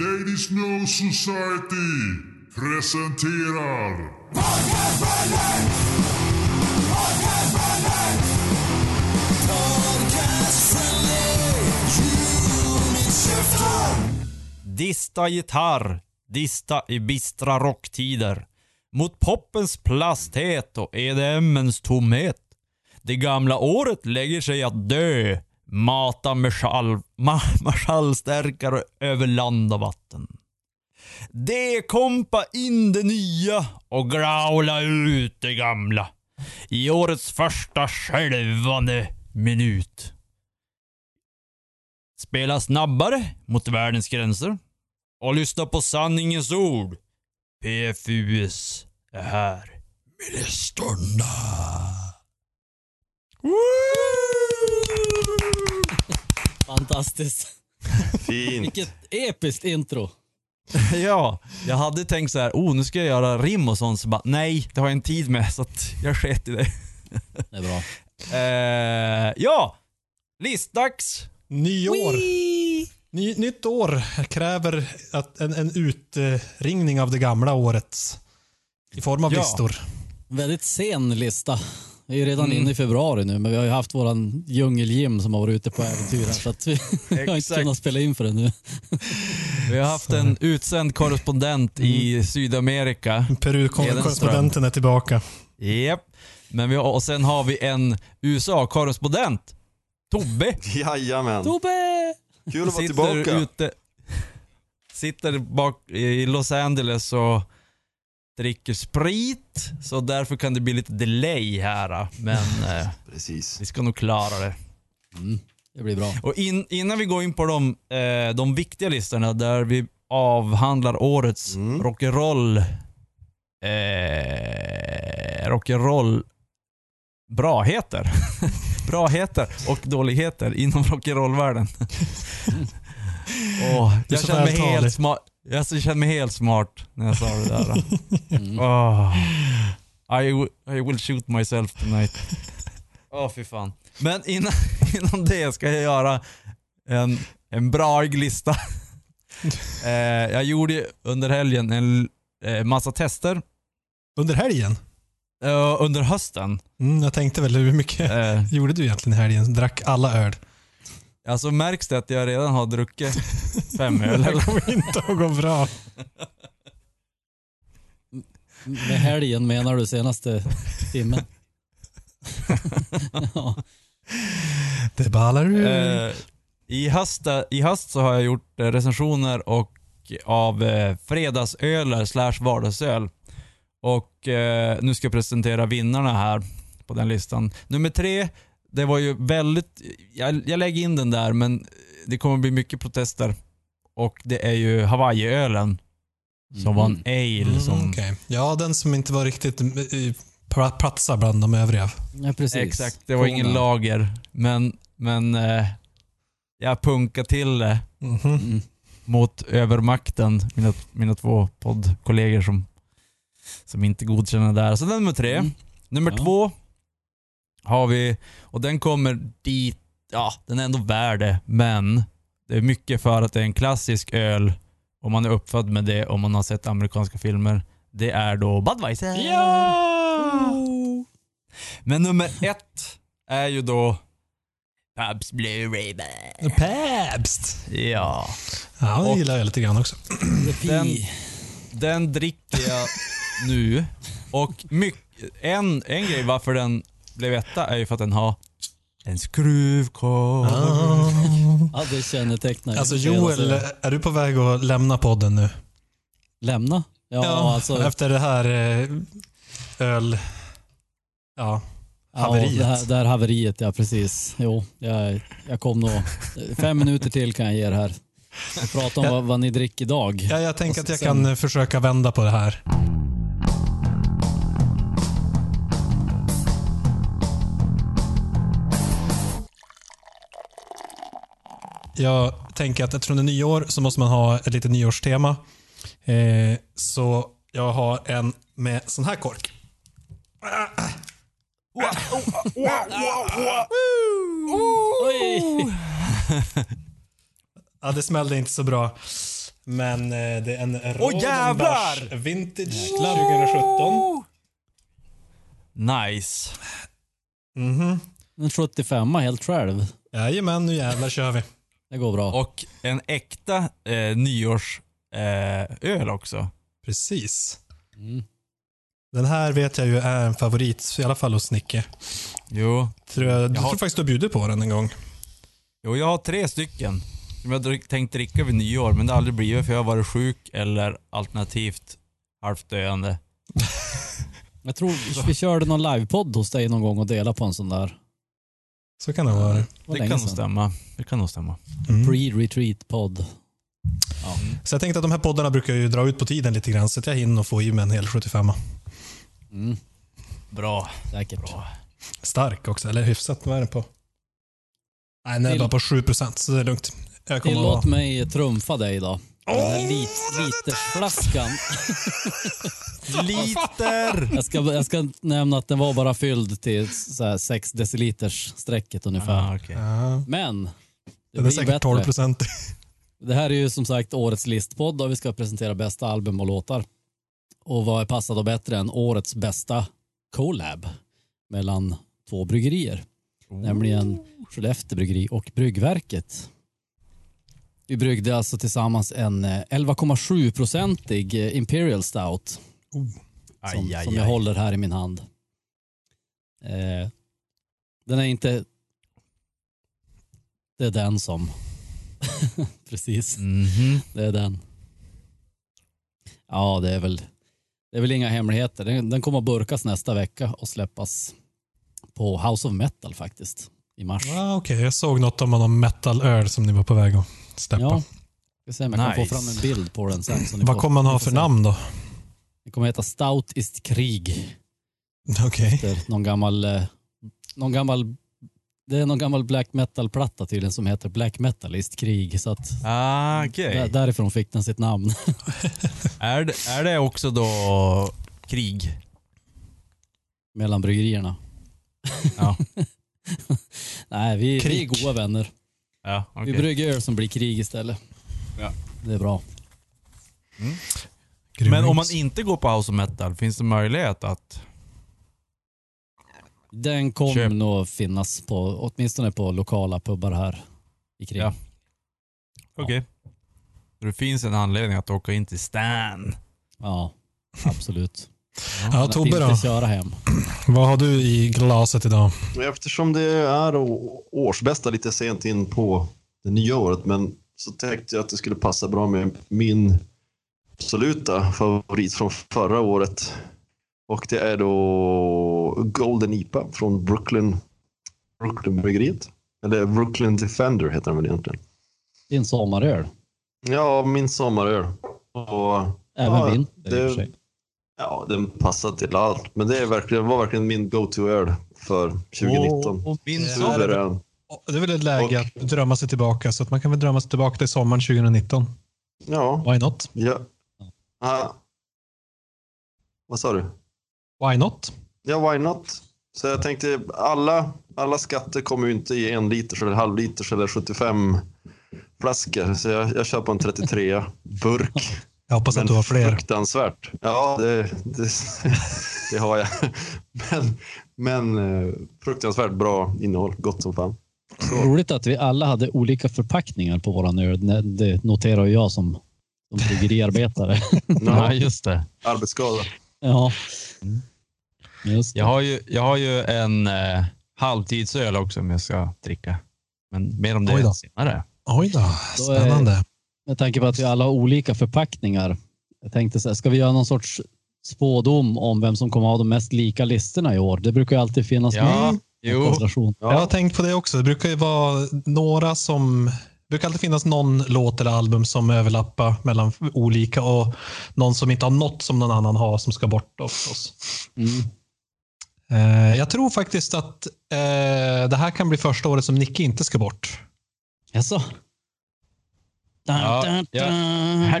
Ladies No Society presenterar Dista gitarr, dista i bistra rocktider. Mot poppens plasthet och EDMens tomhet. Det gamla året lägger sig att dö. Mata med schall- marschallstärkare över land och vatten. D-kompa in det nya och graula ut det gamla. I årets första skälvande minut. Spela snabbare mot världens gränser. Och lyssna på sanningens ord. PFUS är här. Ministern. Fantastiskt. Fint. Vilket episkt intro. Ja, jag hade tänkt så här, oh nu ska jag göra rim och sånt, så bara nej, det har jag en tid med så att jag sket i det. Det är bra. Eh, ja, listdags. Nyår. Ny, nytt år kräver att en, en utringning av det gamla året. I form av Ja. listor. Väldigt sen lista. Vi är ju redan Mm. inne i februari nu, men vi har ju haft våran djungeljim som har varit ute på äventyr här, så att vi har inte kunnat spela in för det nu. Vi har haft en utsänd korrespondent i Sydamerika. Peru-korrespondenten är tillbaka. Japp. Men vi har, och sen har vi en USA-korrespondent. Tobbe. Jajamän. Tobbe! Kul att vara sitter tillbaka. ute. Sitter bak i Los Angeles och dricker sprit. Så därför kan det bli lite delay här. Men eh, Precis. vi ska nog klara det. Mm, det blir bra. Och in, innan vi går in på de, eh, de viktiga listorna där vi avhandlar årets Mm. rock'n'roll eh, rock'n'roll braheter. braheter och dåligheter inom rock'n'roll-världen. Är jag känner mig helt smart. Jag känner mig helt smart när jag sa det där. Åh. I, will- I will shoot myself tonight. Åh fy fan. Men innan, innan det ska jag göra en, en bra lista. eh, jag gjorde under helgen en eh, massa tester. Under helgen? Eh, under hösten. Mm, jag tänkte väl, hur mycket Eh, gjorde du egentligen i helgen? Drack alla öl? Alltså märks det att jag redan har druckit fem öl? Det eller? kommer inte att gå bra. Med helgen menar du senaste timmen? ja. Det ballar ur. Eh, i, höst, I höst så har jag gjort eh, recensioner och av eh, fredagsöler slash vardagsöl. Och eh, nu ska jag presentera vinnarna här på den listan. Nummer tre, det var ju väldigt... Jag, jag lägger in den där men det kommer bli mycket protester. Och det är ju Hawaii-ölen. Som var en Mhm. ale Mm, som... okej. Ja, den som inte var riktigt platsar bland de övriga. ja, precis. Exakt, det var ingen Kona. lager. Men, men eh, jag punkade till det. Mhm. Mm. mot övermakten, mina, mina två poddkollegor som, som inte godkänner det där. Så den är nummer tre. Mm. Nummer Ja. två har vi, och den kommer dit, ja den är ändå värd det, men det är mycket för att det är en klassisk öl och man är uppfödd med det och man har sett amerikanska filmer. Det är då Budweiser. Ja! Men nummer ett är ju då Pabst Blue Ribbon. Pabst! Ja. Ja, det gillar jag lite grann också. Den-. Den dricker jag nu. Och mycket, en, en grej varför den blev etta är ju för att den har en skruvkorv. Ja, det kännetecknar Alltså Joel, är du på väg att lämna podden nu? Lämna? Ja, alltså. Efter det här eh, öl... Ja, haveriet. Ja, det, här, det här haveriet, ja precis. Jo, jag, jag kom nog... Fem minuter till kan jag ge er här. Prata om Ja. vad, vad ni dricker idag. Ja, jag tänker Och att jag sen- kan försöka vända på det här. Jag tänker att eftersom det är nyår så måste man ha ett litet nyårstema. Eh, så jag har en med sån här kork. Ja, det smällde inte så bra. Men eh, det är en! Rodenbach Vintage 2017. Nice. Mhm. En 75 helt själv. Jajamän, nu jävlar kör vi. Det går bra. Och en äkta eh, nyårsöl eh, öl också. Precis. Mm. Den här vet jag ju är en favorit, i alla fall hos Nicke. Jo. Tror jag, jag Jag har- tror faktiskt du har bjudit på den en gång. jo, jag har tre stycken som jag tänkt dricka vid nyår, men det har aldrig blivit för jag har varit sjuk eller alternativt halvt döende. Jag tror vi körde någon livepodd hos dig någon gång och delade på en sån där. Så kan det vara. Det Det kan nog stämma. Det kan nog stämma. Mm. Pre-retreat-podd. Ja. Så jag tänkte att de här poddarna brukar ju dra ut på tiden lite grann, så att jag hinner få i mig en hel 75 Mm, Bra. säkert. Bra. Stark också, eller hyfsat. Vad är den på? Nej, den är Till- bara på 7 så det är lugnt. Jag Tillåt att... mig trumfa dig då. Den här lit, litersflaskan. Liter! Jag ska, jag ska nämna att den var bara fylld till så här 6 deciliters strecket ungefär. Ah, okej. Ja, Men det den är säkert 12 bättre. procent. Det här är ju som sagt årets listpodd och vi ska presentera bästa album och låtar. Och vad är passat då bättre än årets bästa collab mellan två bryggerier. Nämligen Skellefteå bryggeri och Bryggverket. Vi bryggde alltså tillsammans en eh, 11,7-procentig eh, Imperial Stout som, Aj, aj, som jag aj. håller här i min hand. Eh, den är inte... Det är den som... Precis, Mhm. det är den. Ja, det är väl, det är väl inga hemligheter. Den, den kommer att burkas nästa vecka och släppas på House of Metal faktiskt i mars. Ah, Okej, jag såg något om någon metal-öl som ni var på väg att släppa. Ja, ska se om jag kan Nice. få fram en bild på den sen. Så ni Vad får- kommer man ni ha får för se. namn då? Det kommer heta Stout ist Krig. Okej. Det är någon gammal, eh, någon gammal det är någon gammal black metal-platta tydligen som heter Black Metal ist Krig. Så att Ah, okej. där, därifrån fick den sitt namn. Är, det, är det också då krig? mellan bryggerierna. Ja. Nej, vi, vi är Krig. goda vänner. Ja, Vi okej. brygger öl som blir krig istället. Ja. Det är bra. Men om man inte går på house of metal, finns det möjlighet att... Den kommer Köp. nog finnas på, åtminstone på lokala pubbar här i krig. Ja. Okej. Så Det finns en anledning att åka in till Stan. Ja, absolut. Ja, Tobbe då? köra hem. Vad har du i glaset idag? Eftersom det är årsbästa lite sent in på det nya året, men så tänkte jag att det skulle passa bra med min absoluta favorit från förra året. Och det är då Golden IPA från Brooklyn, Brooklyn-bryggeriet. Eller Brooklyn Defender heter den väl egentligen. Din sommaröl. Ja, min sommaröl. Och, Även ja, vinter i och för sig. Ja, den passar till allt. Men det är verkligen, var verkligen min go-to-öl för 2019. Och min Ja. sommar... Suverän. Det är väl ett läge Och- att drömma sig tillbaka, så att man kan väl drömma sig tillbaka till sommaren 2019. Ja, Why not? ja. Ah. Vad sa du? Why not? Ja, why not? Så jag tänkte, alla, alla skatter kommer ju inte i en liters eller halvliters eller 75 flaskor. Så jag, jag på en 33 burk. Jag hoppas att du har fler. Fruktansvärt. Ja, det, det, det har jag. Men, men eh, fruktansvärt bra innehåll. Gott som fan. Så, Roligt att vi alla hade olika förpackningar på våran öl. Det noterar jag som, som bryggeriarbetare. Ja, just det. arbetsskada. ja. Just det. Jag har ju, jag har ju en eh, halvtidsöl också om jag ska dricka. Men mer om Oj då. det senare. Oj då, Då är- spännande. Med tanke på att vi alla har olika förpackningar. Jag tänkte så här, ska vi göra någon sorts spådom om vem som kommer ha de mest lika listorna i år? Det brukar ju alltid finnas Ja, jo. konstellation. Jag har Ja, tänkt på det också. Det brukar ju vara några som... Det brukar alltid finnas någon låt eller album som överlappar mellan olika och någon som inte har något som någon annan har som ska bort förstås. Mm. Eh, jag tror faktiskt att eh, det här kan bli första året som Nicke inte ska bort. Jaså? Ja, ja.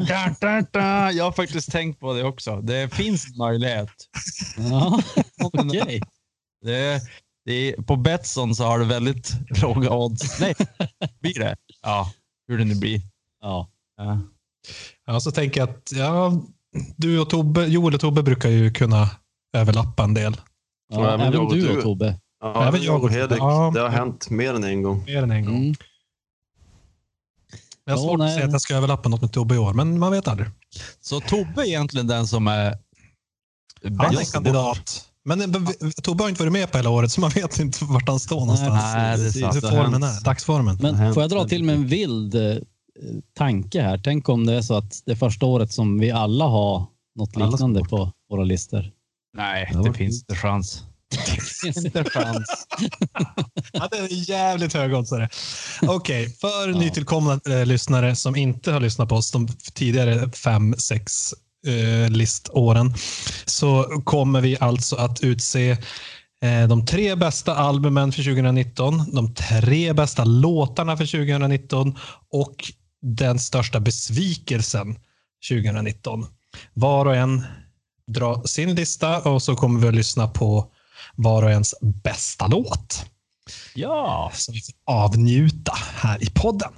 Da, da, da. Jag har faktiskt tänkt på det också. Det finns möjlighet. Ja, okej. Det, det är, på Betsson så har det väldigt låga odds. Nej, blir det? Ja, hur det nu blir. Ja. Ja. Ja, så tänker jag att ja, du och Tobbe, Joel och Tobbe brukar ju kunna överlappa en del. Ja, Ja, även och du du. och Tobbe. Ja, Även jag och. Ja. Det har hänt mer än en gång. Mer än en gång. Mm. Jag har Ja, svårt nej. att säga att jag ska överlappa något med Tobbe i år, men man vet aldrig. Så Tobbe är egentligen den som är Han är en bäst. kandidat. Men Tobbe har inte varit med på hela året, så man vet inte vart han står någonstans. Nej, det är sant. Hur formen är, dagsformen. Men får jag dra till med en vild eh, tanke här? Tänk om det är så att det är första året som vi alla har något liknande på våra listor. Nej, Ja, det finns inte chans. Inte chans. Ja, det är jävligt högoddsare. Okej, för Ja. nytillkomna eh, lyssnare som inte har lyssnat på oss de tidigare fem, sex eh, liståren så kommer vi alltså att utse eh, de tre bästa albumen för 2019, de tre bästa låtarna för 2019 och den största besvikelsen 2019. Var och en drar sin lista och så kommer vi att lyssna på var och ens bästa låt Ja. som vi får avnjuta här i podden.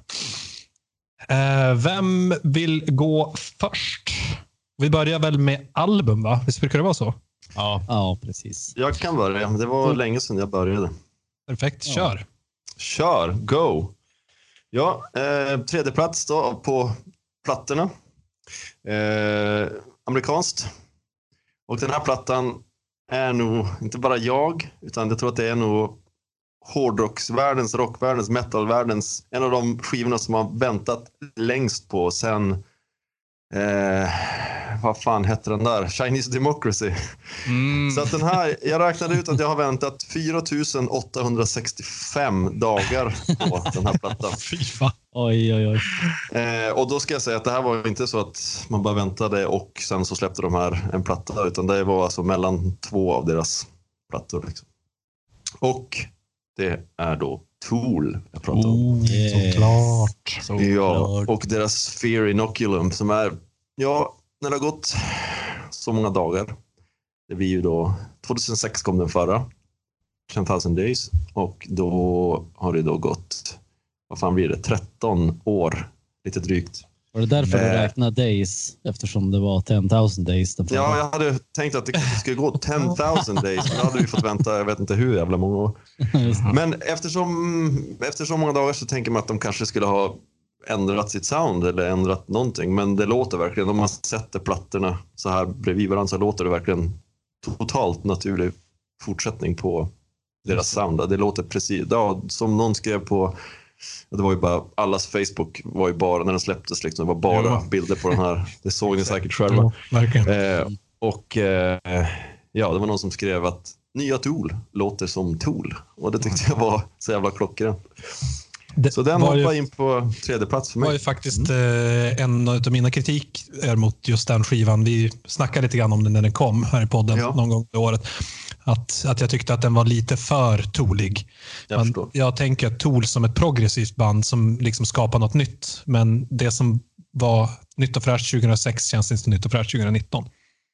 Eh, vem vill gå först? Vi börjar väl med album, va? Visst brukar det vara så? Ja. Ja, precis. Jag kan börja. Det var länge sedan jag började. Perfekt, Ja. kör. Kör, go! Ja, eh, tredje plats då på plattorna. Eh, amerikanskt. Och den här plattan är nog inte bara jag, utan jag tror att det är nog hårdrocksvärldens, rockvärldens, metalvärldens, en av de skivorna som man väntat längst på sen, eh, vad fan hette den där? Chinese Democracy. Mm. Så att den här, jag räknade ut att jag har väntat 4865 dagar på den här plattan. Fy fan. Oj, oj, oj. Eh, och då ska jag säga att det här var inte så att man bara väntade och sen så släppte de här en platta, utan det var alltså mellan två av deras plattor. Liksom. Och det är då Tool jag pratar om. Oh, Yeah. såklart. Så Ja, och deras Fear Inoculum som är, ja, när det har gått så många dagar. Det blir ju då, 2006 kom den förra, 10,000 Days, och då har det då gått, vad fan blir det, 13 år, lite drygt. Var det därför du Eh. räknade days? Eftersom det var 10,000 days. Den? Ja, jag hade tänkt att det skulle gå 10,000 days, men då hade vi fått vänta, jag vet inte hur jävla många år. Men eftersom, efter så många dagar så tänker man att de kanske skulle ha ändrat sitt sound eller ändrat någonting. Men det låter verkligen, om man sätter plattorna så här bredvid varandra så låter det verkligen totalt naturlig fortsättning på deras sound. Det låter precis, ja, som någon skrev på, det var ju bara, allas Facebook var ju bara, när den släpptes liksom, det var bara Ja. bilder på den här. Det såg ni säkert själva. Ja. Eh, och eh, ja, det var någon som skrev att nya Tool låter som Tool. Och det tyckte jag var så jävla klockrent. Det Så den var ju- in på tredje plats för var ju mig. faktiskt eh, en av mina kritik är mot just den skivan. Vi snackade lite grann om den när den kom här i podden Ja. någon gång i året. Att, att jag tyckte att den var lite för tolig. Jag Man, jag tänker Tool som ett progressivt band som liksom skapar något nytt. Men det som var nytt och fräscht 2006 känns inte nytt och fräscht 2019.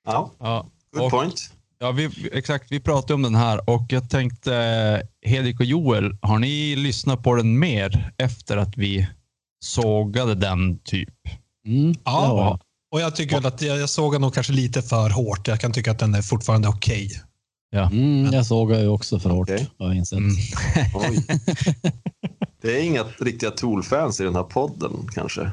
Ja, Ja. good Och, point. ja, vi, exakt. Vi pratade om den här och jag tänkte, eh, Hedvig och Joel, har ni lyssnat på den mer efter att vi sågade den typ? Mm, Ja. jag. Och jag tycker att jag, jag såg nog kanske lite för hårt. Jag kan tycka att den är fortfarande okej. Mm, jag såg ju också för hårt, Okej. har jag insett. Mm. Det är inga riktiga Tool-fans i den här podden kanske?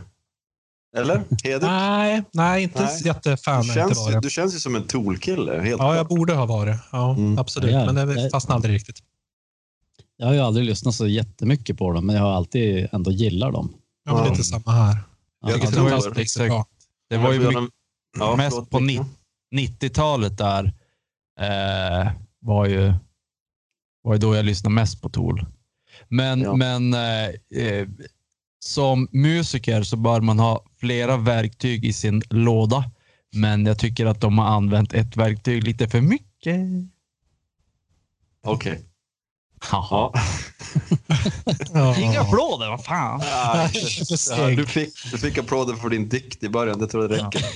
Eller? Hedvig? Nej, nej, inte Nej. jättefan. Du inte känns, ju- varit. du känns ju som en Tool-kille. Helt Ja, klart. jag borde ha varit. Ja, Mm. absolut. Ja, ja. Men det fastnade aldrig riktigt. Jag har ju aldrig lyssnat så jättemycket på dem, men jag har alltid ändå gillat dem. Ja, Ja. lite samma här. Ja, Jag tror det var exakt. Det var ju mycket, ja, mest på Micke. 90-talet där eh, var ju var ju då jag lyssnade mest på Tool. Men, Ja. men eh, eh, som musiker så bör man ha flera verktyg i sin låda. Men jag tycker att de har använt ett verktyg lite för mycket. Okej. Haha. Ja. Ja. Inga applåder, vad fan. Ja, du, fick, du fick applåder för din dikt i början, det tror jag räcker.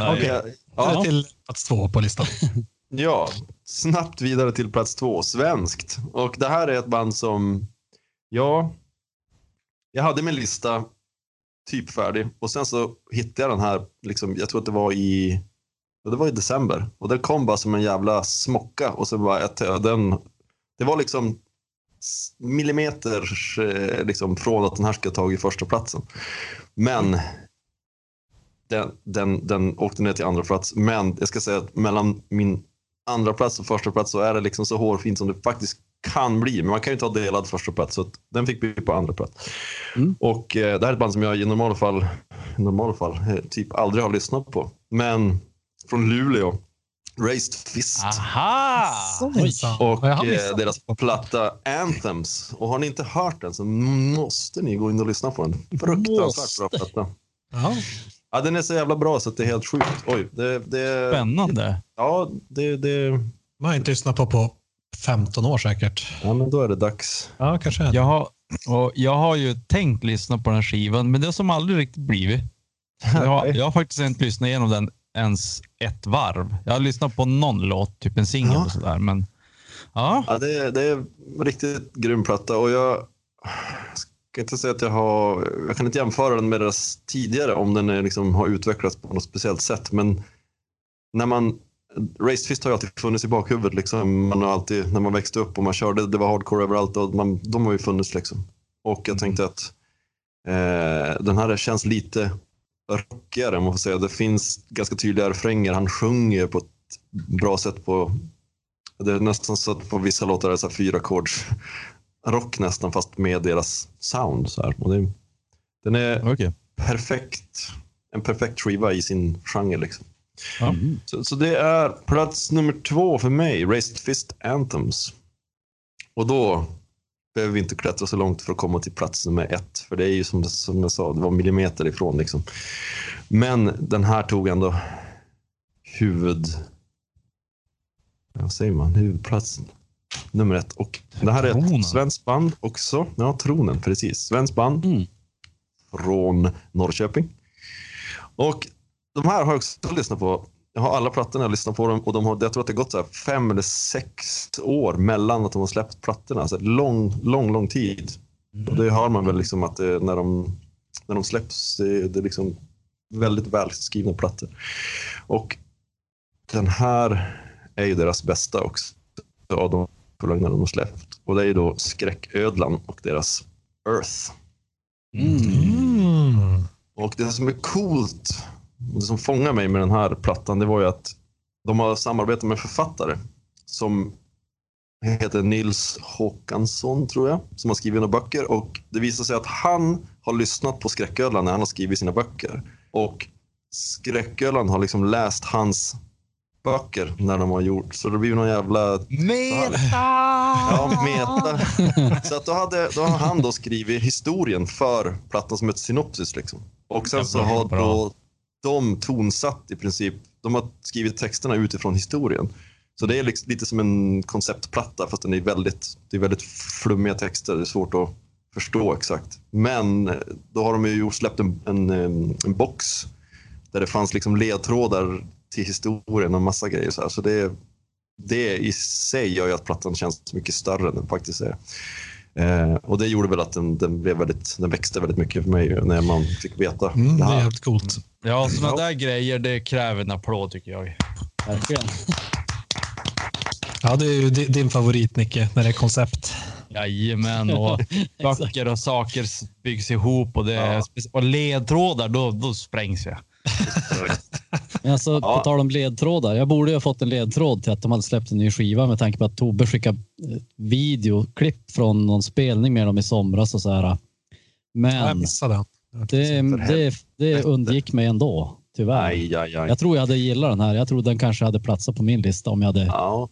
Okej, Eller ja, till plats två på listan. ja, snabbt vidare till plats två, svenskt. Och det här är ett band som, ja, jag hade min lista typ färdig. Och sen så hittade jag den här, liksom, jag tror att det var i det var i december. Och den kom bara som en jävla smocka. Och så bara, jag, den, det var liksom millimeter eh, liksom, från att den här ska ha tagit första platsen. Men den, den, den åkte ner till andra plats. Men jag ska säga att mellan min andra plats och första plats så är det liksom så hårfint som det faktiskt kan bli. Men man kan ju ta delad första plats så den fick bli på andra plats. Mm. Och eh, det här är ett band som jag i normala fall, i normala fall eh, typ aldrig har lyssnat på. Men från Luleå, Raised Fist. Aha! Och eh, deras platta Anthems. Och har ni inte hört den så måste ni gå in och lyssna på den. Fruktansvärt bra platta. Ja. Ja, den är så jävla bra så att det är helt sjukt. Oj, det, det, Spännande. ja, det, det, Man har inte lyssnat på på 15 år säkert. ja, men då är det dags. Ja, kanske. är det. Jag har, och jag har ju tänkt lyssna på den här skivan, men det har som aldrig riktigt blivit. Jag har, jag har faktiskt inte lyssnat igenom den ens ett varv. Jag har lyssnat på någon låt, typ en singel Ja. och sådär. Men ja, Ja, det, är- det är en riktigt grym platta och jag kan inte säga att jag har, jag kan inte jämföra den med deras tidigare om den är, liksom, har utvecklats på något speciellt sätt. Men när man, Race Fist har ju alltid funnits i bakhuvudet. Liksom. Man har alltid, när man växte upp och man körde, det var hardcore överallt och man, de har ju funnits. Liksom. Och jag tänkte att eh, den här känns lite rockigare, om man får säga. Det finns ganska tydliga refränger. Han sjunger på ett bra sätt på det är nästan så att på vissa låtar är det så här fyra ackords rock nästan fast med deras sound. Så här. Och det, den är okej. perfekt. En perfekt skiva i sin genre. Liksom. Mm. Så, så det är plats nummer två för mig, Raised Fist Anthems. Och då behöver vi inte klättra så långt för att komma till plats nummer ett. För det är ju som, som jag sa, det var millimeter ifrån. Liksom. Men den här tog ändå huvud... Vad säger man? Huvudplatsen. Nummer ett. Och det här är Tronen. ett svenskt band också. Ja, Tronen, precis. Svenskt band Mm. från Norrköping. Och de här har jag också lyssnat på. Jag har alla plattorna, jag lyssnat på dem och de har, jag tror att det har gått så här fem eller sex år mellan att de har släppt plattorna. Alltså lång, lång, lång tid. Och det hör man väl liksom att det, när, de, när de släpps, det, det är liksom väldigt välskrivna plattor. Och den här är ju deras bästa också av de har släppt. Och det är ju då Skräcködlan och deras Earth. Mm. Och det som är coolt, och det som fångar mig med den här plattan, det var ju att de har samarbetat med författare som heter Nils Håkansson, tror jag, som har skrivit några böcker. Och det visar sig att han har lyssnat på Skräcködlan när han har skrivit sina böcker. Och Skräcködlan har liksom läst hans böcker när de har gjort, så det blir någon jävla Meta! Ja, meta. Så att då, hade, då har han då skrivit historien för plattan som ett synopsis. Liksom. Och sen så har då de tonsatt i princip, de har skrivit texterna utifrån historien. Så det är liksom lite som en konceptplatta fast den är väldigt, det är väldigt flummiga texter. Det är svårt att förstå exakt. Men eh, då har de ju släppt en, en, eh, en box där det fanns liksom ledtrådar till historien och massa grejer. Så, här. så det, det i sig gör ju att plattan känns mycket större än den faktiskt är. Eh, och det gjorde väl att den, den, blev väldigt, den växte väldigt mycket för mig när man fick veta Mm, det det är här. helt coolt. Ja, sådana där grejer, det kräver en applåd tycker jag. Verkligen. Ja, det är ju di- din favorit, Nicke, när det är koncept. Jajamän, och böcker och saker byggs ihop och, det Ja. och ledtrådar, då, då sprängs jag. Men alltså, Ja. på tal om ledtrådar. Jag borde ju ha fått en ledtråd till att de hade släppt en ny skiva med tanke på att Tobbe skickade eh, videoklipp från någon spelning med dem i somras och så här. Jag Men missade den. det, det, det undgick mig ändå, tyvärr. Aj, aj, aj. Jag tror jag hade gillat den här. Jag tror den kanske hade platsat på min lista om jag hade... Ja.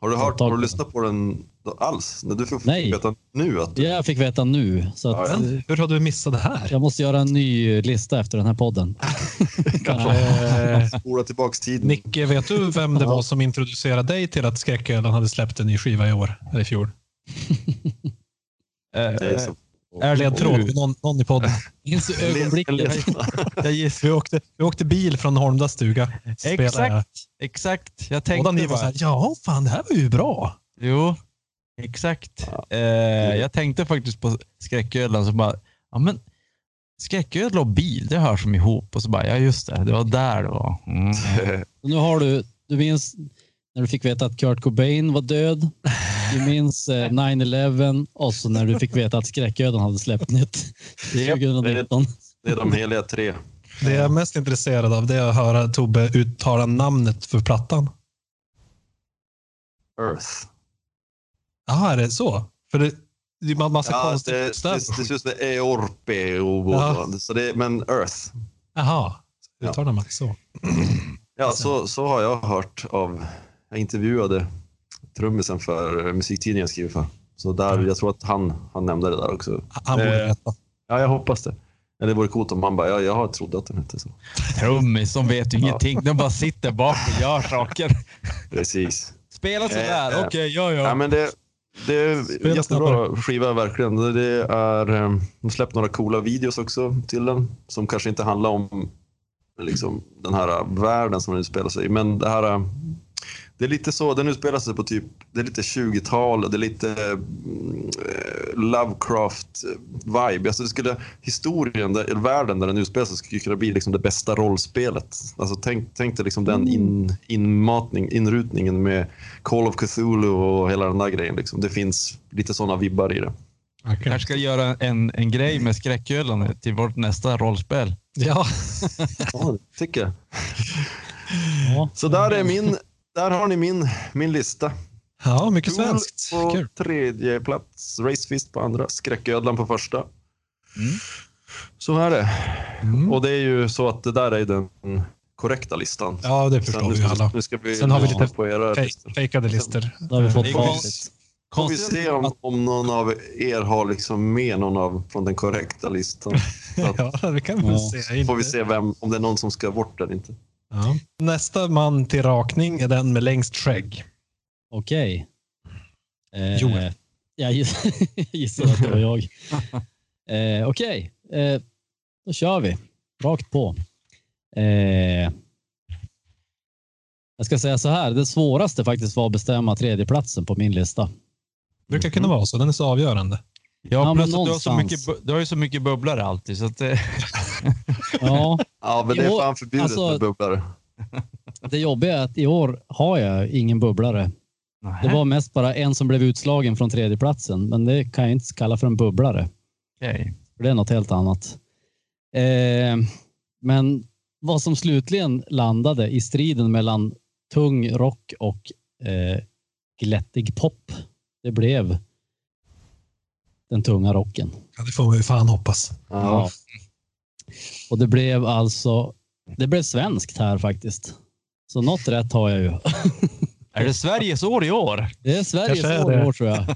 Har du, hört, har du lyssnat på den alls? När du får Nej. veta nu att du... Jag fick veta nu, så att Ja, hur har du missat det här? jag måste göra en ny lista efter den här podden. Kanske. Eh, spola tillbaks tiden. Nicke, vet du vem det var som introducerade dig till att Skräckölen hade släppt en ny skiva i år? Eller i fjol? Det är Ledtråd för någon, någon i podden. Minns du ögonblicket? Jag gissar. Vi åkte, vi åkte bil från Holmdas stuga. Jag. Exakt, exakt. Jag Båda tänkte ni var så här, ja fan det här var ju bra. jo, exakt. Eh, jag tänkte faktiskt på skräcködlan så bara, ja men skräcködla och bil, det hör som ihop. Och så bara, ja just det, det var där det var. Mm. Nu har du, du minns när du fick veta att Kurt Cobain var död. Du minns eh, 9-11 och så när du fick veta att skräcködlan hade släppt nytt 2019. Det är de heliga tre. Det jag är mest intresserad av det är att höra Tobbe uttala namnet för plattan. Earth. Jaha, är det så? För det, det är en massa Ja, konstiga det, det, det ser ut som Eorpe och Ja. så det, Men Earth. Jaha, Ja. uttalar man så. Ja, så, så har jag hört av... Jag intervjuade trummisen för musiktidningen jag skriver för. Så där, jag tror att han, han nämnde det där också. Han borde Eh, veta. Ja, jag hoppas det. Eller det vore coolt om han bara, ja, jag har trodde att den hette så. Trummis, de vet ju ingenting. De bara sitter bak och gör saker. Precis. Spela sådär, Eh, eh. okej, ja Ja, ja. men det, det är Spela jättebra skiva verkligen. Det är, eh, de släppt några coola videos också till den som kanske inte handlar om liksom, den här världen som den utspelar sig i. Men det här, det är lite så, den utspelar sig på typ, det är lite 20-tal, det är lite mm, eh, Lovecraft-vibe. Alltså det skulle, historien, där, eller världen där den utspelar sig skulle kunna bli liksom det bästa rollspelet. Alltså tänk, tänk dig liksom den in, inmatning, inrutningen med Call of Cthulhu och hela den där grejen. Liksom. Det finns lite sådana vibbar i det. kanske ska göra en, en grej med skräcködlan till vårt nästa rollspel. Ja, Ja, det tycker jag. Ja. Så där, är min, där har ni min, min lista. ja mycket Tool svenskt. på Kul. tredje plats, Racefist på andra, Skräcködlan på första. Så är det. Mm. Och det är ju så att det där är den korrekta listan. Ja, det Sen förstår nu, vi ska, alla. nu ska vi Sen har vi lite på era Fej- listor. Fejkade listor. Då har vi fått facit. Får vi se om, om någon av er har liksom med någon av från den korrekta listan. Att, Ja, det kan vi Ja. se. får vi se vem, om det är någon som ska bort eller inte. Ja. Nästa man till rakning är den med längst skägg. Okej. Eh, Joel. Jag giss- jag gissar att det var jag. Eh, Okej, eh, då kör vi. Rakt på. Eh, jag ska säga så här, det svåraste faktiskt var att bestämma tredjeplatsen på min lista. Det brukar kunna vara så. Den är så avgörande. Ja, Ja, plus att du har, så någonstans. mycket, bu- du har ju så mycket bubblare alltid. Så att, eh, Ja, Ja, men det Jo, är fan förbjudet alltså- med bubblare. det jobbiga är att i år har jag ingen bubblare. Det var mest bara en som blev utslagen från tredjeplatsen, men det kan jag inte kalla för en bubblare. Okej. För det är något helt annat. Eh, men vad som slutligen landade i striden mellan tung rock och eh, glättig pop, det blev den tunga rocken. Ja, det får man ju fan hoppas. Ja. Och det blev alltså, det blev svenskt här faktiskt. Så något rätt har jag ju. Är det Sveriges år i år? Det är Sveriges är år i år tror jag.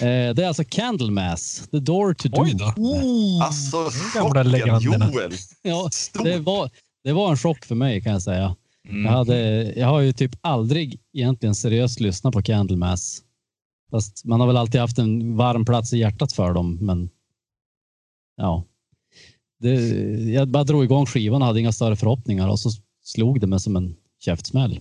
Eh, det är alltså Candlemass, The Door to Oj Doom. då. Alltså, gamla chocken. Joel. Ja, det, var, det var en chock för mig kan jag säga. Mm. Jag, hade, jag har ju typ aldrig egentligen seriöst lyssnat på Candlemass. Fast man har väl alltid haft en varm plats i hjärtat för dem, men ja. Det, jag bara drog igång skivan och hade inga större förhoppningar och så slog det mig som en käftsmäll.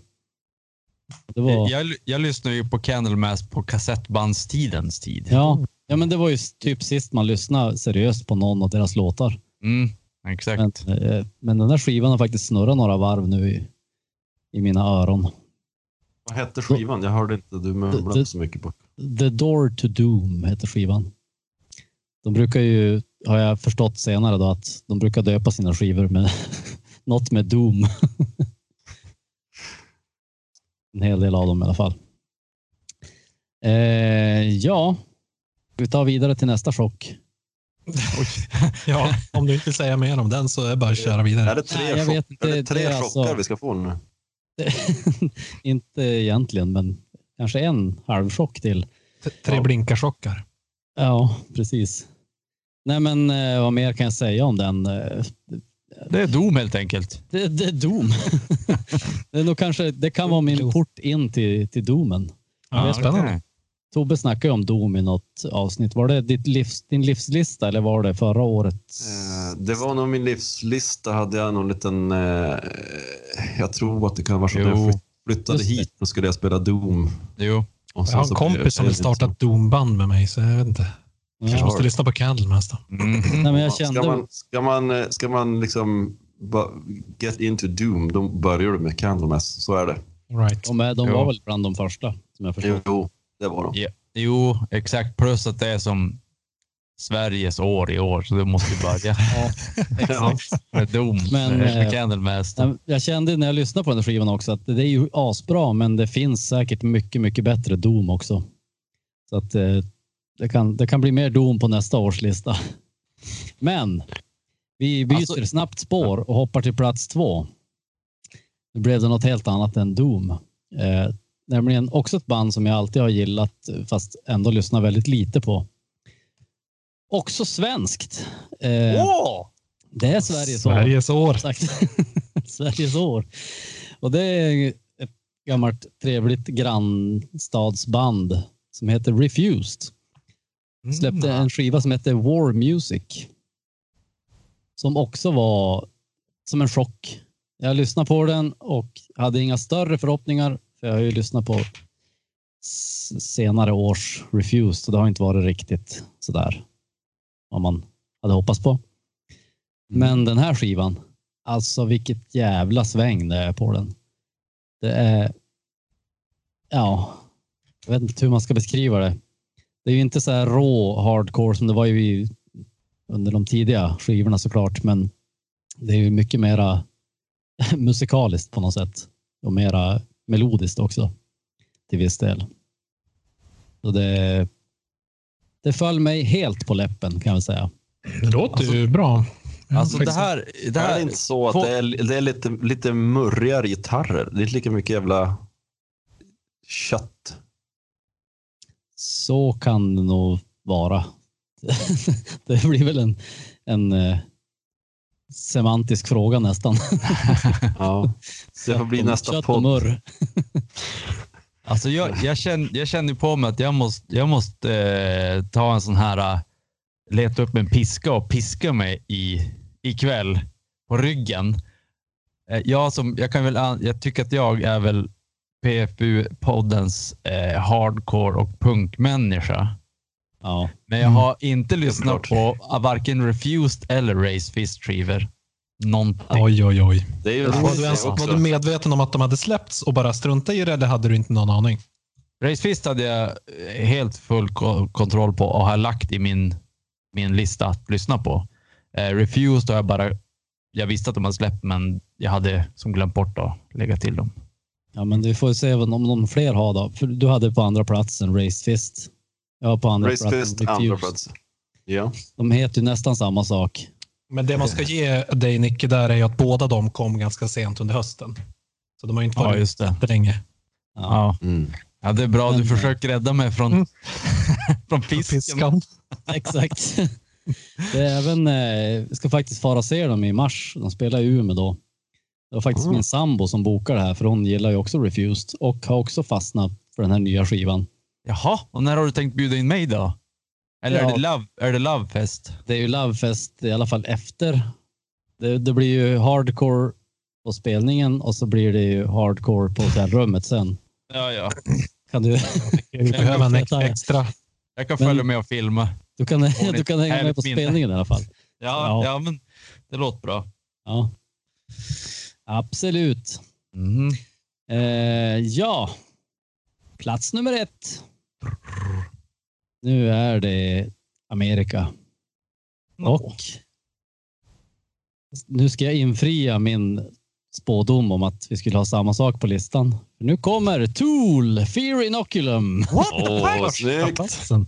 Det var, Jag, jag lyssnar ju på Candlemass på kassettbandstidens tid. ja, ja, men det var ju typ sist man lyssnade seriöst på någon av deras låtar. Mm, exakt. Men, eh, men den där skivan har faktiskt snurrat några varv nu i, i mina öron. Vad hette skivan? Jag hörde inte du mumlade så mycket på. The Door to Doom heter skivan. De brukar ju, har jag förstått senare då, att de brukar döpa sina skivor med något med Doom. en hel del av dem i alla fall. Eh, ja, vi tar vidare till nästa chock. Ja, om du inte vill säga mer om den så är det bara att köra Är vidare. det tre, Nej, jag chock, vet inte. är det tre Det är chockar alltså- vi ska få nu? Inte egentligen, men kanske en halvchock till. T- Tre Ja. blinkarchockar. Ja, precis. Nej, men eh, vad mer kan jag säga om den? Eh, Det är Doom helt enkelt. Det, det är Doom. det, är nog kanske, det kan vara min port in till, till Doomen. Ja, det är spännande. okej. Tobbe snackade ju om Doom i något avsnitt. Var det ditt livs, din livslista eller var det förra året? Eh, Det var nog min livslista. Hade jag någon liten... Eh, jag tror att det kan vara så att jag flytt- flyttade Just det. hit och skulle jag spela Doom. Jo. Och Jag har en kompis som vill det starta ett Doom-band med mig, så jag vet inte. Kanske måste lyssna på Candlemass då. Mhm. Nej, men jag kände... Ska man, ska man, eh, ska man liksom get into Doom, då börjar du med Candlemass. Så är det. Right. De, är, de Jo. var väl bland de första, som jag förstår. Jo, det var de. Ja. Jo, exakt. Plus att det är som Sveriges år i år, så det måste ju börja Ja, med Dom, Men, med eh, Candlemaster. Nej, Jag kände när jag lyssnade på den här skivan också att det är ju asbra, men det finns säkert mycket, mycket bättre Doom också. Så att eh, det kan, det kan bli mer Doom på nästa års lista. Men vi byter Alltså- snabbt spår och hoppar till plats två. Nu blev det något helt annat än Doom. Eh, nämligen också ett band som jag alltid har gillat, fast ändå lyssnar väldigt lite på. Också svenskt. Eh, Det är Sveriges år. Sveriges år. Sveriges år. Och det är ett gammalt trevligt grannstadsband som heter Refused. Släppte en skiva som heter War Music. Som också var som en chock. Jag lyssnade på den och hade inga större förhoppningar. För jag har ju lyssnat på senare års Refused och det har inte varit riktigt sådär vad man hade hoppats på. Men den här skivan, alltså vilket jävla sväng det är på den. Det är, ja, jag vet inte hur man ska beskriva det. Det är ju inte så här rå hardcore som det var ju i- under de tidiga skivorna såklart, men det är ju mycket mera musikaliskt på något sätt och mera melodiskt också till viss del. Så det, det föll mig helt på läppen kan jag säga. Det låter ju bra. Alltså det här... Det här är inte så att det är, det är lite, lite murrigare gitarrer. Det är inte lika mycket jävla kött. Så kan det nog vara. det blir väl en, en eh, semantisk fråga nästan. Ja. Det får bli nästa podd. Alltså jag, jag, känner, jag känner på mig att jag måste, jag måste eh, ta en sån här, eh, leta upp en piska och piska mig i, ikväll på ryggen. Eh, jag, som, jag, kan väl, jag tycker att jag är väl PFU-poddens eh, hardcore och punkmänniska. Ja. Men jag har inte lyssnat på eh, varken Refused eller Race Fist Reaver. Någonting. Oj, oj, oj. Det är ju Var du, ens, var du medveten om att de hade släppts och bara strunta i det eller hade du inte någon aning? Race Fist hade jag eh, helt full ko- kontroll på och har lagt i min, min lista att lyssna på. Eh, Refused har jag bara... Jag visste att de hade släppt, men jag hade som glömt bort att lägga till dem. Ja, men vi får se om de fler har då. För du hade på andra platsen Raised Fist. Jag har på andra Race platsen Fist, andra plats. Ja. De heter ju nästan samma sak. Men det man ska ge dig Nicke där är ju att båda de kom ganska sent under hösten. Så de har ju inte Ja, varit just det. länge. Ja, Mm. ja det är bra. Du försöker rädda mig från, Mm. från fisken. Piskan. Exakt. Det är även, eh, vi ska faktiskt fara och se dem i mars. De spelar i Umeå då. Det var faktiskt Mm. min sambo som bokade det här för hon gillar ju också Refused och har också fastnat för den här nya skivan. Jaha, och när har du tänkt bjuda in mig då? Eller är, Ja. det love, är det Lovefest? Det är ju Lovefest i alla fall efter. Det, det blir ju hardcore på spelningen och så blir det ju hardcore på hotellrummet sen. Ja, ja. Kan du, Vi behöver en ex- extra. Jag kan Men- följa med och filma. du, kan, du kan hänga med på minne. spelningen i alla fall. Ja, Ja. ja. men det låter bra. Ja. Absolut. Mhm. Eh, ja, plats nummer ett. Nu är det Amerika. Och nu ska jag infria min spådom om att vi skulle ha samma sak på listan. Nu kommer Tool, Fear Inoculum. Åh, snyggt. Platsen.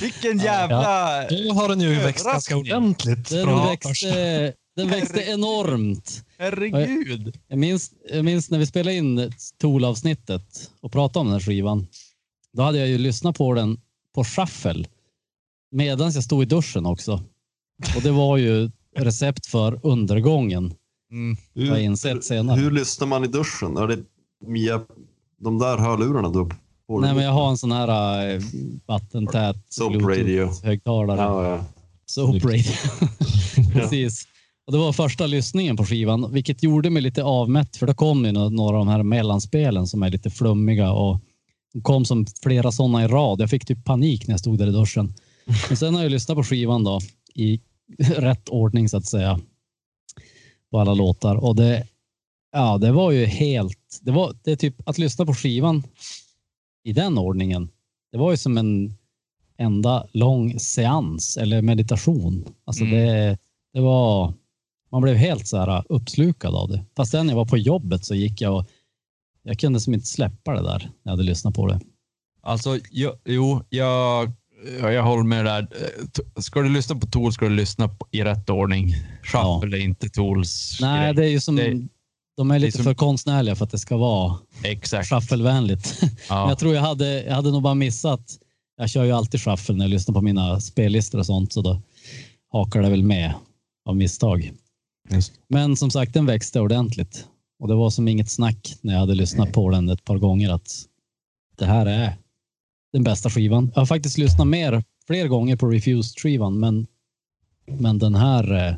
Vilken jävla... Då har den ju växt ganska ordentligt. Den växte, den växte enormt. Herregud. Jag minns, jag minns när vi spelade in Tool-avsnittet och pratade om den här skivan. Då hade jag ju lyssnat på den på shuffle medan jag stod i duschen också. Och det var ju recept för undergången. Mm. Har jag insett senare. Hur lyssnar man i duschen? Är det via de där hörlurarna du har? Nej, men jag har en sån här äh, vattentät Soap radio. högtalare. Ja, ja. Soap radio. Precis. Och det var första lyssningen på skivan, vilket gjorde mig lite avmätt för då kom ju nå- några av de här mellanspelen som är lite flummiga och kom som flera sådana i rad. Jag fick typ panik när jag stod där i duschen. Men sen har jag lyssnat på skivan då i rätt ordning så att säga. På alla låtar och det, ja, det var ju helt, det var det är typ att lyssna på skivan i den ordningen. Det var ju som en enda lång seans eller meditation. Alltså Mm. det, det var, man blev helt så här uppslukad av det. Fast när jag var på jobbet så gick jag och jag kunde som inte släppa det där när jag hade lyssnat på det. Alltså, jag, jo, jag, ja, jag håller med där. Eh, Ska du lyssna på Tools ska du lyssna på, i rätt ordning. Shuffle är inte Tools Nej, grej. det är ju som, Det- de är lite som- för konstnärliga för att det ska vara Exakt. shufflevänligt. Men Ja. jag tror jag hade, jag hade nog bara missat. Jag kör ju alltid shuffle när jag lyssnar på mina spellistor och sånt, så då hakar det väl med av misstag. Just. Men som sagt, den växte ordentligt och det var som inget snack när jag hade lyssnat på den ett par gånger att det här är den bästa skivan. Jag har faktiskt lyssnat mer, fler gånger på Refused-skivan, men, men den här, eh,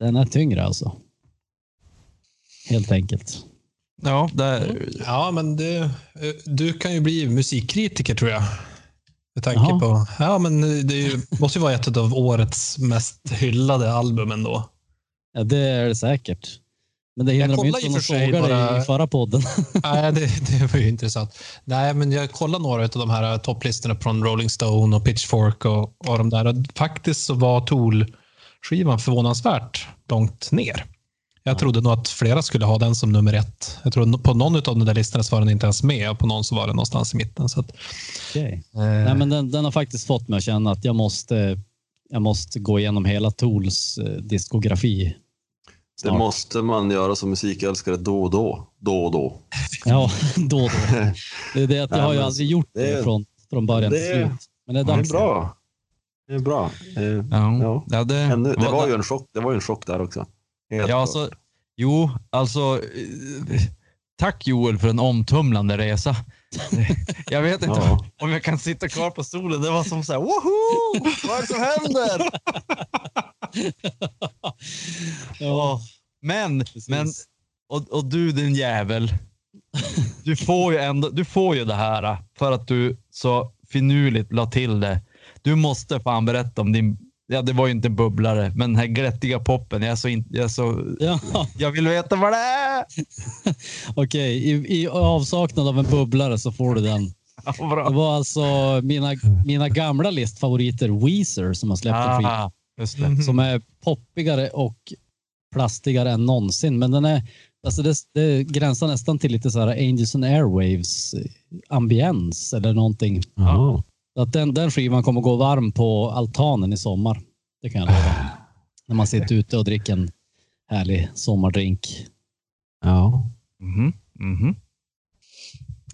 den är tyngre alltså. Helt enkelt. Ja, där, Ja, men det, eh, du kan ju bli musikkritiker tror jag. Med tanke Jaha. på, ja, men det är ju, måste ju vara ett av årets mest hyllade album ändå. Ja, det är det säkert. Men det hindrar mig inte i från och att för sig bara- i förra podden. Nej, det, det var ju intressant. Nej, men jag kollade några av de här topplistorna från Rolling Stone och Pitchfork och, och de där. Och faktiskt så var Tool-skivan förvånansvärt långt ner. Jag trodde nog att flera skulle ha den som nummer ett. Jag tror på någon av de där listorna så var den inte ens med och på någon så var den någonstans i mitten. Så att, Okej. eh, Nej, men den, den har faktiskt fått mig att känna att jag måste, jag måste gå igenom hela Tools eh, diskografi. Det Snart. måste man göra som musikälskare då och då. Då och då. Ja, då och då. Det är det att jag Nej, har ju aldrig gjort det, det- från, från början till slut. Men det är Det är dags. bra. Det är bra. Ja. Ja. Det, Ännu, det var ju en chock, det var ju en chock där också. Helt Ja, klart. alltså, jo, alltså. eh, Tack Joel för en omtumlande resa. Jag vet inte Ja. om jag kan sitta kvar på stolen. Det var som så här, woho! Vad är det som händer? Ja, Men, precis. men och, och du din jävel. Du får ju ändå, du får ju det här för att du så finurligt la till det. Du måste fan berätta om din, ja det var ju inte en bubblare, men den här glättiga poppen. Jag är så, in, jag är så, ja. jag vill veta vad det är. Okej, i, i avsaknad av en bubblare så får du den. Ja, Det var alltså mina, mina gamla listfavoriter Weezer som har släppt en skiva. Ah, just det. som är poppigare och plastigare än någonsin. Men den är, alltså det, det gränsar nästan till lite så här Angels and Airwaves eh, ambiens eller någonting. Ja. Att den, den skivan kommer gå varm på altanen i sommar. Det kan jag lova. När man sitter ute och dricker en härlig sommardrink. ja. Mhm, mhm.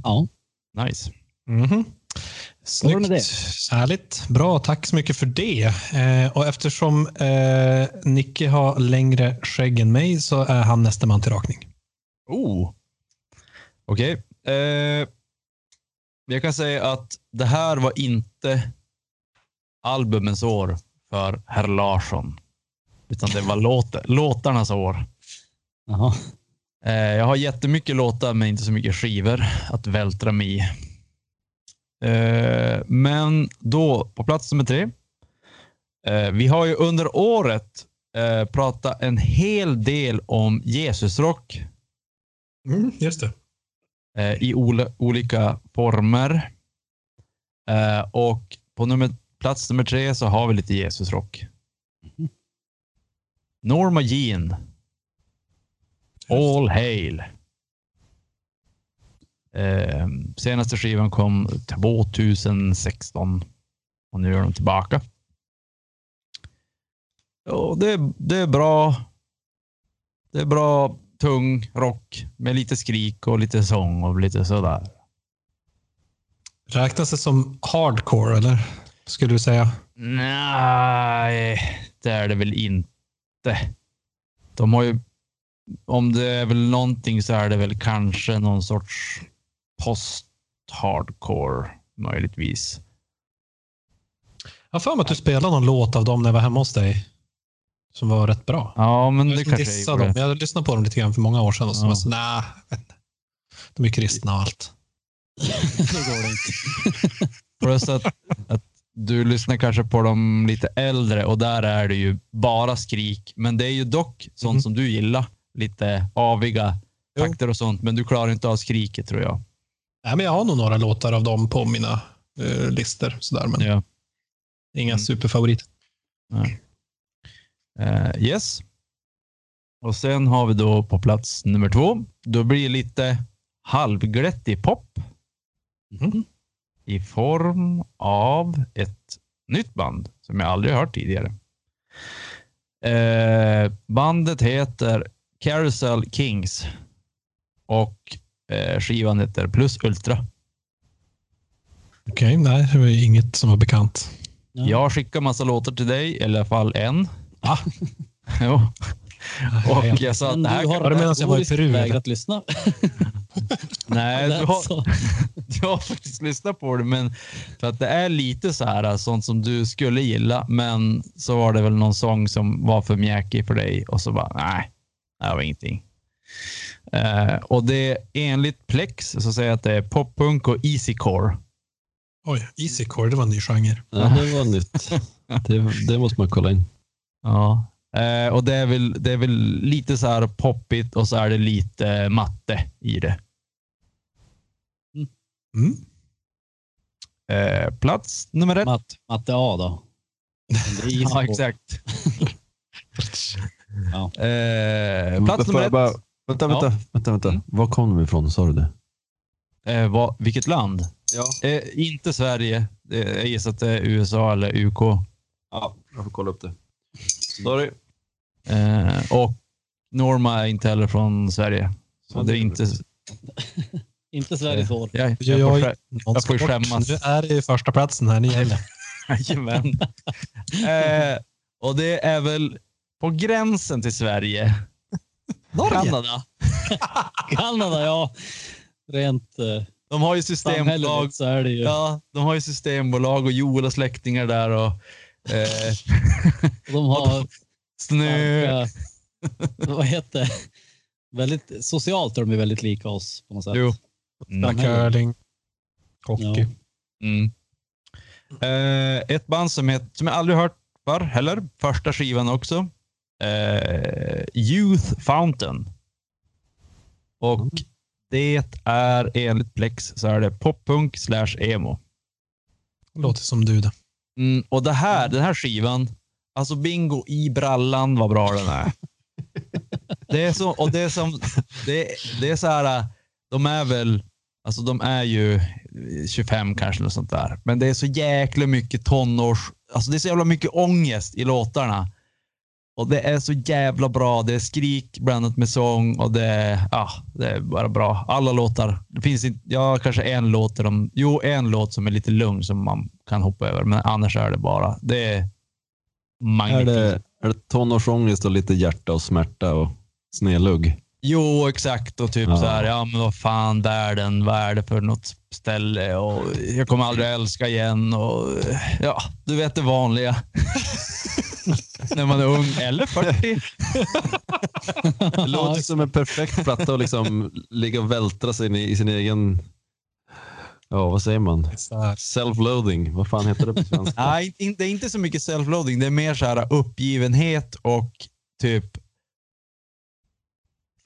Ja, Nice. Mhm. var det med Snyggt. Härligt. Bra, tack så mycket för det. Eh, och eftersom eh, Nicke har längre skägg än mig så är han nästa man till rakning. Oh. Okej. Eh, jag kan säga att det här var inte albumens år för herr Larsson. Utan det var låt, låtarnas år. Jaha. Eh, jag har jättemycket låtar men inte så mycket skivor att vältra mig i. Eh, men då, på plats nummer tre. Eh, vi har ju under året pratat en hel del om Jesusrock Mm, just det. Eh, i ol- olika former. Eh, och på nummer, plats nummer tre så har vi lite Jesusrock. Norma Jean. All Hail. Eh, senaste skivan kom 2016 och nu är de tillbaka. Och det, det är bra. Det är bra tung rock med lite skrik och lite sång och lite sådär. Räknas det som hardcore eller? Skulle du säga? Nej, det är det väl inte. De har ju, om det är väl någonting så är det väl kanske någon sorts post-hardcore möjligtvis. Jag har för mig att du spelade någon låt av dem när jag var hemma hos dig. Som var rätt bra. Ja, men Jag det kanske dissa jag dem. Jag lyssnade på dem lite grann för många år sedan och så Ja. var så, nej, de är kristna och allt. det går det inte. Plus att, att du lyssnar kanske på de lite äldre och där är det ju bara skrik. Men det är ju dock sånt Mhm. som du gillar. Lite aviga Jo. takter och sånt. Men du klarar inte av skriket tror jag. Nej, men jag har nog några låtar av dem på mina uh, listor. Sådär, men Ja. inga Mm. superfavoriter. Eh, yes. Och sen har vi då på plats nummer två. Då blir det lite halvglättig pop. Mhm. I form av ett nytt band som jag aldrig har hört tidigare. Eh, bandet heter Carousel Kings. Och eh, skivan heter Plus Ultra. Okej, nej, det var inget som var bekant. Ja. Jag skickar massa låtar till dig, i alla fall en. Ah. jo. Och jag sa att det du här har Var det medan jag var i Peru, vägrat lyssna. Nej, du har, du har faktiskt lyssnat på det, men för att det är lite så här sånt som du skulle gilla, men så var det väl någon sång som var för mjäkig för dig och så bara nej, det var ingenting. Eh, och det enligt Plex så säger jag att det är poppunk och easycore. Oj, Easycore, det var en ny genre. Ja, det var nytt. Det, det måste man kolla in. Ja. Eh, och det är, väl, det är väl lite så här poppigt och så är det lite matte i det. Mm. Eh, plats nummer ett. Matt, matte A då. Ja, exakt. Ja. Eh, plats Får nummer ett. bara, vänta, vänta, vänta, vänta. Mm. Var kom de ifrån? Sa du det? Eh, vad, vilket land? Ja. Eh, inte Sverige. Eh, jag gissar att det är USA eller UK. ja. Jag får kolla upp det. Sorry. Eh, och Norma är inte heller från Sverige. Så det är inte... Inte Sveriges år. Jag, jag, Jag, får jag, får skämmas. Nu är det i första platsen här. Ni gäller. Jajamän. eh, och det är väl på gränsen till Sverige. Kanada. Kanada, ja. Rent eh, De har ju systembolag. så är det ju. Ja, de har ju systembolag och Joel och släktingar där och eh, De har snö. starka, vad heter det? Väldigt, socialt är de väldigt lika oss på något sätt. Jo. Samhället. Curling, hockey. Ja. Mm. Eh, ett band som, heter, som jag aldrig hört för heller. Första skivan också. Eh, Youth Fountain. Och det är enligt Plex så är det poppunk slash emo. Låter som du det. Mm, och det här, den här skivan, alltså bingo i brallan vad bra den är. Det är så, och det är som, det, det är så här, de är väl, alltså de är ju 25 kanske eller sånt där. Men det är så jäkla mycket tonårs, alltså det är så jävla mycket ångest i låtarna. Och det är så jävla bra. Det är skrik blandat med sång och det är, ah, det är bara bra. Alla låtar. Det finns inte, ja, kanske en låt där de, jo, en låt som är lite lugn som man kan hoppa över, men annars är det bara, det är Är magnifikt. det, är det tonårsångest och lite hjärta och smärta och snedlugg? Jo, exakt. Och typ Ja. så här, ja men vad fan, världen, vad är det för något ställe? Och jag kommer aldrig älska igen. Och ja, du vet det vanliga. När man är ung, eller 40. Det låter som en perfekt platta att liksom ligga och vältra sig in i, i sin egen, ja vad säger man? Self-loading, vad fan heter det på svenska? Nej, det är inte så mycket self-loading. Det är mer så här uppgivenhet och typ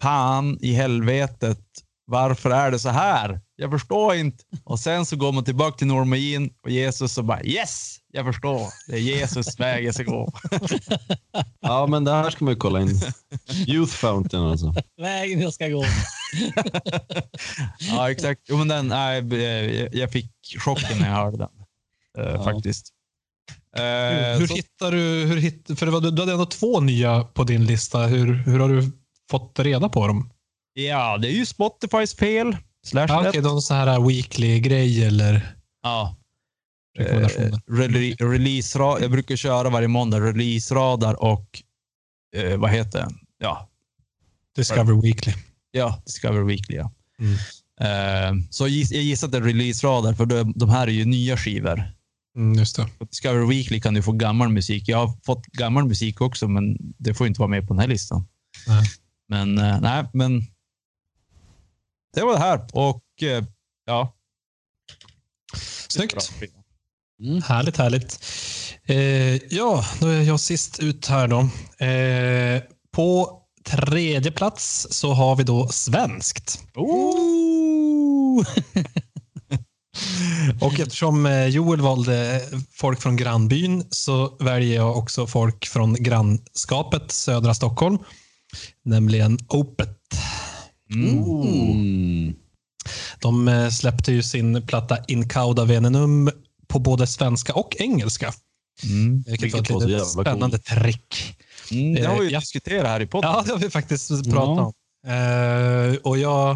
fan i helvetet. Varför är det så här? Jag förstår inte. Och sen så går man tillbaka till Norma Jean och Jesus och bara yes, jag förstår. Det är Jesus väg jag ska gå. Ja, men det här ska man ju kolla in. Youth Fountain alltså. Vägen jag ska gå. Ja, exakt. Jo, men den, nej, jag- jag fick chocken när jag hörde den. eh, Ja. Faktiskt. Eh, Hur, hur så- hittar du, hur hitt, för det var, du hade ändå två nya på din lista. Hur, hur har du fått reda på dem? Ja, det är ju Spotifys fel. Slash Ja. Okej, de så här weekly-grej eller Ja. rekommendationer. Eh, rele- release jag brukar köra varje måndag release-radar och eh, vad heter den? Ja, Discover Weekly. ja, Discover Weekly. Ja. Mm. Eh, så giss, jag gissar att det är release-radar för de, de här är ju nya skivor. Mm, just det. På Discover Weekly kan du få gammal musik. Jag har fått gammal musik också, men det får inte vara med på den här listan. Nej. Men eh, nej, men det var det här och eh, ja. Snyggt. Härligt, härligt. Eh, ja, då är jag sist ut här då. Eh, på tredje plats så har vi då svenskt. Oh! Och eftersom eh, Joel valde folk från grannbyn så väljer jag också folk från grannskapet södra Stockholm. Nämligen Opet. Mm. De eh, släppte ju sin platta Incauda Venenum på både svenska och engelska. Mm. Vilket var Vilket ett var så litet spännande trick. Mm, det har vi ju Ja. diskuterat här i podden. Ja, det har vi faktiskt pratat om. Eh, och jag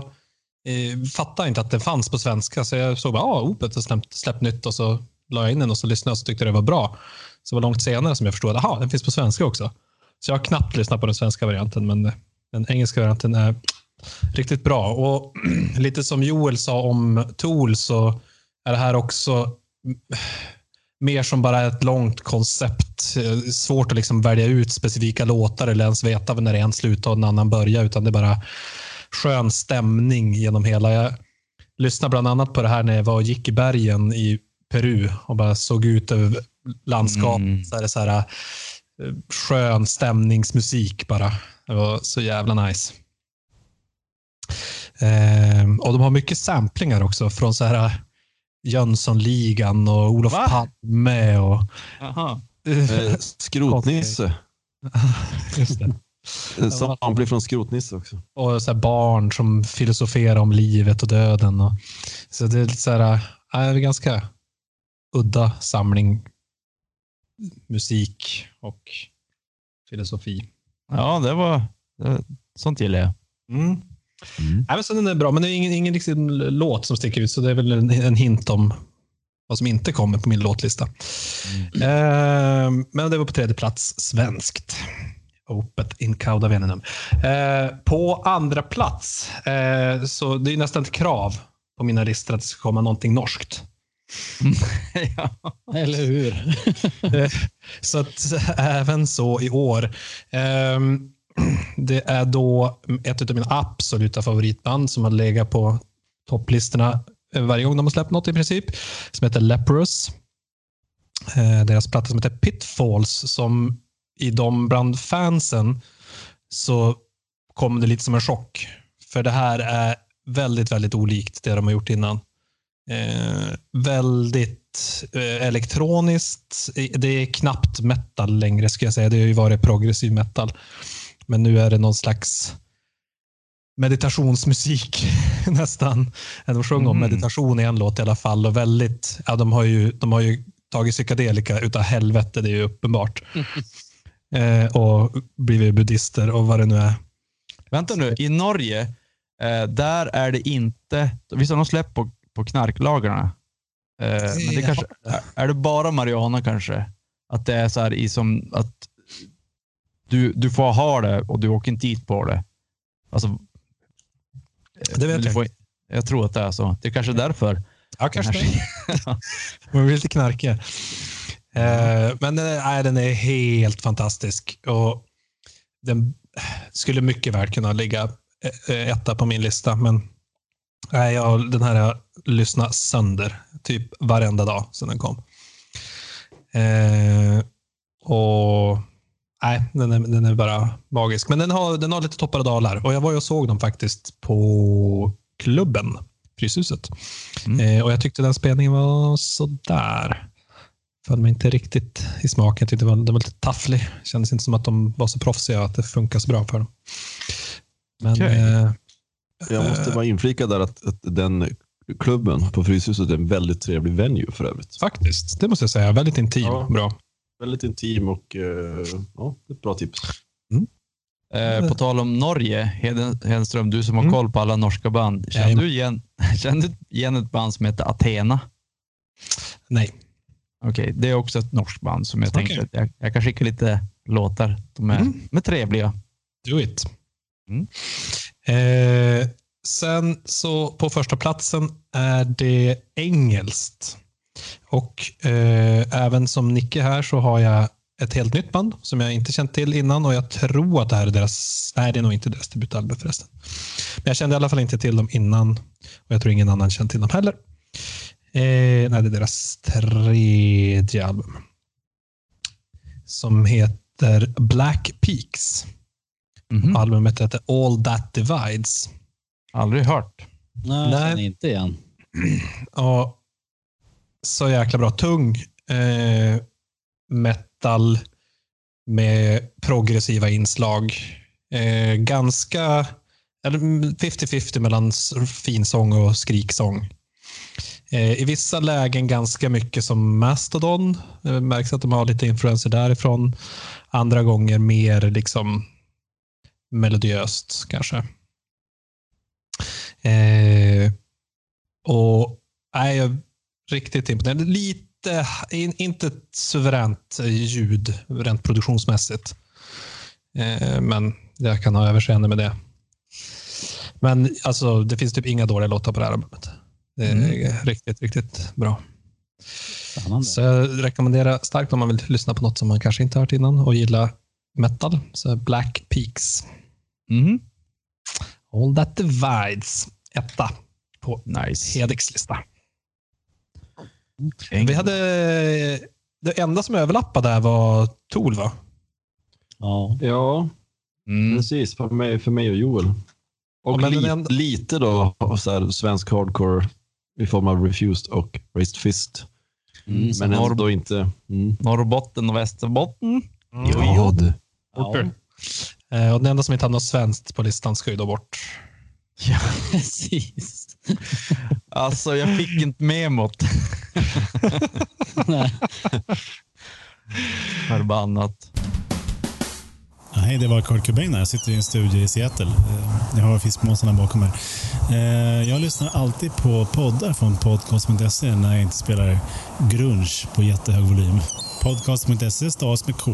eh, fattade inte att den fanns på svenska, så jag såg bara ah, Opet har släppt, släppt nytt och så la jag in den och så lyssnade och så tyckte det var bra. Så det var långt senare som jag förstod att den finns på svenska också. Så jag har knappt lyssnat på den svenska varianten, men eh, den engelska varianten är riktigt bra. Och lite som Joel sa om Tool så är det här också mer som bara ett långt koncept. Eh, Svårt att liksom välja ut specifika låtar eller ens veta när en slutar och en annan börjar. Utan det är bara skön stämning genom hela. Jag lyssnade bland annat på det här när jag var och gick i bergen i Peru och bara såg ut över landskapet. Mm. Så är det så här, eh, skön stämningsmusik bara. Det var så jävla nice. Ehm, och de har mycket samplingar också från så här Jönssonligan och Olof Va? Palme. Och. Eh, Skrotnisse. Just det. Eh, Sampling från Skrotnisse också. Och så här barn som filosoferar om livet och döden. Och, så det är lite så här, äh, det är en ganska udda samling musik och filosofi. Ja, det var... Det, sånt gillar jag. Mm. Mm. Nej, men så den är bra, men det är ingen, ingen riktig låt som sticker ut, så det är väl en, en hint om vad som inte kommer på min låtlista. Eh, men det var på tredje plats, svenskt. Opet in cauda venenum. Eh, på andra plats, eh, så det är nästan ett krav på mina listor att det ska komma någonting norskt. ja. Eller hur? Eh, Så att även så i år. Ehm, Det är då ett av mina absoluta favoritband som har legat på topplistorna eh, varje gång de har släppt något i princip. Som heter Leprous. Eh, deras platta som heter Pitfalls som i de bland fansen så kom det lite som en chock. För det här är väldigt, väldigt olikt det de har gjort innan. Eh, väldigt eh, elektroniskt. Eh, det är knappt metal längre ska jag säga. Det har ju varit progressiv metal. Men nu är det någon slags meditationsmusik nästan. De sjunger om Mm. meditation i en låt i alla fall. Och väldigt, ja, de, har ju, de har ju tagit psykedelika utav helvete, det är ju uppenbart. eh, och blivit buddhister och vad det nu är. Vänta nu, i Norge, eh, där är det inte... Visst har de släppt på, på knarklagarna? Eh, men det kanske, är, är det bara marijuana kanske? Att det är så här i som att du, du får ha det och du åker inte dit på det. Alltså, Det vet jag får, jag tror att det är så. Det är kanske är därför. Ja, kanske det. Man blir lite knarkig. Eh, men den är, nej, den är helt fantastisk. Och den skulle mycket väl kunna ligga eh, etta på min lista. Men nej, jag, den här har jag lyssnat sönder typ varenda dag sedan den kom. Eh, och nej, den är, den är bara magisk. Men den har, den har lite toppar och dalar. Och jag var ju och såg dem faktiskt på klubben, Fryshuset. Eh, och jag tyckte den spelningen var sådär. Föll mig inte riktigt i smak. Jag tyckte den var, den var lite tafflig. Kändes inte som att de var så proffsiga och att det funkar så bra för dem. Men Okej. eh, Jag måste bara inflika där att, att den klubben på Fryshuset är en väldigt trevlig venue för övrigt. faktiskt, det måste jag säga. Väldigt intim. Ja. Bra. Väldigt intim och eh, ja, ett bra tips. Eh, på tal om Norge, Heden, Hedenström, du som har Mm. koll på alla norska band. Känner du igen, känner du igen ett band som heter Athena? Nej. Okej, det är också ett norskt band som jag Okej. tänkte att jag, jag kan skicka lite låtar. De är, Mm. de är trevliga. Do it. Mm. Eh, sen så på första platsen är det engelskt. Och eh, även som Nicke här så har jag ett helt nytt band som jag inte känt till innan och jag tror att det här är deras, nej det är nog inte deras debutalbum förresten. Men jag kände i alla fall inte till dem innan och jag tror ingen annan känt till dem heller. Eh, nej, det är deras tredje album. Som heter Black Peaks. Mhm. Albumet heter All That Divides. Aldrig hört. Nej, Nej. inte igen. Ja, så jäkla bra. Tung eh, metal med progressiva inslag. Eh, ganska eller 50-50 mellan finsång och skriksång. Eh, I vissa lägen ganska mycket som Mastodon. Det märks att de har lite influenser därifrån. Andra gånger mer liksom melodiöst kanske. Eh, och nej, jag riktigt imponerad. Lite, in, inte ett suveränt ljud rent produktionsmässigt. Eh, men jag kan ha överseende med det. Men alltså, det finns typ inga dåliga låtar på det här albumet. Det är riktigt, riktigt bra. Spännande. Så jag rekommenderar starkt om man vill lyssna på något som man kanske inte hört innan och gilla metal. Så Black Peaks. Mhm. All That Divides. Etta på Nice. Hedex lista. Vi hade, det enda som överlappade där var Tool va? Ja. Ja, Mm. precis. För mig, för mig och Joel. Och men den li, enda- lite då av så här svensk hardcore i form av Refused och Raised Fist. Mm, Men ändå inte... Mm. Norrbotten och Västerbotten. Ja, du. ja. Eh, och den enda som inte hade något svenskt på listan ska ju då bort. Precis. Alltså, jag fick inte memot. Nej. Förbannat. Ja, hej, det var Kurt Cobain här. Jag sitter i en studio i Seattle. Eh, Jag har fiskmåsarna bakom mig. Eh, Jag lyssnar alltid på poddar från podcast.se när jag inte spelar grunge på jättehög volym. Podcast.se stavas med K.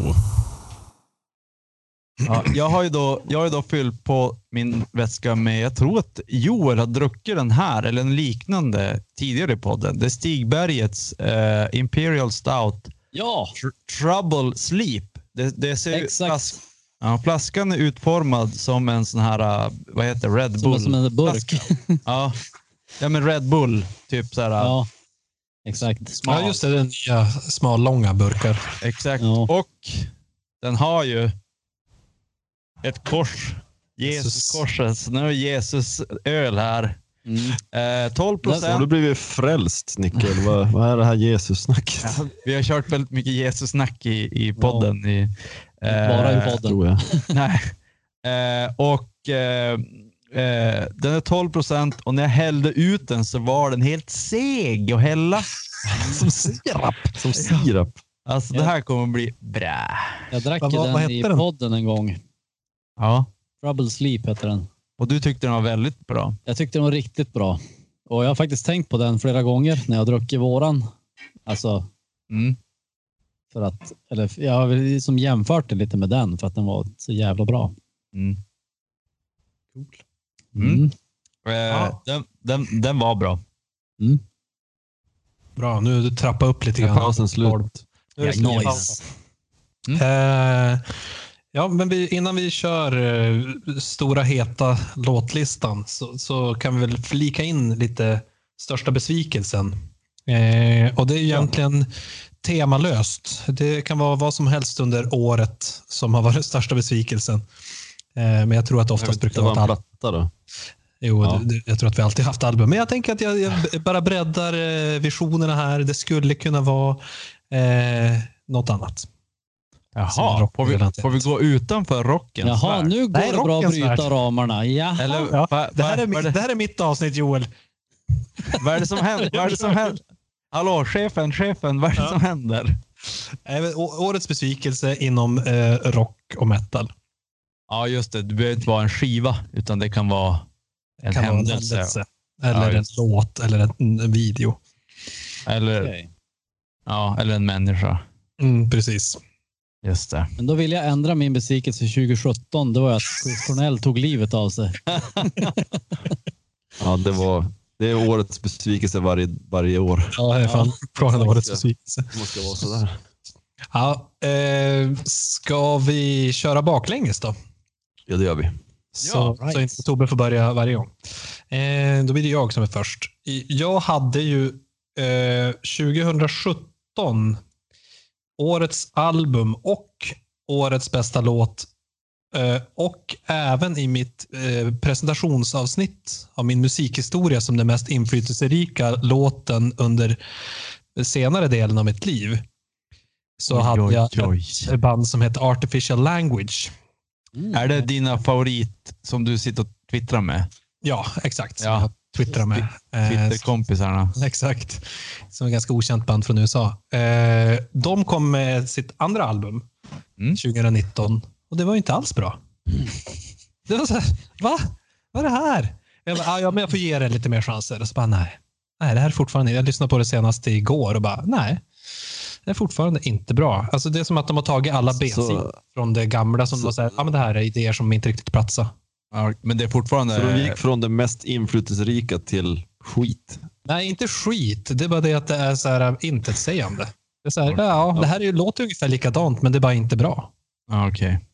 Ja, jag, har ju då, jag har ju då fyllt på min väska med, jag tror att Joel har druckit den här eller en liknande tidigare i podden. Det är Stigbergets eh, Imperial Stout Ja, Tr- Trouble Sleep. Det, det ser ju- Exakt. flas- ja, flaskan är utformad som en sån här, eh, vad heter? Red som, Bull. som en burk. Ja. ja, men Red Bull. Typ så här. Ja, exakt. Smal. Ja, just det. Är nya smallånga burkar. Exakt. Ja. Och den har ju ett kors. Jesus-korset. Så nu är Jesus öl här. Mm. Eh, 12 Har du procent. blivit frälst, Nickel? vad, vad är det här Jesus-snacket? Vi har kört väldigt mycket Jesus-snack i, i podden. I, eh, Bara i podden. Tror jag. Nej. Eh, och eh, eh, Den är 12 procent och när jag hällde ut den så var den helt seg att hälla. Som sirap. Som sirap. Alltså det här kommer bli bra. Jag drack vad- vad den i podden en gång. Ja. Trouble Sleep heter den. Och du tyckte den var väldigt bra. Jag tyckte den var riktigt bra. Och jag har faktiskt tänkt på den flera gånger när jag druckit våran. Alltså, Mm. för att, eller jag har liksom jämfört den lite med den för att den var så jävla bra. Mm. Mm. Mm. Eh, Ja. den, den, den var bra. Bra, nu du trappa upp lite grann. pausen slut? Nu är det nice. Eh, ja, men vi, innan vi kör eh, stora heta låtlistan så, så kan vi väl flika in lite största besvikelsen. Eh, och det är egentligen temalöst. Det kan vara vad som helst under året som har varit största besvikelsen. Eh, men jag tror att det oftast brukar Det vara var ett en platta då. Jo, Ja. det, det, jag tror att vi alltid haft album. Men jag tänker att jag, jag bara breddar eh, visionerna här. Det skulle kunna vara eh, något annat. Jaha, får vi, får vi gå utanför rockens Jaha, nu går Nej, det bra att bryta värld. ramarna. Ja. Eller, Ja, va, det, här är, va, mitt- det det, här är mitt avsnitt, Joel. vad är det som händer? Vad är det som händer? Hallå, chefen, chefen, vad är det Ja. som händer? Årets besvikelse inom eh, rock och metal. Ja, just det. Det behöver inte vara en skiva, utan det kan vara en kan händelse. Vara en händelse. Eller Ja, en låt eller en, en video. Eller, Okej. ja, eller en människa. Mm, precis. Just det. Men då vill jag ändra min besvikelse 2017. Det var att Chris Cornell tog livet av sig. Ja, det, var, det är årets besvikelse varje, varje år. Ja, det är fan fortfarande årets besvikelse. Det måste vara sådär. Ja, eh, ska vi köra baklänges då? Ja, det gör vi. Så, right. så inte Tobbe får börja varje gång. Eh, då blir det jag som är först. Jag hade ju eh, 2017, årets album och årets bästa låt eh, och även i mitt eh, presentationsavsnitt av min musikhistoria som den mest inflytelserika låten under senare delen av mitt liv. Så Oj, hade oj, jag oj. ett band som heter Artificial Language. Är det dina favorit som du sitter och twittrar med? Ja, exakt. Ja. Ja. Twittrar med. Eh, Twitterkompisarna? Exakt. Som är ett ganska okänt band från USA. Eh, de kom med sitt andra album Mm. 2019 och det var ju inte alls bra. Det var så här, va? Vad är det här? Jag bara, "Ah, ja, men jag får ge det lite mer chanser. Och så bara, nej. Nej, det här är fortfarande... Jag lyssnade på det senast igår och bara, nej. Det är fortfarande inte bra. Alltså det är som att de har tagit alla B-sidor från det gamla som var så här, ja men det här är idéer som inte riktigt platsar. Ja, men det är fortfarande... Så de gick från det mest inflytelserika till skit. Nej, inte skit. Det är bara det att det är så här intetsägande. Det är så här, ja, det här är ju, låter ungefär likadant, men det är bara inte bra. Ja, okej.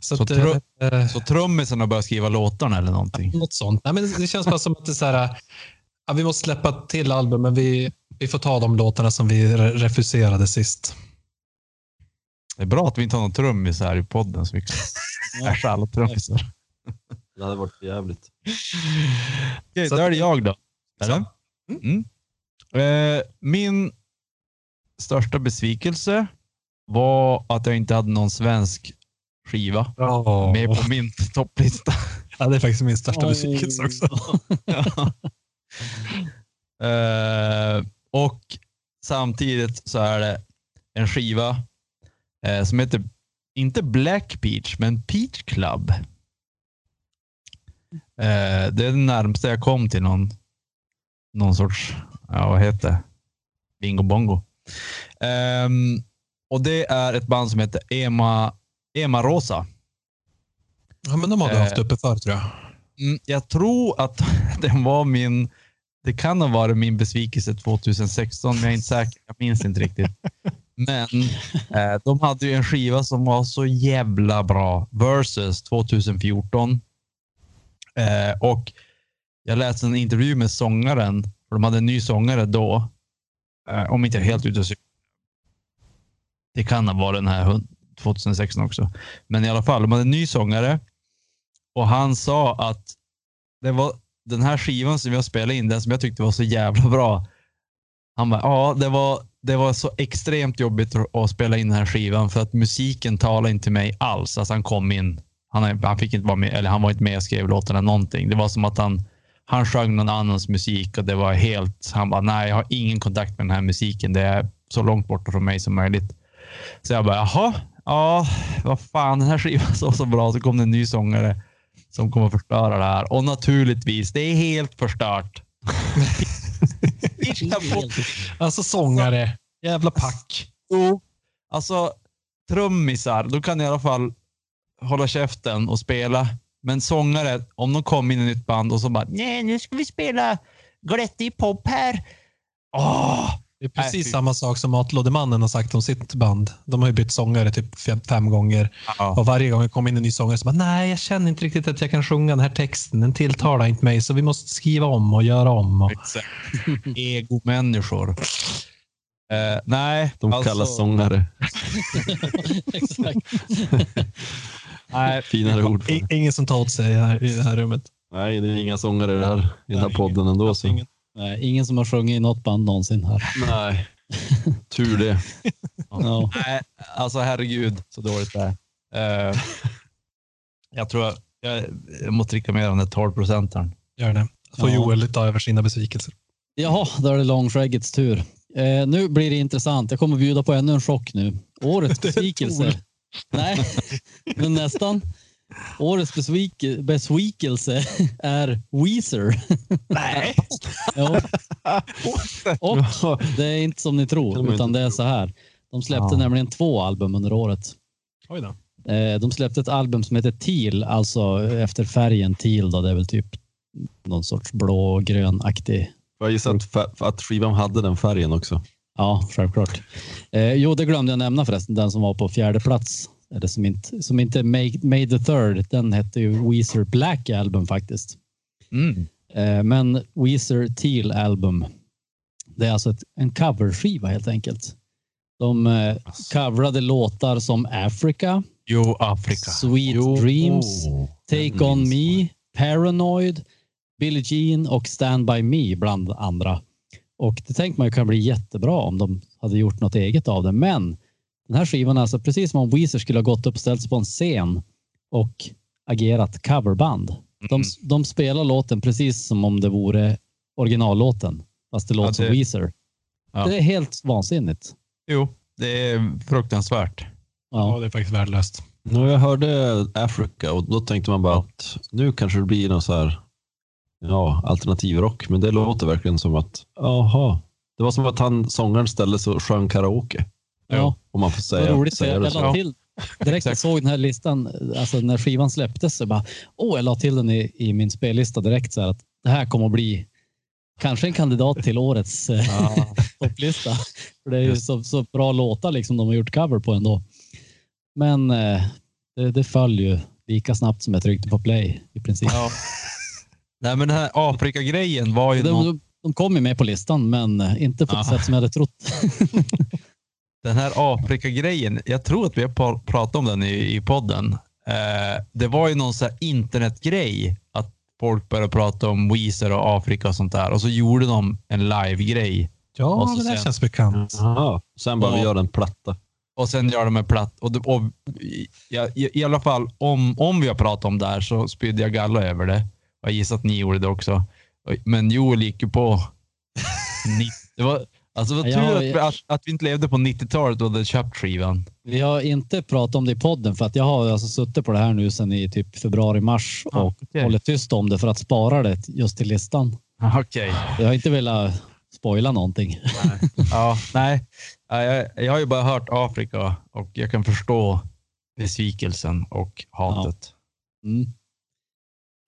Så, Så att, tro- eh, Så trummisen har börjat skriva låtarna eller någonting? något sånt. Nej, men det känns bara som att det är så här, ja, vi måste släppa till album, men vi, vi får ta de låtarna som vi re- refuserade sist. Det är bra att vi inte har någon trummis här i podden så vi kan basha alla trummisar. Det hade varit för jävligt. Okej, Så då är det jag då. Eller? Mm. Eh, min största besvikelse var att jag inte hade någon svensk skiva Ja, med på min topplista. ja, det är faktiskt min största besvikelse också. Eh, och samtidigt så är det en skiva eh, som heter, inte Black Peach, men Peach Club. Eh, det är det närmsta jag kom till någon, någon sorts, ja vad heter det? Bingo Bongo. Ehm, och det är ett band som heter Ema, Ema Rosa. Ja, men de har du Eh. haft uppe förr tror jag. Mm, jag tror att den var min, det kan ha varit min besvikelse 2016, men jag är inte säker. Jag minns inte riktigt. Men eh, de hade ju en skiva som var så jävla bra. Versus 2014. Eh, och jag läste en intervju med sångaren, för de hade en ny sångare då. Eh, om inte är helt ute och. Det kan ha varit den här 2016 också. Men i alla fall, de hade en ny sångare. Och han sa att det var den här skivan som jag spelade in, den som jag tyckte var så jävla bra. Han bara, ja, det var, det var så extremt jobbigt att- spela in den här skivan för att musiken talade inte mig alls. Alltså han kom in, han, han fick inte vara med, eller han var inte med och skrev låtarna någonting. Det var som att han, han sjöng någon annans musik och det var helt, han bara, nej, jag har ingen kontakt med den här musiken. Det är så långt borta från mig som möjligt. Så jag bara, jaha, ja, vad fan, den här skivan var så bra. Så kom det en ny sångare som kommer förstöra det här. Och naturligtvis, det är helt förstört. Alltså sångare. Jävla pack. Jo, alltså trummisar, då kan i alla fall hålla käften och spela. Men sångare, om de kommer in i ett nytt band och så bara, nej, nu ska vi spela glättig pop här. Åh! Det är precis Nej, samma sak som Matlådemannen har sagt om sitt band. De har ju bytt sångare typ fem, fem gånger. Ja. Och varje gång det kommer in en ny sångare så bara, nej, jag känner inte riktigt att jag kan sjunga den här texten. Den tilltalar inte mig, så vi måste skriva om och göra om. Och... Exakt. Egomänniskor. Eh, nej, De alltså, kallas sångare. Exakt. Nej, Finare ord ingen som tar åt sig här, i det här rummet. Nej, det är inga sångare i, här, i den här podden ändå. Så. ingen. Nej, ingen som har sjungit i något band någonsin här. Nej, tur det. Ja. Nej, alltså herregud så dåligt det är. Eh, jag tror jag, jag, måste dricka mer av den där 12 procentaren. Gör det. Får Ja. Joel ta över sina besvikelser. Jaha, då är det långskäggets tur. Eh, nu blir det intressant. Jag kommer bjuda på ännu en chock nu. Årets besvikelse. Nej, men nästan. Årets besvik- besvikelse är Weezer. Nej. Jo. Och det är inte som ni tror, utan det är så här. De släppte Ja. nämligen två album under året. Oj då. Eh, De släppte ett album som heter Teal, alltså efter färgen teal. Då. Det är väl typ någon sorts blå-grönaktig. Jag gissar att, att skivan hade den färgen också. Ja, självklart. Eh, jo, det glömde jag nämna förresten. Den som var på fjärde plats, eller som inte, som inte made, made the third, den hette ju Weezer Black Album faktiskt. Mm. Eh, Men Weezer Teal Album, det är alltså ett, en coverskiva helt enkelt. De eh, coverade låtar som Africa, Jo, Afrika. Sweet Dreams, Take On Me, Paranoid, Billie Jean och Stand By Me bland andra. Och det tänkte man ju kan bli jättebra om de hade gjort något eget av det. Men den här skivan är alltså precis som om Weezer skulle ha gått upp ställt sig på en scen och agerat coverband. De, de spelar låten precis som om det vore originallåten, fast det låter som det- Weezer. Ja. Det är helt vansinnigt. Jo, det är fruktansvärt. Ja, Ja. det är faktiskt värdelöst. Ja, jag hörde Africa och då tänkte man bara att nu kanske det blir någon så här ja, alternativrock, men det låter verkligen som att jaha, det var som att han, sångaren ställde sig och sjöng karaoke. Ja. Om man får Det säga, var roligt, säga jag, det jag la till direkt jag såg den här listan, alltså när skivan släpptes, så bara, åh, jag la till den i, i min spellista direkt så här att det här kommer att bli kanske en kandidat till årets eh, topplista. För det är ju så, så bra låtar liksom de har gjort cover på ändå. Men eh, det, det föll ju lika snabbt som jag tryckte på play i princip. Ja. Nej, men den här Afrika-grejen var ju de, någon, de, kom ju med på listan, men eh, inte på ett Aha. sätt som jag hade trott. den här Afrika-grejen. Jag tror att vi har pratat om den i, i podden. Eh, det var ju någon så här internetgrej att folk började prata om Weezer och Afrika och sånt där. Och så gjorde de en live-grej. Ja, det där sen- känns bekant. Jaha. Sen bara vi Ja. gör en platta. Och sen gör de en platt. Och, och, i, i, I alla fall, om, om vi har pratat om det här så spydde jag galla över det. Jag gissar att ni gjorde det också. Men Joel gick ju på... 90, det var, alltså det var Ja, tur att, jag- att, att vi inte levde på 90-talet och hade köpt skivan. Vi har inte pratat om det i podden för att jag har alltså suttit på det här nu sedan i typ februari-mars och Ah, okej. hållit tyst om det för att spara det just till listan. Okej. Jag har inte velat spoila någonting. Ja, nej. Ja, Jag, jag har ju bara hört Afrika och jag kan förstå besvikelsen och hatet. Mm.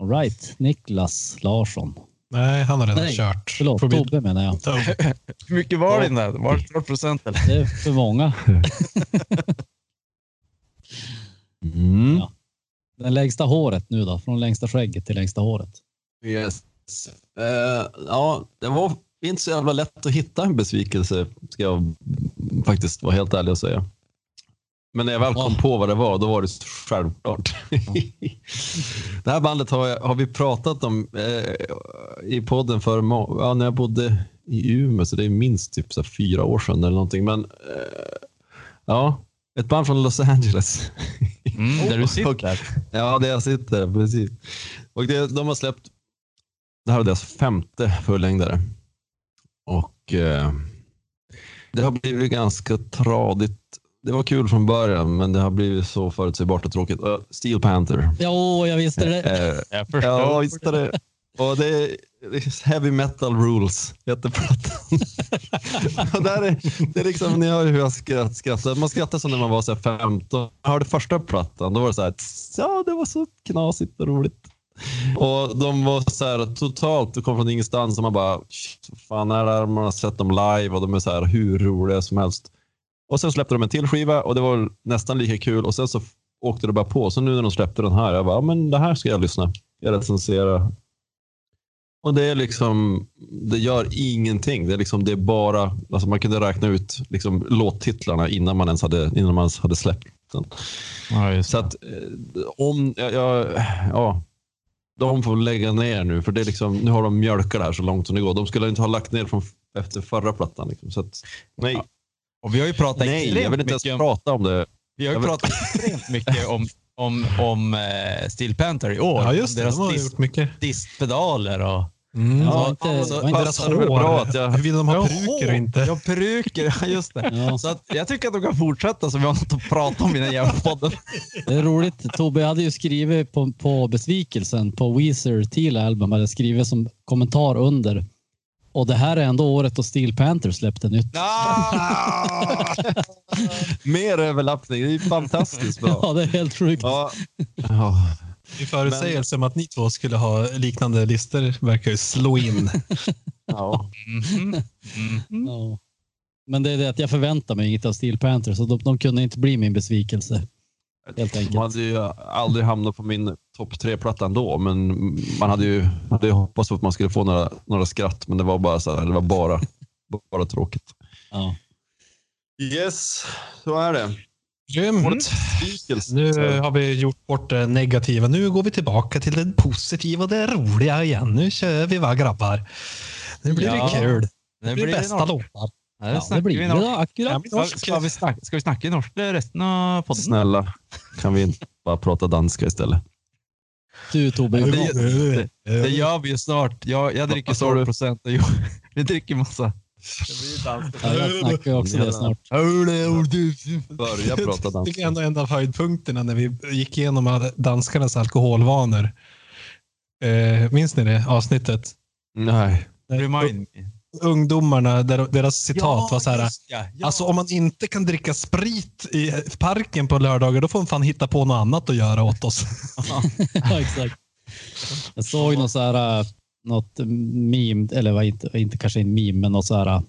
All right, Niklas Larsson. Nej, han har redan Nej, kört. Förlåt, Får bli- Tobbe menar jag. Hur mycket var det där? Var det 12 procent eller? Det är för många. Mm. Ja. Den längsta håret nu då, från längsta skägget till längsta håret. Yes. Eh, ja, det var inte så jävla lätt att hitta en besvikelse, ska jag faktiskt vara helt ärlig och säga. Men när jag väl kom på vad det var, då var det självklart. det här bandet har, jag, har vi pratat om eh, i podden för ja, när jag bodde i Umeå, så det är minst typ så fyra år sedan eller någonting. Men eh, ja, ett band från Los Angeles. Mm, där du Och- sitter. Ja, där jag sitter, precis. Och det, de har släppt, det här är deras femte fullängdare. Och eh, det har blivit ganska tradigt. Det var kul från början, men det har blivit så förutsägbart och tråkigt. Uh, Steel Panther. Jo, jag visste det. Eh, Jag förstår. ja, visst är det. Och det är, Heavy Metal Rules, heter plattan. och där är, det är liksom, ni hör ju hur jag skratt, skrattar. Man skrattar som när man var så här 15. Jag hörde första plattan, då var det så här, ja det var så knasigt och roligt. Och de var så här totalt, det kom från ingenstans och man bara, shit, fan är det här? Man har sett dem live och de är så här hur roliga som helst. Och sen släppte de en till skiva och det var nästan lika kul och sen så åkte det bara på. Så nu när de släppte den här, jag bara, ja, men det här ska jag lyssna. Jag recensera. Och det är liksom, det gör ingenting. Det är liksom, det är bara, alltså man kunde räkna ut liksom låttitlarna innan man ens hade, innan man ens hade släppt den. Ja, Så att eh, om, ja, ja, ja, de får lägga ner nu för det är liksom, nu har de mjölkat det här så långt som det går. De skulle inte ha lagt ner från efter förra plattan. Liksom. Så att, nej, Och vi har ju pratat nej, jag extremt vill inte ens mycket om, prata om det. vi har ju jag vill- pratat extremt mycket om, om, om eh, Steel Panther i år. Ja, just det. Deras De har dis- gjort mycket. distpedaler och... Mm. Ja, inte, alltså, inte deras väl bra att hår. jag- Hur vill de ha Jaha, peruker och inte? Ja, peruker. Just det. Ja. Så att jag tycker att de kan fortsätta så vi har något att prata om i den jävla podden. Det är roligt. Tobbe hade ju skrivit på, på besvikelsen på Weezer Teal Album, hade skrivit som kommentar under. Och det här är ändå året då Steel Panther släppte nytt. Mer överlappning, det är fantastiskt bra. Ja, det är helt sjukt. Ja. Ja. I förutsägelse om att ni två skulle ha liknande listor verkar ju slå in. Ja. Mhm. Mhm. Ja. Men det är det att jag förväntar mig inget av Steel Panther, så de, de kunde inte bli min besvikelse. Helt enkelt. De hade ju aldrig hamnat på min topp tre-platta ändå, men man hade ju hade hoppats på att man skulle få några, några skratt, men det var bara så här, det var bara, bara tråkigt. Ja. Yes, så är det. Grymt. Nu har vi gjort bort det negativa. Nu går vi tillbaka till det positiva och det roliga igen. Nu kör vi va grabbar. Nu blir Ja. det kul. Det Det blir bästa norsk. låtar. Ja, Ja, det blir det då. Akkurat. Ja, Ska, vi snakke, skal vi snakke norsk resten av podden? Snälla, kan vi inte bara prata danska istället? Du Tobbe, Det, det, det gör vi ju snart. Jag, jag dricker Vad sa du? 12 procent och vi dricker massa. Det blir ja, jag snackar också det snart. Börja prata Jag danska. tycker ändå en av höjdpunkterna när vi gick igenom danskarnas alkoholvanor. Eh, minns ni det avsnittet? Nej. Remind me. Ungdomarna, där, deras citat var så här. ja, ja. Alltså om man inte kan dricka sprit i parken på lördagar, då får man fan hitta på något annat att göra åt oss. Ja, exakt. Jag såg något så här, äh, något meme, eller var inte, inte kanske en meme, men något så här, äh,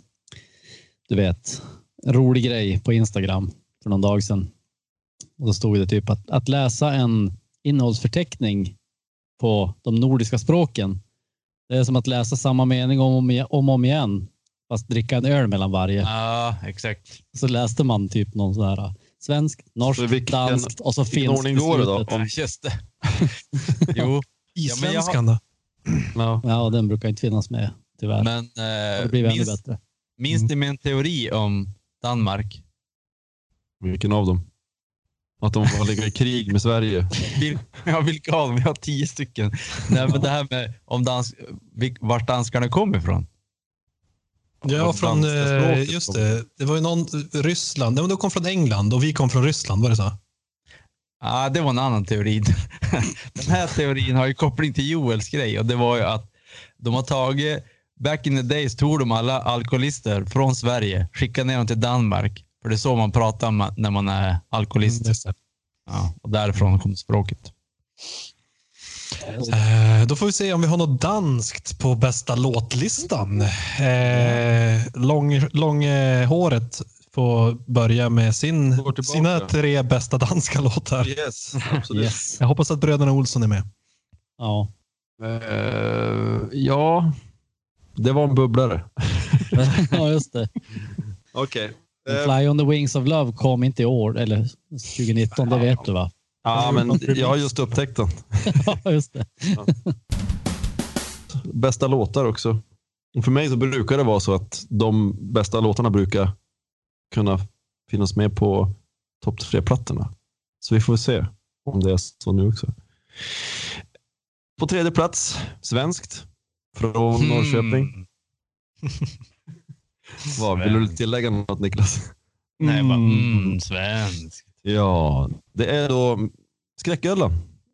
du vet, en rolig grej på Instagram för någon dag sedan. Och då stod det typ att, att läsa en innehållsförteckning på de nordiska språken. Det är som att läsa samma mening om och om, om, om igen, fast dricka en öl mellan varje. Ja, exakt. Så läste man typ någon så här svensk, norsk, vilken- danskt och så vilken finskt. ordning går det då? Ja, just det. jo, Isvenskan då? Ja. Ja, och den brukar inte finnas med tyvärr. men det eh, ännu minns, bättre. minns ni min teori om Danmark? Vilken av dem? Att de var ligga i krig med Sverige. Ja, vilka av dem? Vi har tio stycken. Nej, men det här med om dans, vart danskarna kom ifrån. Ja, från, eh, just det. Det var ju någon, Ryssland. Nej, men de kom från England och vi kom från Ryssland, var det så? Ja, det var en annan teori. Den här teorin har ju koppling till Joels grej och det var ju att de har tagit, back in the days tog de alla alkoholister från Sverige, skickade ner dem till Danmark. För det är så man pratar när man är alkoholist. Det. Ja, och därifrån kom språket. Eh, då får vi se om vi har något danskt på bästa låtlistan. Eh, lång, långhåret får börja med sin, sina tre bästa danska låtar. Yes, absolut. Yes. Jag hoppas att bröderna Olsson är med. Ja. Eh, ja, det var en bubblare. ja, just det. Okej. Eh. Fly on the wings of love kom inte i år, eller 2019, det vet du va? Ja, men jag har just upptäckt den. Ja, just det. Bästa låtar också. För mig så brukar det vara så att de bästa låtarna brukar kunna finnas med på topp tre-plattorna. Så vi får se om det är så nu också. På tredje plats, svenskt. Från Norrköping. Vad, vill du tillägga något Niklas? Nej, bara, Mm. mm, svensk. Ja, det är då Skräcködlan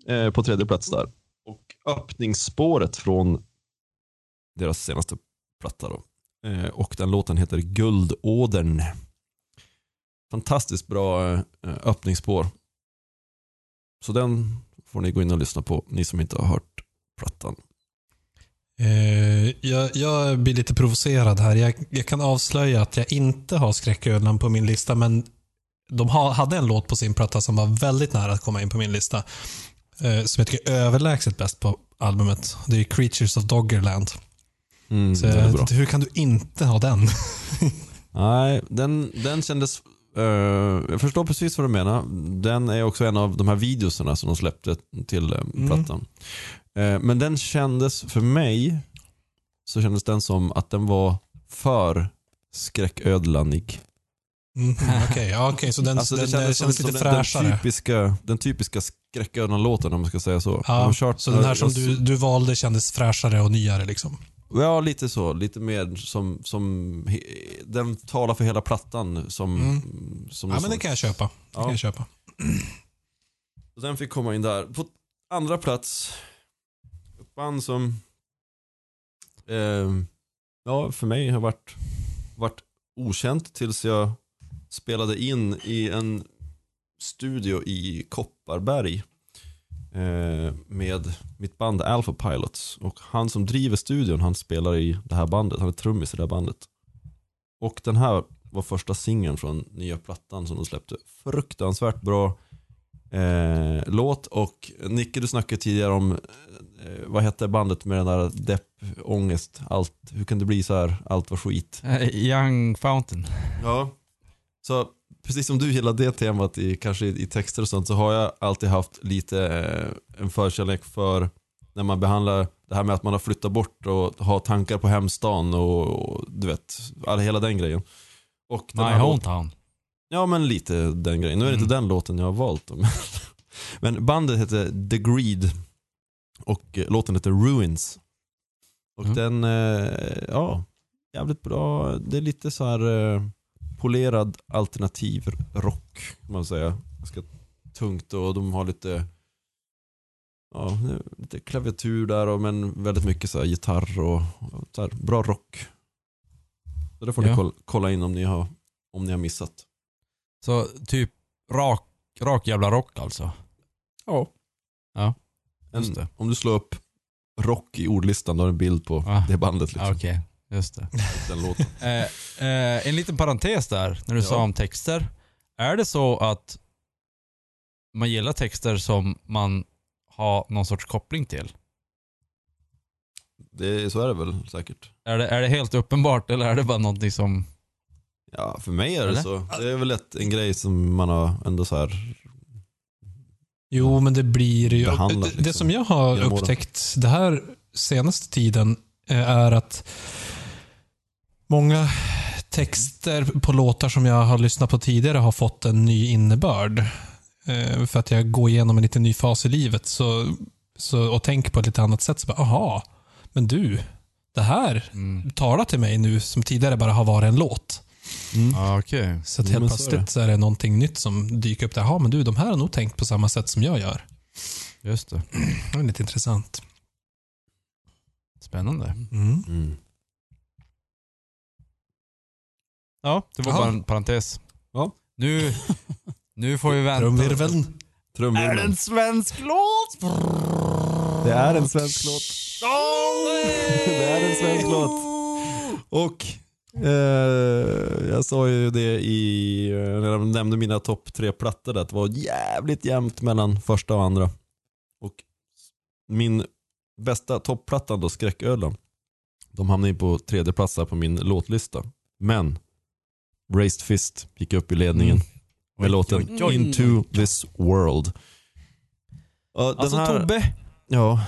eh, på tredje plats där. Och öppningsspåret från deras senaste platta. Då. Eh, och den låten heter Guldådern. Fantastiskt bra eh, öppningsspår. Så den får ni gå in och lyssna på, ni som inte har hört plattan. Eh, jag, jag blir lite provocerad här. Jag, jag kan avslöja att jag inte har Skräcködlan på min lista, men de ha, hade en låt på sin platta som var väldigt nära att komma in på min lista. Eh, som jag tycker är överlägset bäst på albumet. Det är Creatures of Doggerland. Mm, Så, hur kan du inte ha den? Nej, den, den kändes... eh, jag förstår precis vad du menar. Den är också en av de här videoserna som de släppte till Mm. plattan. Eh, men den kändes, för mig, så kändes den som att den var för skräcködlanig. Mm, Okej, ja, okej, så den, Alltså, den, kändes, den som, kändes lite som den, den, fräschare. typiska, den typiska skräcködlan-låten om man ska säga så. Ja, kört- så den här som du, du valde kändes fräschare och nyare. Liksom. Ja, lite så. Lite mer som, som den talar för hela plattan. Som, Mm. som Ja, men det kan jag köpa. Det Ja. kan jag köpa. Den fick komma in där. På andra plats, band som eh, ja, för mig har varit, varit okänt tills jag spelade in i en studio i Kopparberg eh, med mitt band Alpha Pilots. Och han som driver studion, han spelar i det här bandet. Han är trummis i det här bandet. Och den här var första singeln från nya plattan som de släppte. Fruktansvärt bra eh, låt. Och Nicke, du snackade tidigare om, eh, vad hette bandet med den där depp, ångest, allt, hur kan det bli så här, allt var skit? Eh, Young Fountain. Ja. Så precis som du gillar det temat i, kanske i, i texter och sånt så har jag alltid haft lite eh, en förkärlek för när man behandlar det här med att man har flyttat bort och har tankar på hemstan och, och du vet, all, hela den grejen. Och den My Hometown. Ja men lite den grejen. Nu är det Mm. inte den låten jag har valt. men bandet heter The Greed och eh, låten heter Ruins. Och Mm. den, eh, ja, jävligt bra. Det är lite så här eh, polerad alternativ rock kan man säga. Ganska tungt och de har lite Ja, lite klaviatur där och men väldigt mycket så här gitarr och och så här, bra rock. Så det får Ja. ni kolla, kolla in om ni har, om ni har missat. Så typ rak, rak jävla rock alltså. Ja. Ja, En, just det. om du slår upp rock i ordlistan, då har du en bild på Ah. det bandet. Liksom. Ja, Okej, just det. Den låten. Eh, eh, en liten parentes där, när du Ja. sa om texter. Är det så att man gillar texter som man har någon sorts koppling till? Det, så är det väl säkert. Är det, är det helt uppenbart eller är det bara någonting som... Ja, för mig är det Eller? så. Det är väl ett, en grej som man har ändå så här. Jo, men det blir ju... Behandlat, det, liksom, det som jag har upptäckt det här senaste tiden eh, är att många texter på låtar som jag har lyssnat på tidigare har fått en ny innebörd. Eh, För att jag går igenom en lite ny fas i livet så, så, och tänker på ett lite annat sätt. Så bara, aha, men du, det här Mm. talar till mig nu som tidigare bara har varit en låt. Ja, okej. Så att helt så är plötsligt så är det någonting nytt som dyker upp. där. Jaha, men du, de här har nog tänkt på samma sätt som jag gör. Just det. Det är lite intressant. Spännande. Mm. Mm. Ja, det var Jaha. bara en parentes. Ja. Nu, nu får vi vänta. Trumvirveln. Trumvirveln. svensk låt? Det är en svensk låt. Det är en svensk låt. Och eh, jag sa ju det i, när jag nämnde mina topp tre plattor där, att det var jävligt jämnt mellan första och andra. Och min bästa topplatta då, Skräckölen, de hamnade in på tredje plats där på min låtlista. Men Raised Fist gick upp i ledningen Mm. med låten oj, oj. Into this world. Den Alltså här- Tobbe. Ja,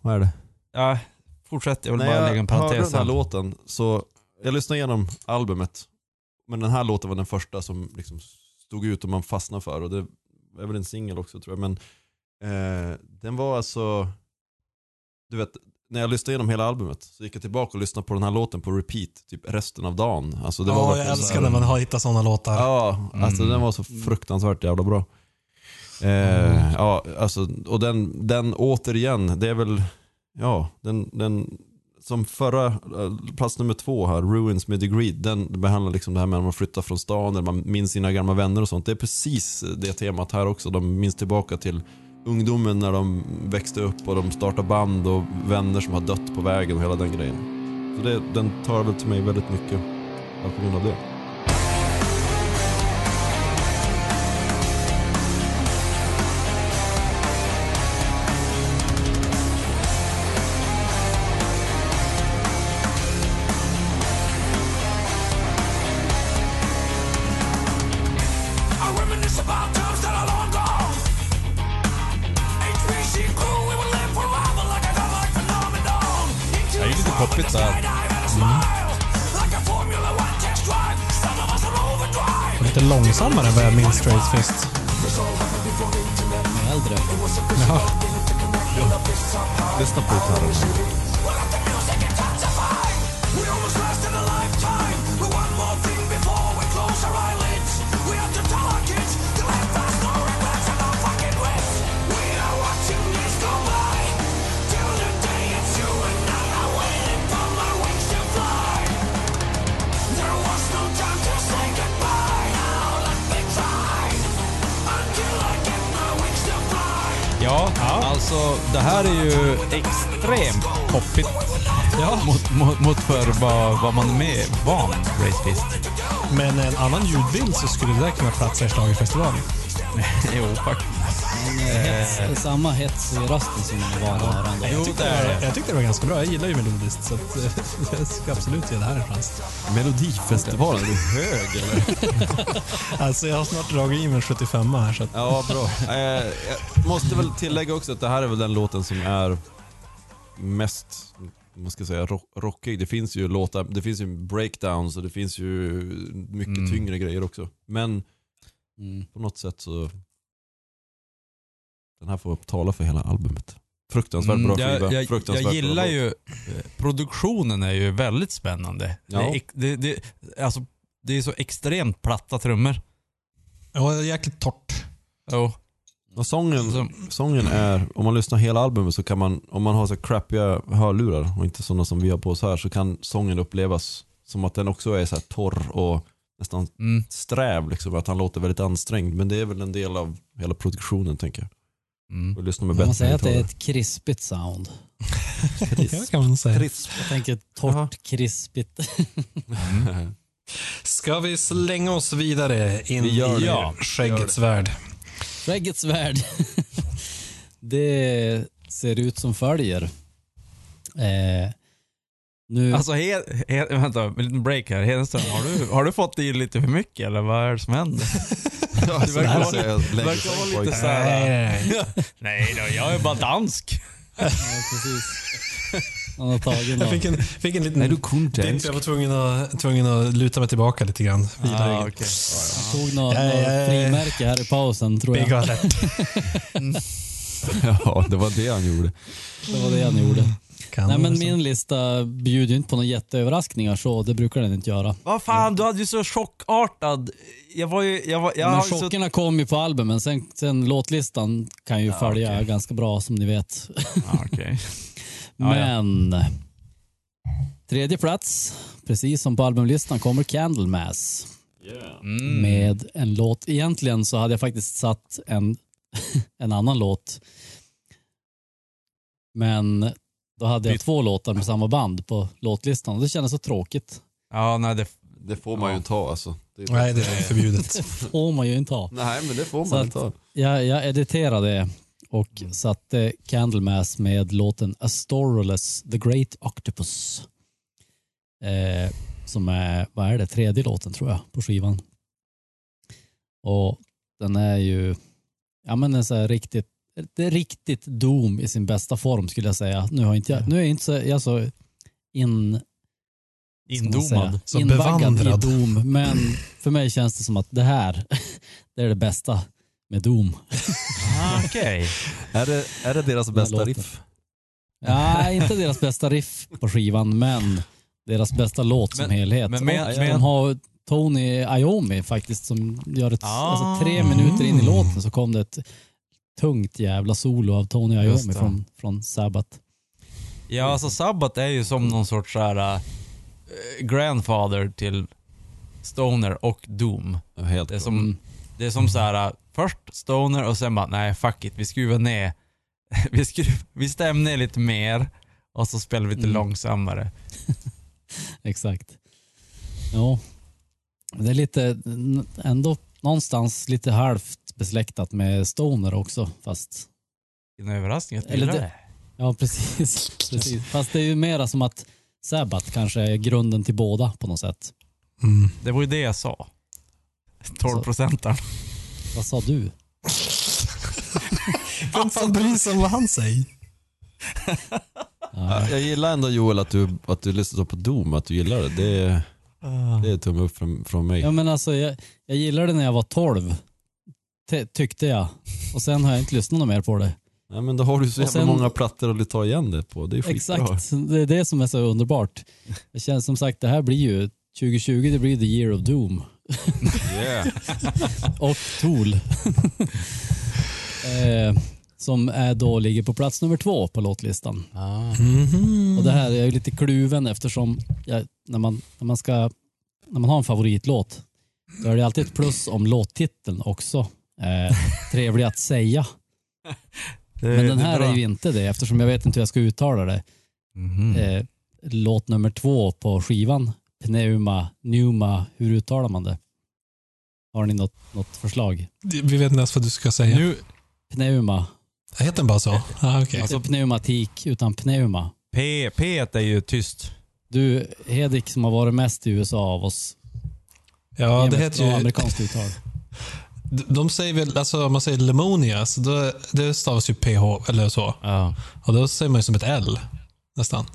vad är det? Ja, fortsätt. Jag vill När bara jag lägga en hörde parentes den här låten så, jag lyssnade igenom albumet. Men den här låten var den första som liksom stod ut och man fastnade för. Och det är väl en singel också tror jag. Men eh, den var alltså, du vet, när jag lyssnade igenom hela albumet så gick jag tillbaka och lyssnade på den här låten på repeat typ resten av dagen. Alltså det var Ja, jag älskar när man har hittat sådana låtar. Ja, alltså Mm. den var så fruktansvärt jävla bra. Eh, ja, alltså, och den, den återigen, det är väl, ja, den, den som förra, eh, plats nummer två här, Ruins med Degree, den behandlar liksom det här med att man flyttar från stan, eller man minns sina gamla vänner och sånt. Det är precis det temat här också. De minns tillbaka till ungdomen när de växte upp och de startar band och vänner som har dött på vägen och hela den grejen. Så det, den tar väl till mig väldigt mycket på grund av det. Us are overdrive. Lite långsammare än vad jag minns Raised Fist. Äldre. Jaha. Lyssna på gitarren. We'll let the music intensify. We almost lasted a lifetime. But one more thing before we close our eyelids. Alltså det här är ju extremt poppigt. Ja. Mot, mot, mot för vad, vad man är med van Race Fist. Men en annan ljudbild så skulle det där kunna platsa i schlagerfestivalen. Jo, faktiskt. Eh, hets, det är samma hets i rösten som man det är det. Jag tyckte det var ganska bra. Jag gillar ju melodiskt så att, eh, jag ska absolut ge det här en chans. Melodifestivalen, är du hög eller? Alltså jag har snart dragit i mig en 75 här så att, Ja, bra. Eh, jag måste väl tillägga också att det här är väl den låten som är mest, vad ska säga, rock, rockig. Det finns ju låtar, det finns ju breakdowns och det finns ju mycket Mm. tyngre grejer också. Men Mm. på något sätt så, den här får tala för hela albumet. Fruktansvärt bra Mm, skiva. jag, jag, Fruktansvärt jag bra gillar ju, eh, produktionen är ju väldigt spännande. Ja. Det, är, det, det, alltså, det är så extremt platta trummor. ja, jäkligt torrt. Jo. Och sången, Så- sången är, om man lyssnar hela albumet så kan man, om man har så crappiga hörlurar och inte sådana som vi har på oss här, så kan sången upplevas som att den också är så här torr och nästan Mm, sträv. Liksom, att han låter väldigt ansträngd. Men det är väl en del av hela produktionen tänker jag. Mm. Och lyssna med Man säger att det är ett krispigt sound. Det kan man säga. Krisp. Jag tänker torrt, krispigt. Ska vi slänga oss vidare in Vi gör i det. Ja, skäggets värld? Skäggets värld. det ser ut som följer. Eh, nu, Alltså, he, he, vänta, en liten break här. Hedenström, har du, har du fått i lite för mycket eller vad är det som händer? Ja, Det verkar vara- lägger verkar vara lite i- så här- Nej, nej, nej. Nej då, jag är bara dansk. ja, precis. Han har tagit Jag fick en, fick en liten Nej, du dipp. kunde Jag var tvungen att, tvungen att luta mig tillbaka lite grann. Ah, okej. Han tog något, Ja, ja, frimärke här i pausen tror Big jag. alert. Ja, det var det han gjorde. Det var det han gjorde. Kan Nej men min lista bjuder ju inte på några jätteöverraskningar så, det brukar den inte göra. Vad fan, du hade ju så chockartad... Jag var ju... Jag, var, jag men har ju så, chockerna kom ju på albumen, sen, sen låtlistan kan ju följa okej. ganska bra som ni vet. ah, okej. Ja, ja. Men tredje plats, precis som på albumlistan, kommer Candlemass Mm. med en låt. Egentligen så hade jag faktiskt satt en, en annan låt. Men då hade jag Byt. två låtar med samma band på låtlistan och det kändes så tråkigt. Ja, nej, det, Det får man ju inte ha alltså. Det, Nej, det är förbjudet. Det får man ju inte ha. Nej, men det får man inte ha. Jag, jag editerade och satte Candlemass med låten Astorolus, The Great Octopus. Eh, som är, vad är det, tredje låten tror jag på skivan. Och den är ju, ja men en så här riktigt, det är riktigt Doom i sin bästa form skulle jag säga. Nu, har inte jag, nu är jag inte så, jag så in, indomad. Så invaggad bevandrad. i Doom. Men för mig känns det som att det här, det är det bästa med Doom. Ah, Okej. Är det, är det deras bästa låten. riff? Ja, inte deras bästa riff på skivan, men deras bästa låt som Men- helhet. men med- och med- de har Tony Iommi faktiskt som gör ett, Ah. alltså tre minuter in i låten så kom det ett tungt jävla solo av Tony Iommi från, från Sabbath. Ja, alltså Sabbath är ju som någon sorts så här, äh, grandfather till Stoner och Doom. Ja, Helt Det är som, Mm. det är som så här, äh, först Stoner och sen bara, nej fuck it, vi skruvar ner. vi, skruv, vi stämmer ner lite mer och så spelar vi lite Mm. långsammare. Exakt. Ja. Det är lite, ändå någonstans lite halvt besläktat med Stoner också, fast En överraskning att Eller det- det. Ja, precis. precis. Fast det är ju mera som att Sabbath kanske är grunden till båda på något sätt. Mm. Det var ju det jag sa. 12 procentaren. Vad sa du? Vem fan bryr sig om vad han säger? Ja, Jag gillar ändå Joel att du, att du lyssnar på Doom, att du gillar det. Det är, det är tumme upp från, från mig. ja men alltså jag, jag gillade det när jag var 12. Ty- tyckte jag. Och sen har jag inte lyssnat mer på det. Ja, men då har du så jävla sen- många plattor att ta igen det på. Det är skitbra. Exakt. Det är det som är så underbart. Det känns som sagt, det här blir ju 2020, det blir the year of doom. Yeah. Och Tool. eh, som är då ligger på plats nummer två på låtlistan. Mhm. Och det här är ju lite kluven eftersom jag, när, man, när, man ska, när man har en favoritlåt då är det alltid ett plus om låttiteln också. Eh, trevlig att säga. Men den här är ju inte det eftersom jag vet inte hur jag ska uttala det. Mhm. Eh, låt nummer två på skivan, Pneuma, Pneuma, hur uttalar man det? Har ni något, något förslag? Vi vet inte ens vad du ska säga. Nu, Pneuma. Heter den bara så? Ah, okay. Inte pneumatik, utan pneuma. P, P är ju tyst. Du, Hedik som har varit mest i USA av oss. Ja, det heter ju... amerikanskt uttal. De- säger väl, alltså om man säger lemonia, så då, det stavas ju PH eller så. Ja. Och då säger man ju som ett L. Nästan.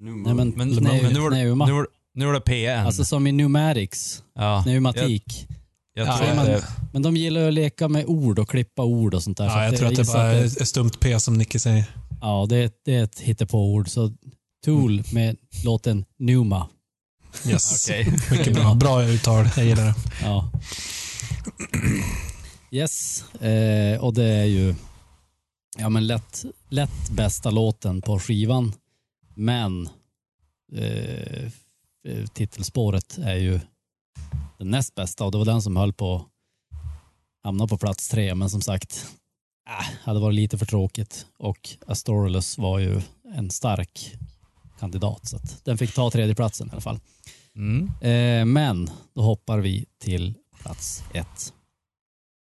Nej men, Men, pneu, men nu, var det, nu, var, nu var det PN. Alltså som i pneumatics, ja. pneumatik. Jag Ja, tror men- att det, Men de gillar att leka med ord och klippa ord och sånt där. så Ja, jag tror att det bara är att ett stumt P som Nicky säger. Ja, det är, ett- det är ett hittepåord. Så Tool med låten Numa. Yes. Okej. Mycket bra. Bra uttal. Jag gillar det. Ja. Yes, eh, och det är ju ja, men lätt, lätt bästa låten på skivan. Men eh, titelspåret är ju den näst bästa och det var den som höll på att hamna på plats tre. Men som sagt, äh, hade varit lite för tråkigt och Astorolus var ju en stark kandidat. Så att den fick ta tredjeplatsen i alla fall. mm. Eh, men då hoppar vi till plats ett.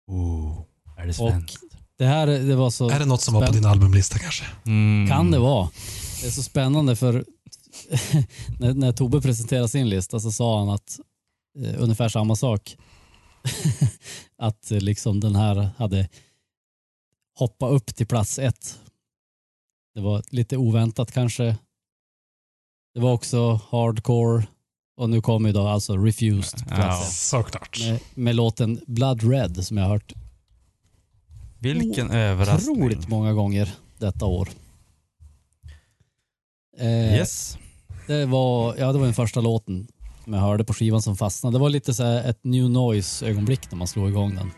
oh, är det Och svenskt? det här det var så... Är det något som var på din albumlista kanske? Mm. Kan det vara. Det är så spännande för när, när Tobbe presenterade sin lista så sa han att eh, ungefär samma sak. att eh, liksom den här hade hoppat upp till plats ett. Det var lite oväntat kanske. Det var också hardcore och nu kommer ju då alltså Refused på plats Ja. ett. Såklart. Med, med låten Blood Red som jag har hört Vilken överraskning. otroligt många gånger detta år. Eh, Yes. det, var, ja, det var den första låten som jag hörde på skivan som fastnade. Det var lite så här ett new noise ögonblick när man slog igång den.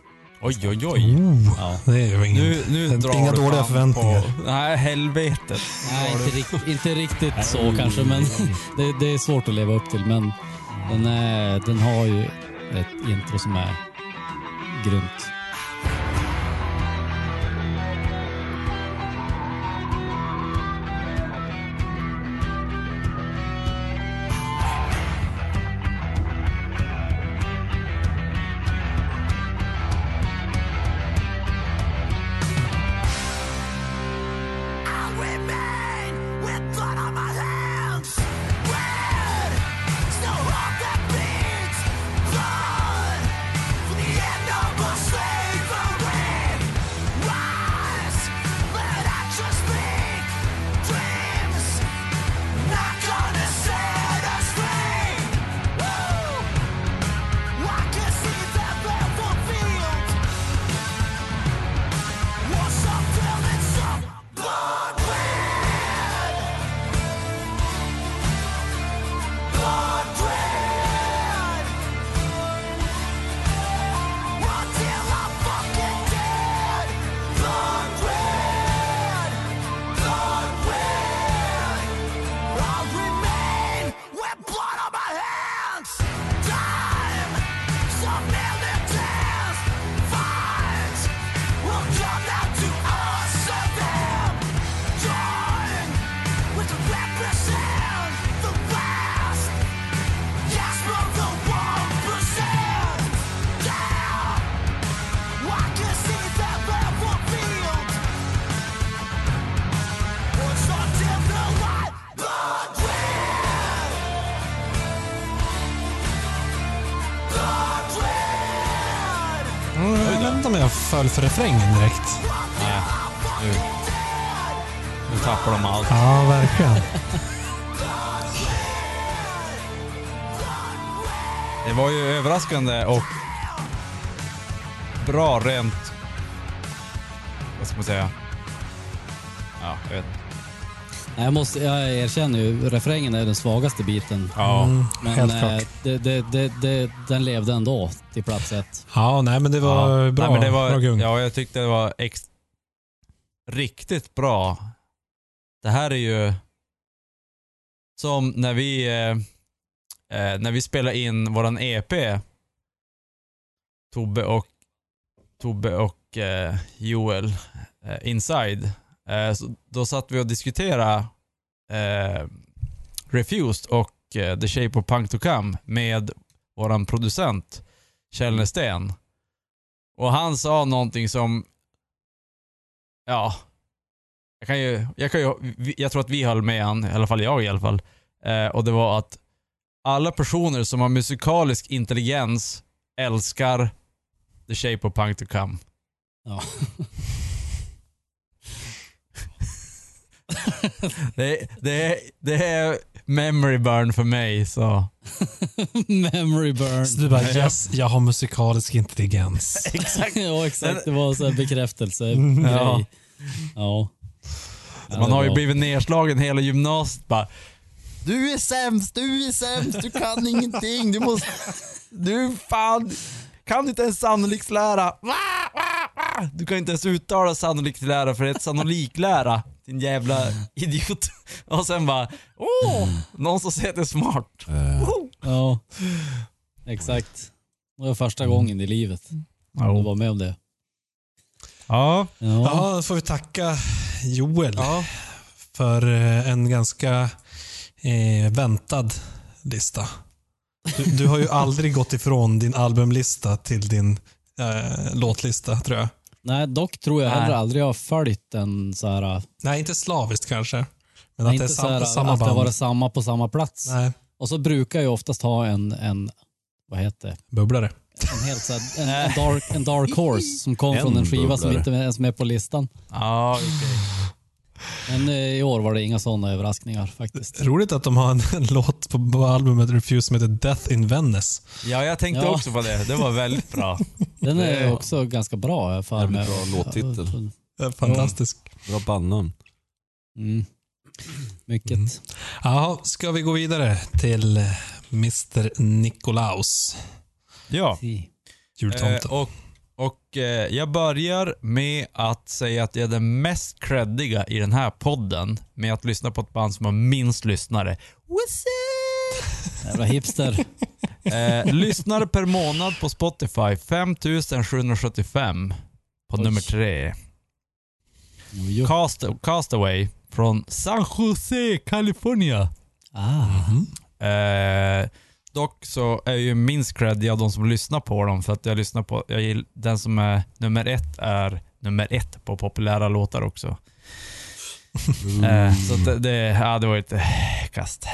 Oj, oj, oj. Oh, Ja. det är ju ingen... Nu, nu drar inga du dåliga förväntningar. På, nej, helvetet. Nej, inte, rikt, inte riktigt så kanske, men det, det är svårt att leva upp till. Men den, är, den har ju ett intro som är grymt. För refrängen direkt. Nej, nu, nu tappar de allt. Ja, verkligen. Det var ju överraskande och bra rent... Vad ska man säga? Ja, jag vet. Nej, Jag, måste, jag erkänner ju, refrängen är den svagaste biten. Ja, Mm, Men helt eh, klart. det, det, det, det, den levde ändå till plats ett. Ja, nej men det var ja. bra. Nej, men det var, bra gung. Ja, jag tyckte det var ex, riktigt bra. Det här är ju som när vi, eh, eh, när vi spelade in våran EP, Tobbe och, Tobbe och eh, Joel, eh, Inside. Eh, då satt vi och diskuterade eh, Refused och The Shape of Punk to Come med våran producent Källnersten. Och han sa någonting som, ja, jag kan ju, jag kan ju, jag tror att vi höll med han, i alla fall jag i alla fall. Eh, och det var att alla personer som har musikalisk intelligens älskar The Shape of Punk to Come. Ja. Det, det, det är memory burn för mig så. Memory burn. Så du bara yes, jag har musikalisk intelligens. Exakt. ja, exakt. Det var så här bekräftelse. Mm. Ja. Ja. Ja. Man det har ju var- blivit nedslagen hela gymnasiet bara. Du är sämst, du är sämst, du kan ingenting, du måste... Du fan, kan inte ens va, va. Du kan inte ens uttala sannolikslära för det är ett sannoliklära. Din jävla idiot. Och sen bara, åh, någon som säger att det är smart. Ja, exakt. Det var första gången i livet du var med om det. Ja. Ja. Ja, då får vi tacka Joel för eh, en ganska eh, väntad lista. Du, du har ju aldrig gått ifrån din albumlista till din eh, låtlista, tror jag. Nej, dock tror jag Nej. heller aldrig jag har följt en så här... Nej, inte slaviskt kanske. Men Nej, att inte det är sam, här, samma att det band. var samma på samma plats. Nej, Och så brukar jag oftast ha en, en vad heter det? bubblare. En, helt så här, en, en, dark, en dark horse som kom En från en skiva som bubblare. inte ens är med på listan. Ja, okej. Men eh, i år var det inga sådana överraskningar faktiskt. Roligt att de har en, en låt på, på albumet Refuse som heter Death in Venice. Ja, jag tänkte Ja. också på det. Det var väldigt bra. Den är också ganska bra för mig. bra låttitel. Fantastisk. Bra bandnamn. Mm. Mycket. Mm. Jaha, ska vi gå vidare till eh, Mr Nikolaus, Ja. Si. jultomten? Eh, och och eh, jag börjar med att säga att jag är den mest creddiga i den här podden med att lyssna på ett band som har minst lyssnare. What's up? Jävla hipster. Eh, lyssnare per månad på Spotify, 5775 på Oj. nummer tre. Cast, Castaway från San Jose, California. Ah. Eh, dock så är ju minst creddig av de som lyssnar på dem för att jag lyssnar på, jag gill, den som är nummer ett är nummer ett på populära låtar också. Eh, så det, det, ja, det var ett kast.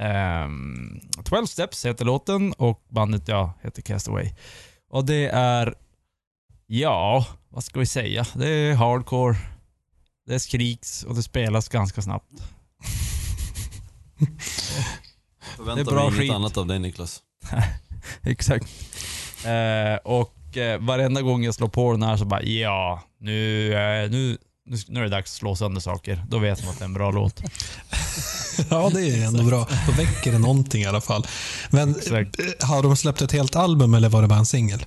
Um, 12 Steps heter låten och bandet ja, heter Castaway. Och det är, ja, vad ska vi säga? Det är hardcore, det skriks och det spelas ganska snabbt. Förväntar Det är bra mig inget skit. annat av dig Niklas. Exakt. Eh, och eh, varenda gång jag slår på den här så bara ja, nu, eh, nu, nu, nu är det dags att slå sönder saker. Då vet man att det är en bra låt. Ja, det är ändå bra. Då väcker det någonting i alla fall. Men Exakt. eh, har de släppt ett helt album eller var det bara en singel?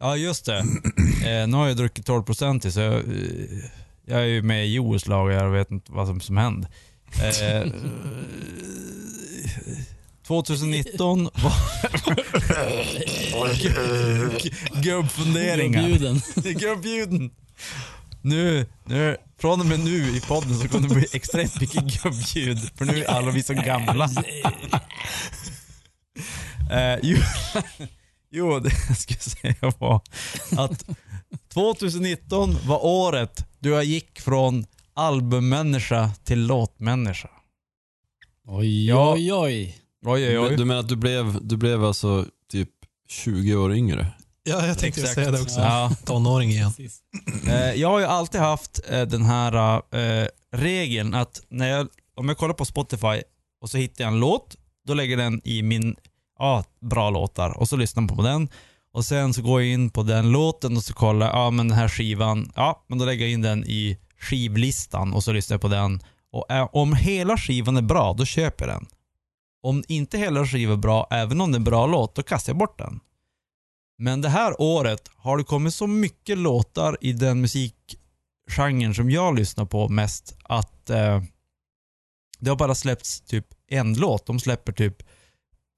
Ja, just det. Eh, nu har jag druckit 12% så jag, eh, jag är ju med i Joels lag och jag vet inte vad som, som hände. Eh, 2019 var... Gubbfunderingar. Bjuden. Gubbljuden. Nu, nu, från och med nu i podden så kommer det bli extremt mycket gubbljud. För nu är alla vi så gamla. Eh, jo, jo, det jag skulle säga var att 2019 var året då jag gick från albummänniska till låtmänniska. Oj, Ja. oj, oj. Oj, oj, oj. Du menar att du blev, du blev alltså typ 20 år yngre? Ja, jag tänkte Exakt. säga det också. Ja. Tonåring igen. Eh, jag har ju alltid haft eh, den här eh, regeln att när jag, om jag kollar på Spotify och så hittar jag en låt, då lägger den i min, ja, bra låtar och så lyssnar man på den. Och sen så går jag in på den låten och så kollar, ja men den här skivan, ja men då lägger jag in den i skivlistan och så lyssnar jag på den. Och eh, om hela skivan är bra, då köper jag den. Om inte hela skivan är bra, även om det är en bra låt, då kastar jag bort den. Men det här året har det kommit så mycket låtar i den musikgenren som jag lyssnar på mest att eh, det har bara släppts typ en låt. De släpper typ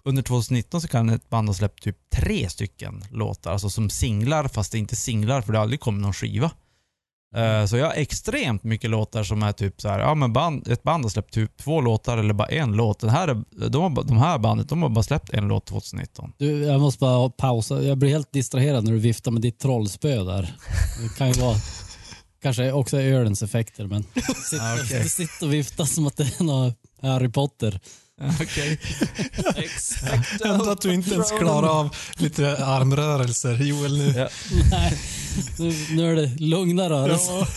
under 2019 så kan ett band ha släppt typ tre stycken låtar, alltså som singlar fast det är inte singlar för det har aldrig kommit någon skiva. Eh, Så jag har extremt mycket låtar som är typ så här, ja men band, ett band har släppt typ två låtar eller bara en låt. Den här, är- de, har, de här bandet, de har bara släppt en låt 2019. Du, jag måste bara pausa. Jag blir helt distraherad när du viftar med ditt trollspö där. Det kan ju vara kanske också ölens effekter, men sitt, okej. sitt och vifta som att det är något Harry Potter. Okej. Ändå att du inte ens klarar av lite armrörelser. Joel nu. Ja. Nej, nu, nu är det lugna rörelser.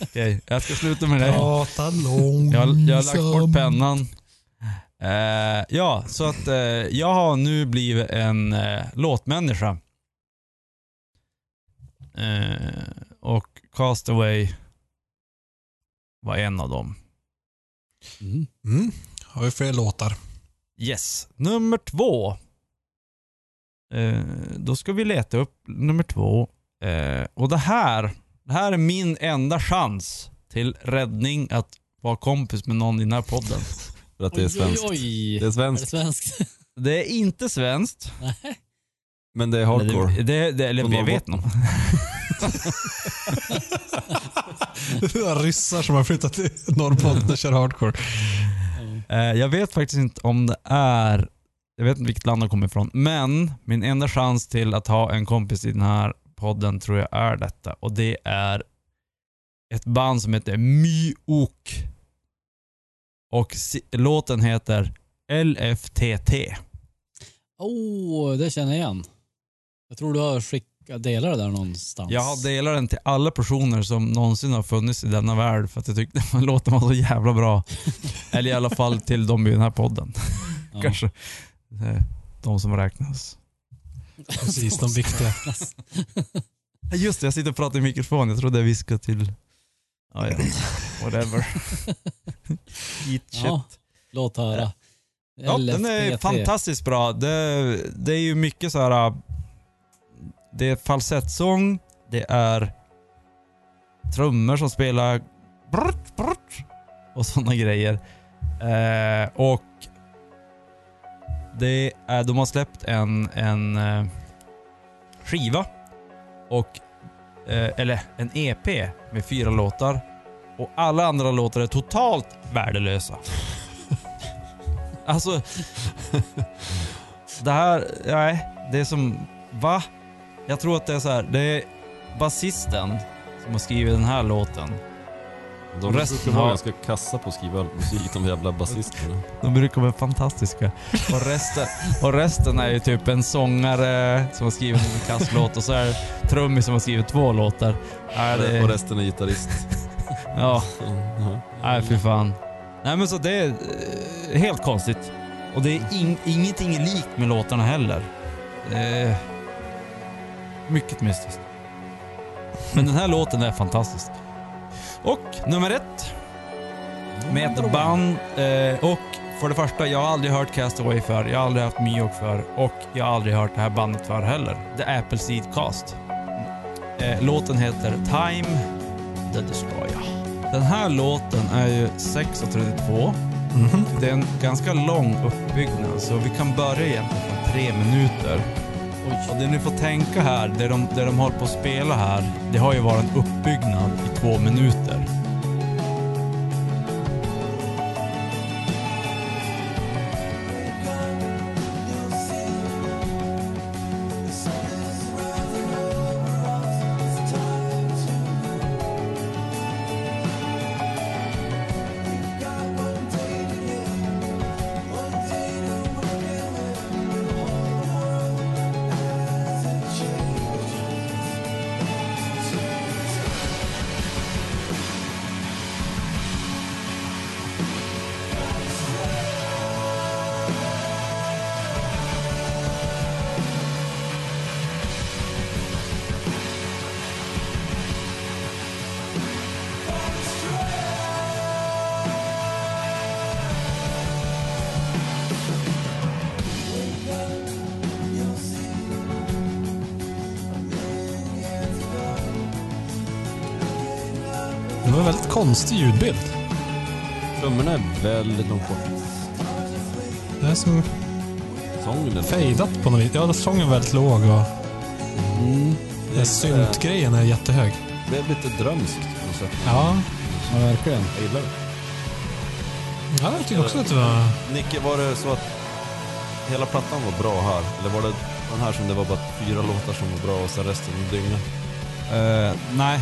Okej, jag ska sluta med det. Prata långsamt. Jag, jag har lagt bort pennan. Eh, ja, så att eh, jag har nu blivit en eh, låtmänniska. Eh, och Castaway var en av dem. Mm. Mm. Har vi fler låtar? Yes. Nummer två. Eh, då ska vi leta upp nummer två. Eh, och det här, det här är min enda chans till räddning att vara kompis med någon i den här podden. För att det är svenskt. Oj, oj, Det är Är det svenskt, svenskt? Det är inte svenskt. men det är hardcore. Det, det, det, eller jag vet nog. Det är ryssar som har flyttat till Norrbotten och kör hardcore. Eh, jag vet faktiskt inte om det är, jag vet inte vilket land de kommer ifrån, men min enda chans till att ha en kompis i den här podden tror jag är detta. Och det är ett band som heter Myok. Och låten heter LFTT. Oh, det känner jag igen. Jag tror du har skickat delar det där någonstans. Jag har delat den till alla personer som någonsin har funnits i denna värld för att jag tyckte att låten var så jävla bra. Eller i alla fall till de i den här podden. Ja. Kanske. Eh, De som räknas. Precis, de viktiga. Just det, jag sitter och pratar i mikrofon. Jag trodde jag viskade till... Ja, ja. Whatever. Eat shit. Ja, låt höra. Ja, den är fantastiskt bra. Det, det är ju mycket så här. Det är falsettsång, det är trummor som spelar brrt, brrt, och sådana grejer. Eh, och det är, de har släppt en, en eh, skiva och eh, eller en EP med fyra låtar och alla andra låtar är totalt värdelösa. Alltså, det här, nej, det är som, va? Jag tror att det är så här, det är basisten som har skrivit den här låten. De Resten brukar vara har- ganska kassa på att skriva musik, de jävla basisterna. De brukar vara fantastiska. Och resten, och resten är ju typ en sångare som har skrivit en kasslåt och så är det trummis som har skrivit två låtar. Nej, det, Och resten är gitarrist. ja, nej fy fan. Nej men så det är eh, helt konstigt. Och det är ing, ingenting är likt med låtarna heller. Är mycket mystiskt. Men den här låten är fantastisk. Och nummer ett. Med ett band. Eh, och för det första, jag har aldrig hört Castaway för. Jag har aldrig haft Myok för. Och jag har aldrig hört det här bandet för heller. The Appleseed Cast. Eh, låten heter Time the Destroyer. Den här låten är ju 6.32. Mhm. Det är en ganska lång uppbyggnad, så vi kan börja egentligen från tre minuter. Och det ni får tänka här, det de, det de håller på att spela här, det har ju varit en uppbyggnad i två minuter. Konstig ljudbild. Trummorna är väldigt långt bort. Det är som Sången är fejdat på något vis. Ja, sången är väldigt låg och Mm. den syntgrejen är jättehög. blev lite drömskt på något sätt. Ja, Ja, verkligen. Jag gillar det. ja jag tycker också att det var... Nicke, var det så att hela plattan var bra här? Eller var det den här som det var bara fyra låtar som var bra och sen resten en dynga? Eh, nej,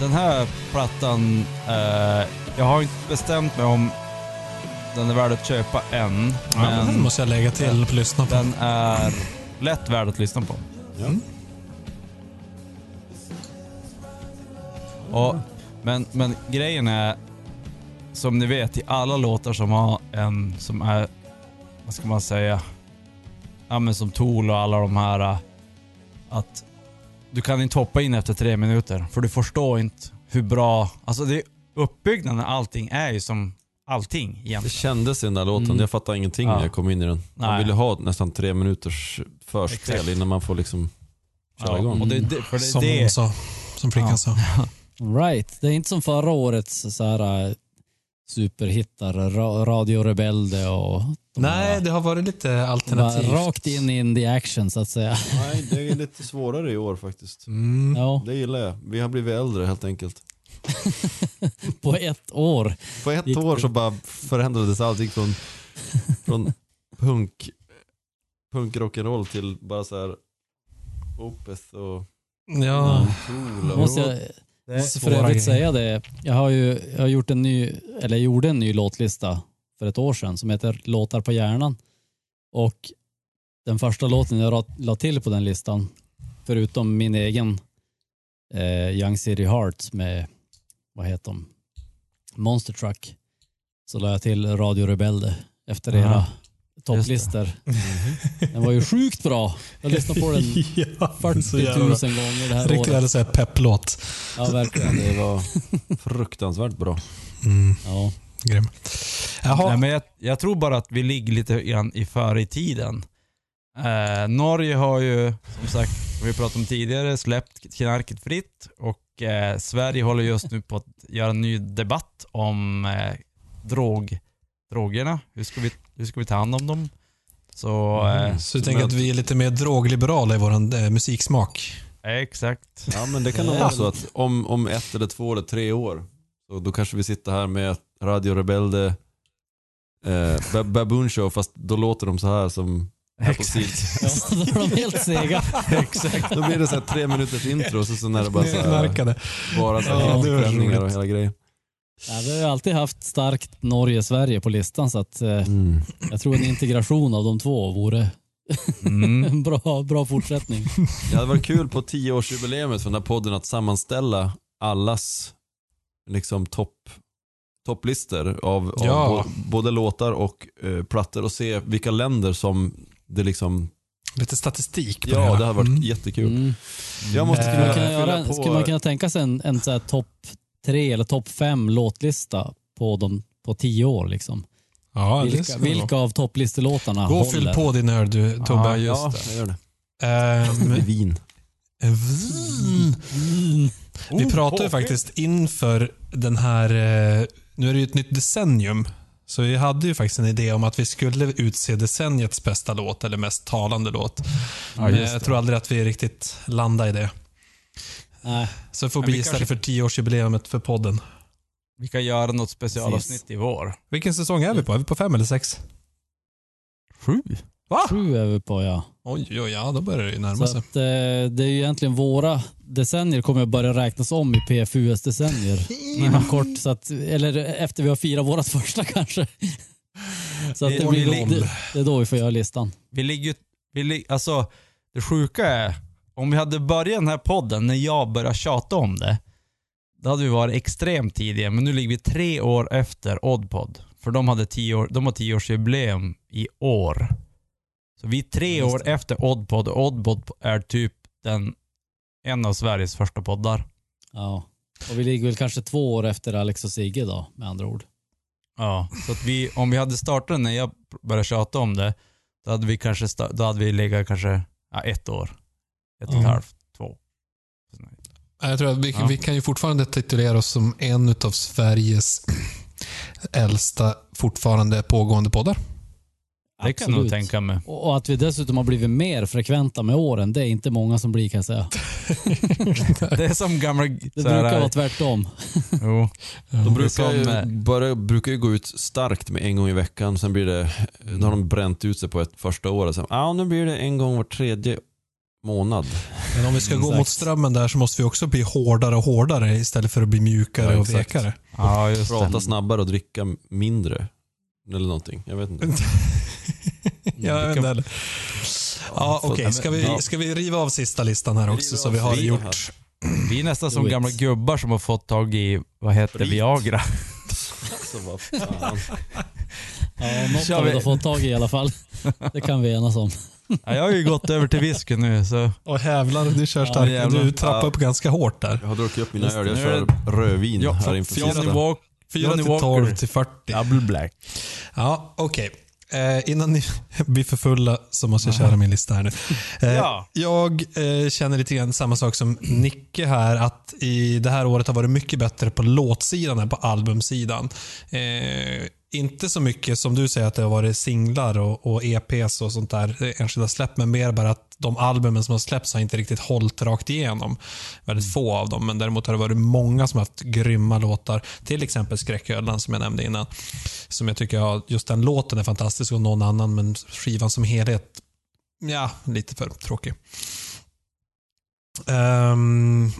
den här plattan, eh, jag har inte bestämt mig om den är värd att köpa än. Ja, men den måste jag lägga till och lyssna på. den är lätt värd att lyssna på. Ja. Och, men, men grejen är, som ni vet, i alla låtar som har en som är, vad ska man säga, ja men som Tool och alla de här, att du kan inte hoppa in efter tre minuter, för du förstår inte hur bra, alltså det uppbyggnaden, allting är ju som allting Det egentligen. kändes i den där låten. Mm. Jag fattade ingenting Ja. när jag kom in i den. Man Nej. ville ha nästan tre minuters förspel Exakt. innan man får liksom köra Ja, igång. och det, det, för det, Som det, hon sa. Som flickan Ja. sa. Right. Det är inte som förra årets så här, äh, superhittar, ra, Radio Rebelde och Nej, det har varit lite alternativt. rakt in in the action så att säga. Nej, det är lite svårare i år faktiskt. Mm. Ja, Det gillar jag. Vi har blivit äldre helt enkelt. på ett år. På ett Gick år det- så bara förändrades allting från, från punk, punk rock'n'roll till bara så här Opeth och Ja. Tool och... Måste jag måste för övrigt säga det. Jag har ju jag har gjort en ny, eller jag gjorde en ny låtlista för ett år sedan som heter Låtar på hjärnan. Och den första låten jag la till på den listan, förutom min egen eh, Young City Hearts med, vad heter de? Monster Truck. Så la jag till Radio Rebelde efter Aha. era topplistor. Den var ju sjukt bra. Jag lyssnade på den ja, 40 så 000 jävla- gånger det här Riktigt året. här pepplåt. Ja, verkligen. Det var fruktansvärt bra. Mm, Ja. Grym. Jaha. Nej, men jag, jag tror bara att vi ligger lite grann i före i tiden. Eh, Norge har ju, som sagt, som vi pratade om tidigare, släppt knarket fritt och eh, Sverige håller just nu på att göra en ny debatt om eh, drog, drogerna. Hur ska, vi, hur ska vi ta hand om dem? Så, eh, Så du tänker att vi är lite mer drogliberala i vår eh, musiksmak? exakt. Ja men det kan nog vara så att om, om ett eller två eller tre år, så då kanske vi sitter här med Radio Rebelde eh, Ba- Baboon Show fast då låter de så här som Seeds. Ja, då är de helt sega. Exakt. Då blir det så här tre minuters intro och så, så när det bara så här, bara så Ja, här det var hitspänningar och hela grejen. Ja, vi har ju alltid haft starkt Norge-Sverige på listan så att eh, Mm. jag tror en integration av de två vore Mm. en bra, bra fortsättning. Det hade varit kul på tioårsjubileet för den här podden att sammanställa allas liksom topp topplistor av, av Ja. bo, både låtar och eh, plattor och se vilka länder som det liksom, Lite statistik på ja hela. det hade varit Mm. jättekul. Mm. Jag måste Eh, kunna Man fylla göra, på. skulle man kunna tänka sig en, en topp tre eller topp fem låtlista på, de, på tio år? Liksom. Ja, det vilka, vilka av topplistelåtarna Gå och håller? fyll på din öl du Tobbe. Ja, just Ja, det. jag gör det. Ehm, Vin. Mm. Vi Oh, pratade ju faktiskt inför den här, eh, nu är det ju ett nytt decennium, så vi hade ju faktiskt en idé om att vi skulle utse decenniets bästa låt eller mest talande låt. Men just jag det. tror aldrig att vi riktigt landade i det. Nej, Så det får Men bli vi istället kanske- för tioårsjubileumet för podden. Vi kan göra något specialavsnitt i vår. Vilken säsong är vi på? Är vi på fem eller sex? Sju? Sju är vi på ja. Oj, oj, ja, då börjar det ju närma Så sig. att, eh, det är ju egentligen våra decennier kommer att börja räknas om i PFUs decennier inom kort. Så att, eller efter vi har firat vårt första kanske. Så att det, Det- blir, det- det, det är då vi får göra listan. Vi ligger vi lig, alltså det sjuka är, om vi hade börjat den här podden när jag började tjata om det, då hade vi varit extremt tidiga, men nu ligger vi tre år efter Oddpod. För de, hade tio år, de har tioårsjubileum i år. Så vi är tre Just år efter Oddpod och Oddpod är typ den, en av Sveriges första poddar. Ja. Och vi ligger väl kanske två år efter Alex och Sigge då, med andra ord. Ja, så att vi, om vi hade startat när jag började tjata om det, då hade vi kanske, då hade vi legat kanske ja, ett år. Ett och ett Ja. halvt, två. Jag tror att vi, Ja. vi kan ju fortfarande titulera oss som en av Sveriges äldsta fortfarande pågående poddar. Det kan jag nog tänka mig. Och och att vi dessutom har blivit mer frekventa med åren, det är inte många som blir kan jag säga. Det är som gamla... Det så här, brukar vara tvärtom. Jo. De brukar ju, bara, brukar ju gå ut starkt med en gång i veckan, sen blir det, då har de bränt ut sig på ett första året. Sen, ja, nu blir det en gång var tredje månad. Men om vi ska gå mot strömmen där så måste vi också bli hårdare och hårdare istället för att bli mjukare Ja, och vekare. Ja, just Prata det. snabbare och dricka mindre. Eller någonting, jag vet inte. Ja, jag vet inte heller. Ja, okej. Ska, vi, Ja. ska vi riva av sista listan här också så vi har det gjort? Vi är nästan som gamla gubbar som har fått tag i, vad heter det. Viagra. Så vad fan. Ja, något har vi fått tag i i alla fall. Det kan vi enas om. Ja, jag har ju gått över till whisky nu så... Åh jävlar, du kör Ja, starkt. jävlar. du trappar Ja. upp ganska hårt där. Jag har druckit upp mina öl, jag kör rödvin Ja, här inför Johnny sista. Walk, 4 Johnny till Walker. 12 till 40. Double Black. Ja, okej. Eh, innan ni blir för fulla så måste jag köra min lista här nu. Eh, Ja. Jag eh, känner lite grann samma sak som Nicke här, att i det här året har varit mycket bättre på låtsidan än på albumsidan. Inte så mycket som du säger att det har varit singlar och, och EPs och sånt där, eh, enskilda släpp, men mer bara att de albumen som har släppts har inte riktigt hållit rakt igenom. Väldigt få av dem, men däremot har det varit många som har haft grymma låtar. Till exempel Skräcködlan som jag nämnde innan. Som jag tycker, ja, just den låten är fantastisk och någon annan, men skivan som helhet, ja, lite för tråkig. Um,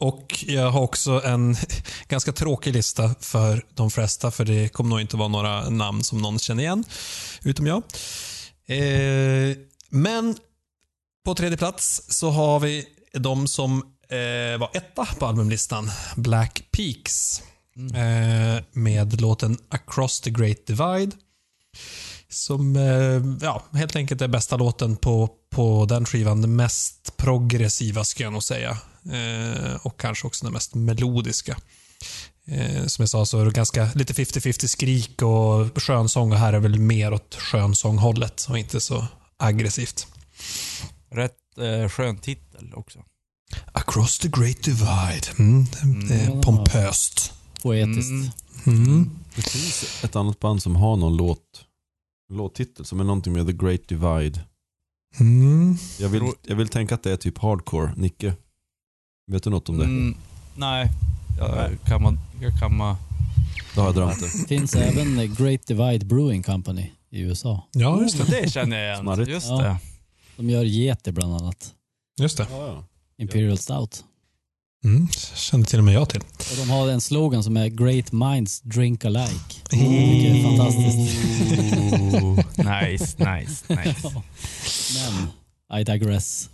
och jag har också en ganska tråkig lista för de flesta, för det kommer nog inte vara några namn som någon känner igen, utom jag. Eh, men på tredje plats så har vi de som eh, var etta på albumlistan, Black Peaks. Eh, med låten Across the Great Divide. Som eh, ja, helt enkelt är bästa låten på, på den skivan. Den mest progressiva ska jag nog säga. Eh, och kanske också den mest melodiska. Eh, som jag sa så är det ganska lite 50-50 skrik och skönsång och här är väl mer åt skönsånghållet och inte så aggressivt. Rätt eh, skön titel också. Across the Great Divide. Mm, Mm. pompöst. Poetiskt. Mm. Mm. Det finns ett annat band som har någon låt, låttitel som är någonting med The Great Divide. Mm. Jag vill, jag vill tänka att det är typ hardcore. Nicke, vet du något om det? Mm, nej, jag kan man... Jag kan man Då har jag drömt det. Det finns även Great Divide Brewing Company i USA. Ja, just det. det känner jag igen. Smarrigt. Just Ja. det. De gör Yeti bland annat. Just det. Ja, ja. Imperial Stout. Mm. kände till och med jag till. Och de har en slogan som är Great Minds Drink Alike. Det jag är fantastiskt. nice, nice, nice. Men, I digress.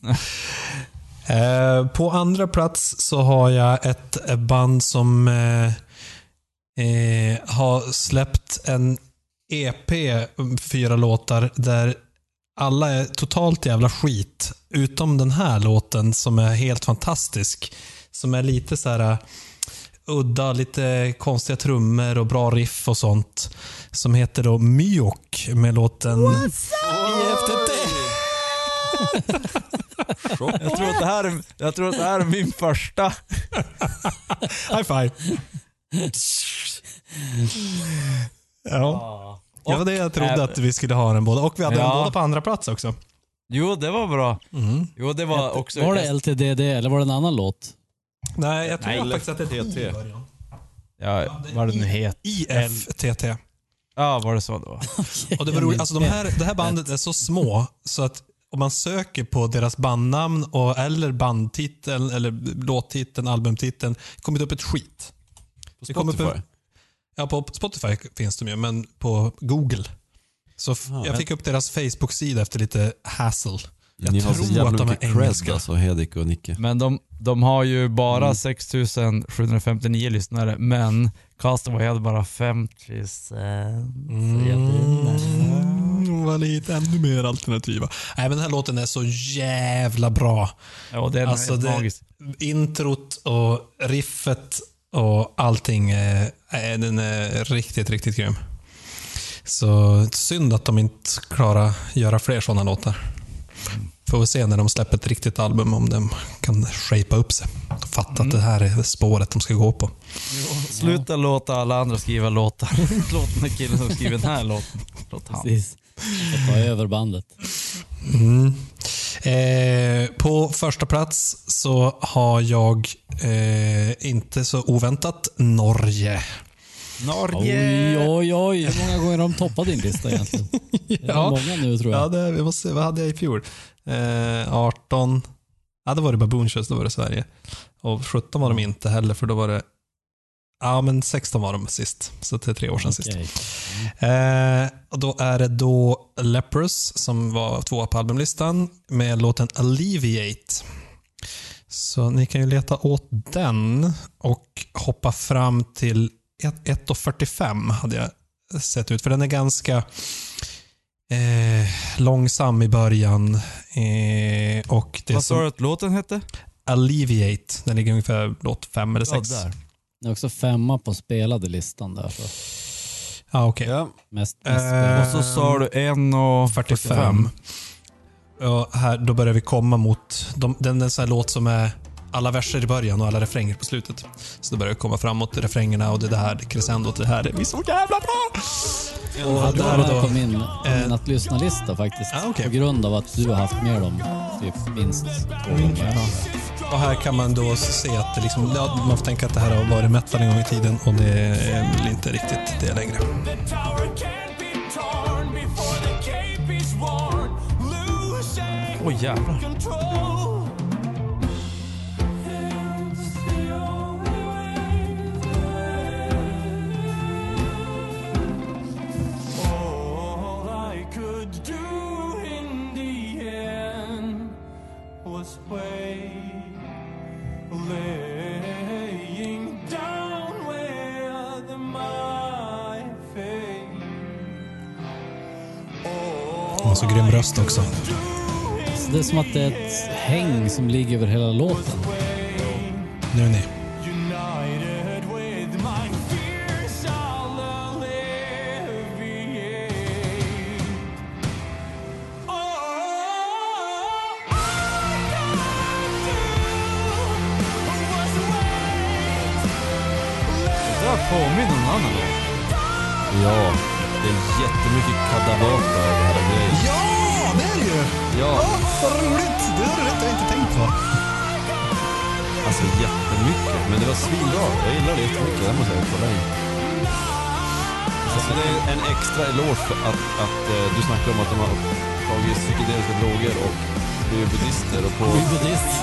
Eh, på andra plats så har jag ett eh, band som eh, eh, har släppt en EP, fyra låtar, där alla är totalt jävla skit. Utom den här låten som är helt fantastisk. Som är lite så här uh, udda, lite konstiga trummor och bra riff och sånt. Som heter då Myok med låten IFTT. Jag tror att det här är, jag tror att det här är min första. High five. Ja. Det var det jag trodde att vi skulle ha den båda. Och vi hade den Ja. båda på andra plats också. Jo, det var bra. Jo, det var också... Var det LTDD eller var det en annan låt? Nej, jag tror Nej, faktiskt att det är TT. början. Ja, vad det nu heter. IFTT. Ja, var det så då? Och det var roligt. Alltså de här, det här bandet är så små så att om man söker på deras bandnamn och, eller bandtiteln, eller låttiteln, albumtiteln, kommer det upp ett skit. På Det kommer Spotify. upp- Ja, på Spotify finns de ju, men på Google. Så f- Ah, jag fick upp deras Facebook-sida efter lite hassle. Jag Ni har så tror jävla att de är cred engelska. alltså, Hedik och Nicke. Men de, de har ju bara Mm. 6759 lyssnare, men Castaway hade bara 50 Så jag Mm, var lite ännu mer alternativa. Nej, men den här låten är så jävla bra. Ja, det är Alltså, helt det- magiskt. Introt och riffet och allting. eh, den är riktigt, riktigt grym. Så synd att de inte klarar att göra fler sådana låtar. Får vi se när de släpper ett riktigt album om de kan shapea upp sig. Fatta att det här är spåret de ska gå på. Sluta låta alla andra skriva låtar. Låt den här killen som skriver den här låten. Låt han. Precis. Ta över bandet. Mm. Eh, på första plats så har jag, eh, inte så oväntat, Norge. Norge! Oj, oj, oj. Hur många gånger har de toppat din lista egentligen? Det är Ja. många nu tror jag. Ja, det, vi måste se, vad hade jag i fjol? Eh, 18. Ja, då var det Baboon Shows, då var det Sverige. Och 17 var de inte heller, för då var det... Ja, men 16 var de sist. Så det är tre år sedan sist. Okej. Eh, och då är det då Leprous som var tvåa på albumlistan med låten Alleviate. Så ni kan ju leta åt den och hoppa fram till 1.45 hade jag sett ut. För den är ganska eh, långsam i början. Eh, och det Vad sa du att låten hette? Alleviate, den ligger ungefär låt fem eller Ja, sex. där. Det är också femma på spelade listan där. Så Ja, okej. Ja. mest, mest Eh, spelade. Och så sa du 1.45. 45. Och här, då börjar vi komma mot... De, den är en sån här låt som är alla verser i början och alla refränger på slutet. Så då börjar vi komma framåt refrängerna och det där, crescendot, det här är vi så jävla bra! Och Ja, det då. på min, på Eh. min att lyssna-lista faktiskt. Ah, okej. På grund av att du har haft med dem typ minst två gånger. Och här kan man då se att det liksom, ja, man får tänka att det här har varit metal en gång i tiden och det är väl inte riktigt det längre. The tower can't be torn laying down with my fate. Hon har så grym röst också. Så det är som att det är ett häng som ligger över hela låten. Nu är ni. Jättemycket kadavata över hela grejen. Ja, det är det ju! Ja, Vad roligt! Det har du rätt, jag inte tänkt på. alltså jättemycket. Men det var svinbra. Jag gillar det jättemycket, det måste jag kolla in. Alltså det är en extra eloge för att, att eh, du snackar om att de har tagit psykedeliska droger och blivit buddister och på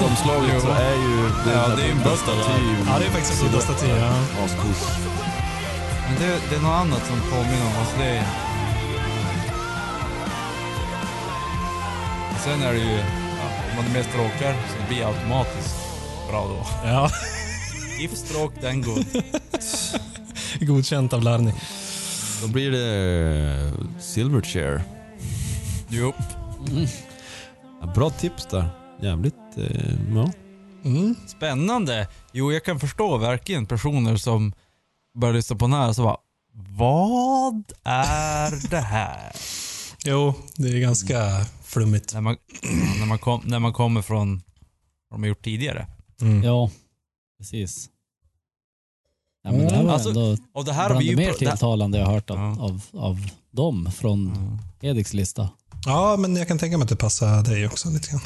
omslaget så är ju det Ja, det är ju en staty. Ja, det är faktiskt en Buddha-staty. Ja. Ascoolt. Men det, det är något annat som påminner om alltså det är... Sen är det ju, ja, om man är med stråkar så det blir automatiskt bra då. ja. If stroke then good. Godkänt av Larny. Då blir det Silverchair. Jo. Ja, bra tips där. Jävligt, eh, ja. Mm. Spännande. Jo, jag kan förstå verkligen personer som börjar lyssna på den här och så bara Vad är det här? Jo, det är ganska flummigt. när, man, när, man kom, när man kommer från vad de har gjort tidigare. Mm. Ja, precis. Ja, men det här var Alltså, ändå Och det här bland vi det ju... mer tilltalande jag har hört av, Ja. av, av dem från Ja. Ediks lista. Ja, men jag kan tänka mig att det passar dig också lite grann.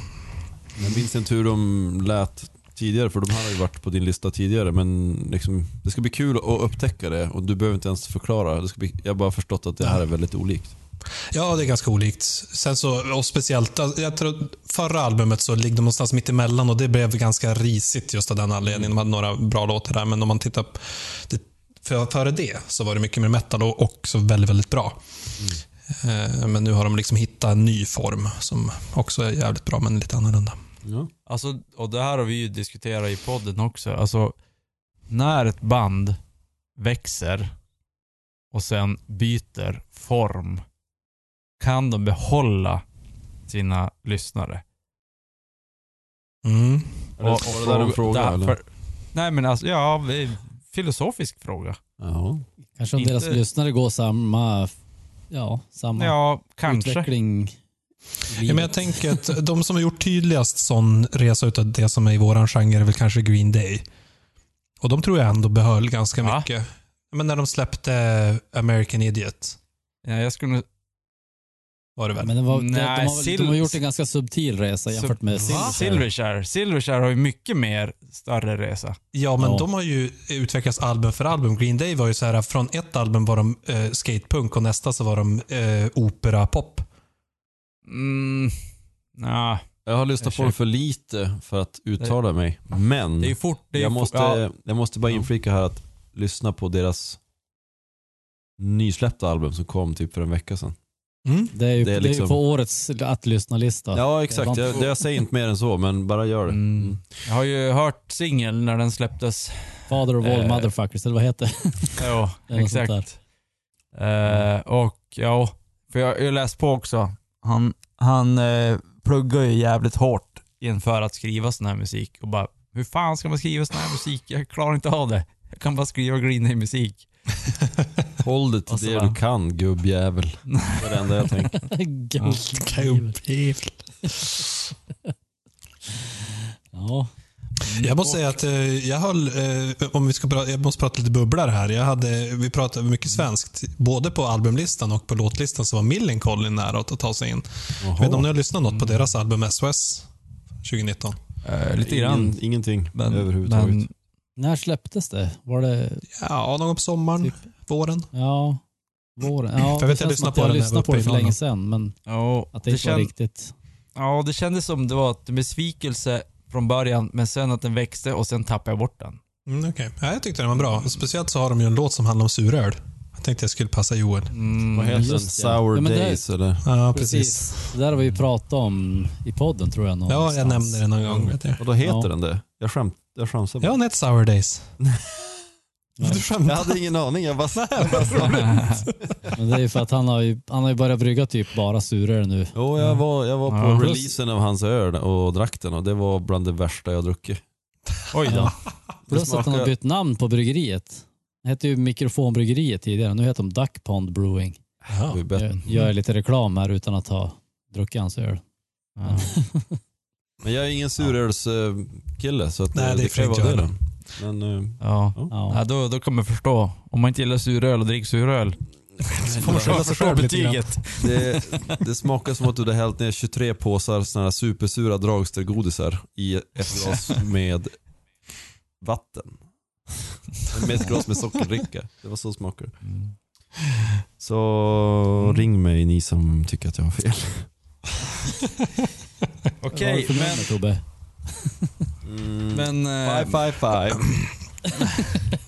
Jag minns inte hur de lät tidigare, för de här har ju varit på din lista tidigare. Men liksom, det ska bli kul att upptäcka det och du behöver inte ens förklara. Det ska bli, jag har bara förstått att det här är väldigt olikt. Ja, det är ganska olikt. Sen så, och speciellt, alltså, jag tror förra albumet så ligger de någonstans mitt emellan och det blev ganska risigt just av den anledningen. De hade några bra låtar där, men om man tittar det, för, före det så var det mycket mer metal och också väldigt, väldigt bra. Eh, Men nu har de liksom hittat en ny form som också är jävligt bra, men lite annorlunda. Ja. Alltså, och det här har vi ju diskuterat i podden också. Alltså, när ett band växer och sen byter form, kan de behålla sina lyssnare? Mm. Är det- var det där en fråga, eller? därför- Nej men alltså, ja, filosofisk fråga. Jaha. Kanske om Inte- deras lyssnare går samma, ja, samma Ja, kanske. utveckling. Ja, men jag tänker att de som har gjort tydligast sån resa utav det som är i våran genre är väl kanske Green Day. Och de tror jag ändå behöll ganska Va? mycket. Ja, Men när de släppte American Idiot. Ja, jag skulle Var det väl? Men det var, Nej, de, de, har, väl- de har Sil- gjort en ganska subtil resa jämfört med Silverchair. Silverchair. Silverchair har ju mycket mer större resa. Ja, men Ja. de har ju utvecklats album för album. Green Day var ju så här, från ett album var de eh, skatepunk och nästa så var de eh, opera-pop. Mm, nah, Jag har lyssnat på dem för lite för att uttala mig. Men det är fort. Det är jag, måste, ja. jag måste bara inflika här att lyssna på deras nysläppta album som kom typ för en vecka sedan. Mm. Det är ju Det det är är ju liksom- på årets att lyssna-lista. Ja exakt, jag, det jag säger inte mer än så men bara gör det. Mm. Mm. Jag har ju hört singeln när den släpptes. Father of all Eh. motherfuckers, eller vad heter det? Ja, exakt. Eh, och ja, för jag har ju läst på också. Han, han eh, pluggar ju jävligt hårt inför att skriva sån här musik och bara, hur fan ska man skriva sån här musik? Jag klarar inte av det. Jag kan bara skriva Green Day musik. Håll det till Och så det bara- du kan gubbjävel. Det är det enda jag tänker. Gubbjävel. Ja. Jag måste säga att eh, jag höll, eh, om vi ska prata, jag måste prata lite bubblor här. Jag hade, vi pratade mycket svenskt. Både på albumlistan och på låtlistan så var Millencolin nära att ta sig in. Jag vet om ni har lyssnat något på deras album SOS 2019? Eh, lite grann. Ingen, ingenting Men, överhuvudtaget. men När släpptes det? Var det, Ja, någon på sommaren, Typ. Våren. ja, våren? Ja, För jag vet, jag lyssnade på jag den lyssnade på det för länge sedan, men ja, att det det, inte var riktigt. ja, det kändes som det var en besvikelse från början, men sen att den växte och sen tappade jag bort den. Mm, okej. ja, jag tyckte den var bra. Speciellt så har de ju en låt som handlar om suröl. Jag tänkte jag skulle passa Joel. Mm, Vad heter den? Sour Ja, Days eller? Ja, precis. Det där har vi ju pratat om i podden tror jag. Ja, någonstans. jag nämnde det någon gång. Vet jag. Och då heter Ja. den det? Jag, skämt, jag bara. Ja, Net Sour Days. Du skämtar? Jag hade ingen aning. Jag bara... Men det är ju för att han har ju, han har ju börjat brygga typ bara suröl nu. Jo, jag var, jag var på Ja. releasen av hans öl och drack den och det var bland det värsta jag druckit. Oj då. Ja. Plus att han har smakar- bytt namn på bryggeriet. Det hette ju Mikrofonbryggeriet tidigare, nu heter de Duck Pond Brewing. Det var ju bättre. Jag gör lite reklam här utan att ha druckit hans öl. Ja. Men jag är ingen surölskille så att Nej, det är kan ju inte vara jag det. då. Men eh, Ja. Ja. Ja, då, då kommer jag förstå. Om man inte gillar suröl och dricker suröl. får man förstå grann. betyget. det, det smakar som att du hade hällt ner 23 påsar såna här supersura dragstergodisar i ett glas med vatten. Med ett glas med sockerdricka. Det var så smakar det. Så ring mig ni som tycker att jag har fel. Okej, för men... Tobbe? Mm. men eh, Five, five,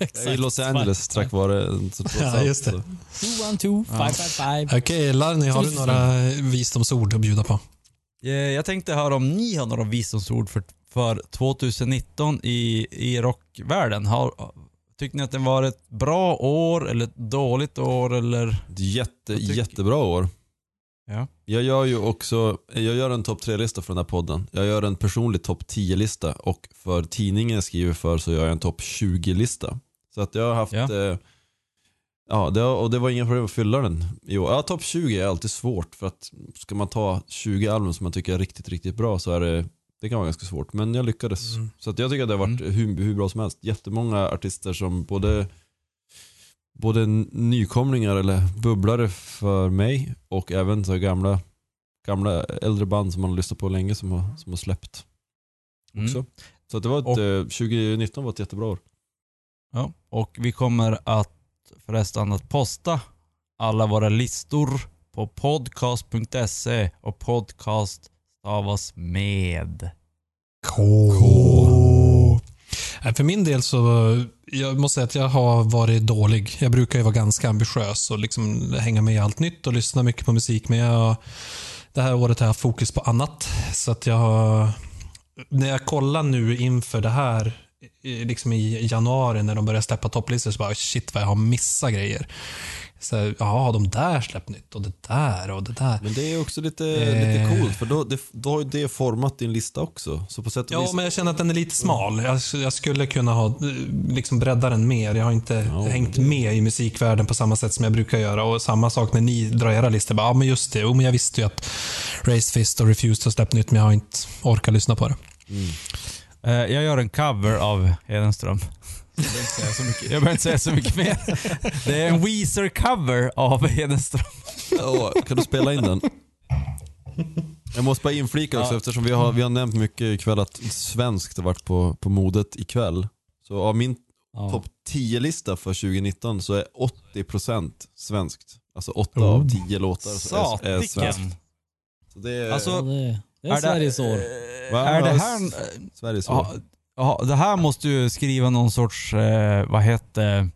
five. I Los Angeles tack vare Ja, just det. så. 212 555. Okej, Larni, har du några visdomsord att bjuda på? eh, jag tänkte höra om ni har några visdomsord för, för 2019 i, i rockvärlden. Har, tyckte ni att det var ett bra år eller ett dåligt år eller? Jätte, jättebra år. Ja. Jag gör ju också, jag gör en topp 3-lista för den här podden. Jag gör en personlig topp 10-lista och för tidningen jag skriver för så gör jag en topp 20-lista. Så att jag har haft, Ja. eh, ja det, och det var inga problem att fylla den i år. Ja, topp 20 är alltid svårt för att ska man ta 20 album som man tycker är riktigt, riktigt bra så är det, det kan vara ganska svårt. Men jag lyckades. Mm. Så att jag tycker att det har varit hur, hur bra som helst. Jättemånga artister som både både nykomlingar eller bubblare för mig och även så gamla, gamla äldre band som man har lyssnat på länge som har, som har släppt också. Mm. Så det var ett, Och- eh, 2019 var ett jättebra år. Ja, och vi kommer att förresten att posta alla våra listor på podcast.se och podcast stavas med. K. Nej, För min del så, jag måste säga att jag har varit dålig. Jag brukar ju vara ganska ambitiös och liksom hänga med i allt nytt och lyssna mycket på musik. Men jag, det här året har jag haft fokus på annat. Så att jag har, när jag kollar nu inför det här, liksom i januari när de börjar släppa topplistor, så bara shit vad jag har missat grejer. Så, här, ja, de där släppt nytt och det där och det där. Men det är också lite, Eh. lite coolt för då, det, då har ju det format din lista också. Så på sätt och Ja, vis, men jag känner att den är lite smal. Jag, jag skulle kunna ha liksom bredda den mer. Jag har inte Ja, hängt det- med i musikvärlden på samma sätt som jag brukar göra. Och samma sak när ni drar era listor. Bara, Ja, men just det. Jo, men jag visste ju att Race Fist och Refused har släppt nytt, men jag har inte orkat lyssna på det. Eh, jag gör en cover av Hedenström. Jag behöver inte säga så mycket, jag behöver inte säga så mycket mer. Det är en Weezer-cover av Hedenström. Ja, kan du spela in den? Jag måste bara inflika också Ja. eftersom vi har, vi har nämnt mycket ikväll att svenskt har varit på, på modet ikväll. Så av min Ja. topp 10-lista för 2019 så är 80% svenskt. Alltså 8 Oh. av 10 låtar så är, är svenskt. Så det är Alltså, Ja, det, det är Sveriges år. Är det här... Sveriges år. Ja, ja, det här måste ju skriva någon sorts, eh, vad heter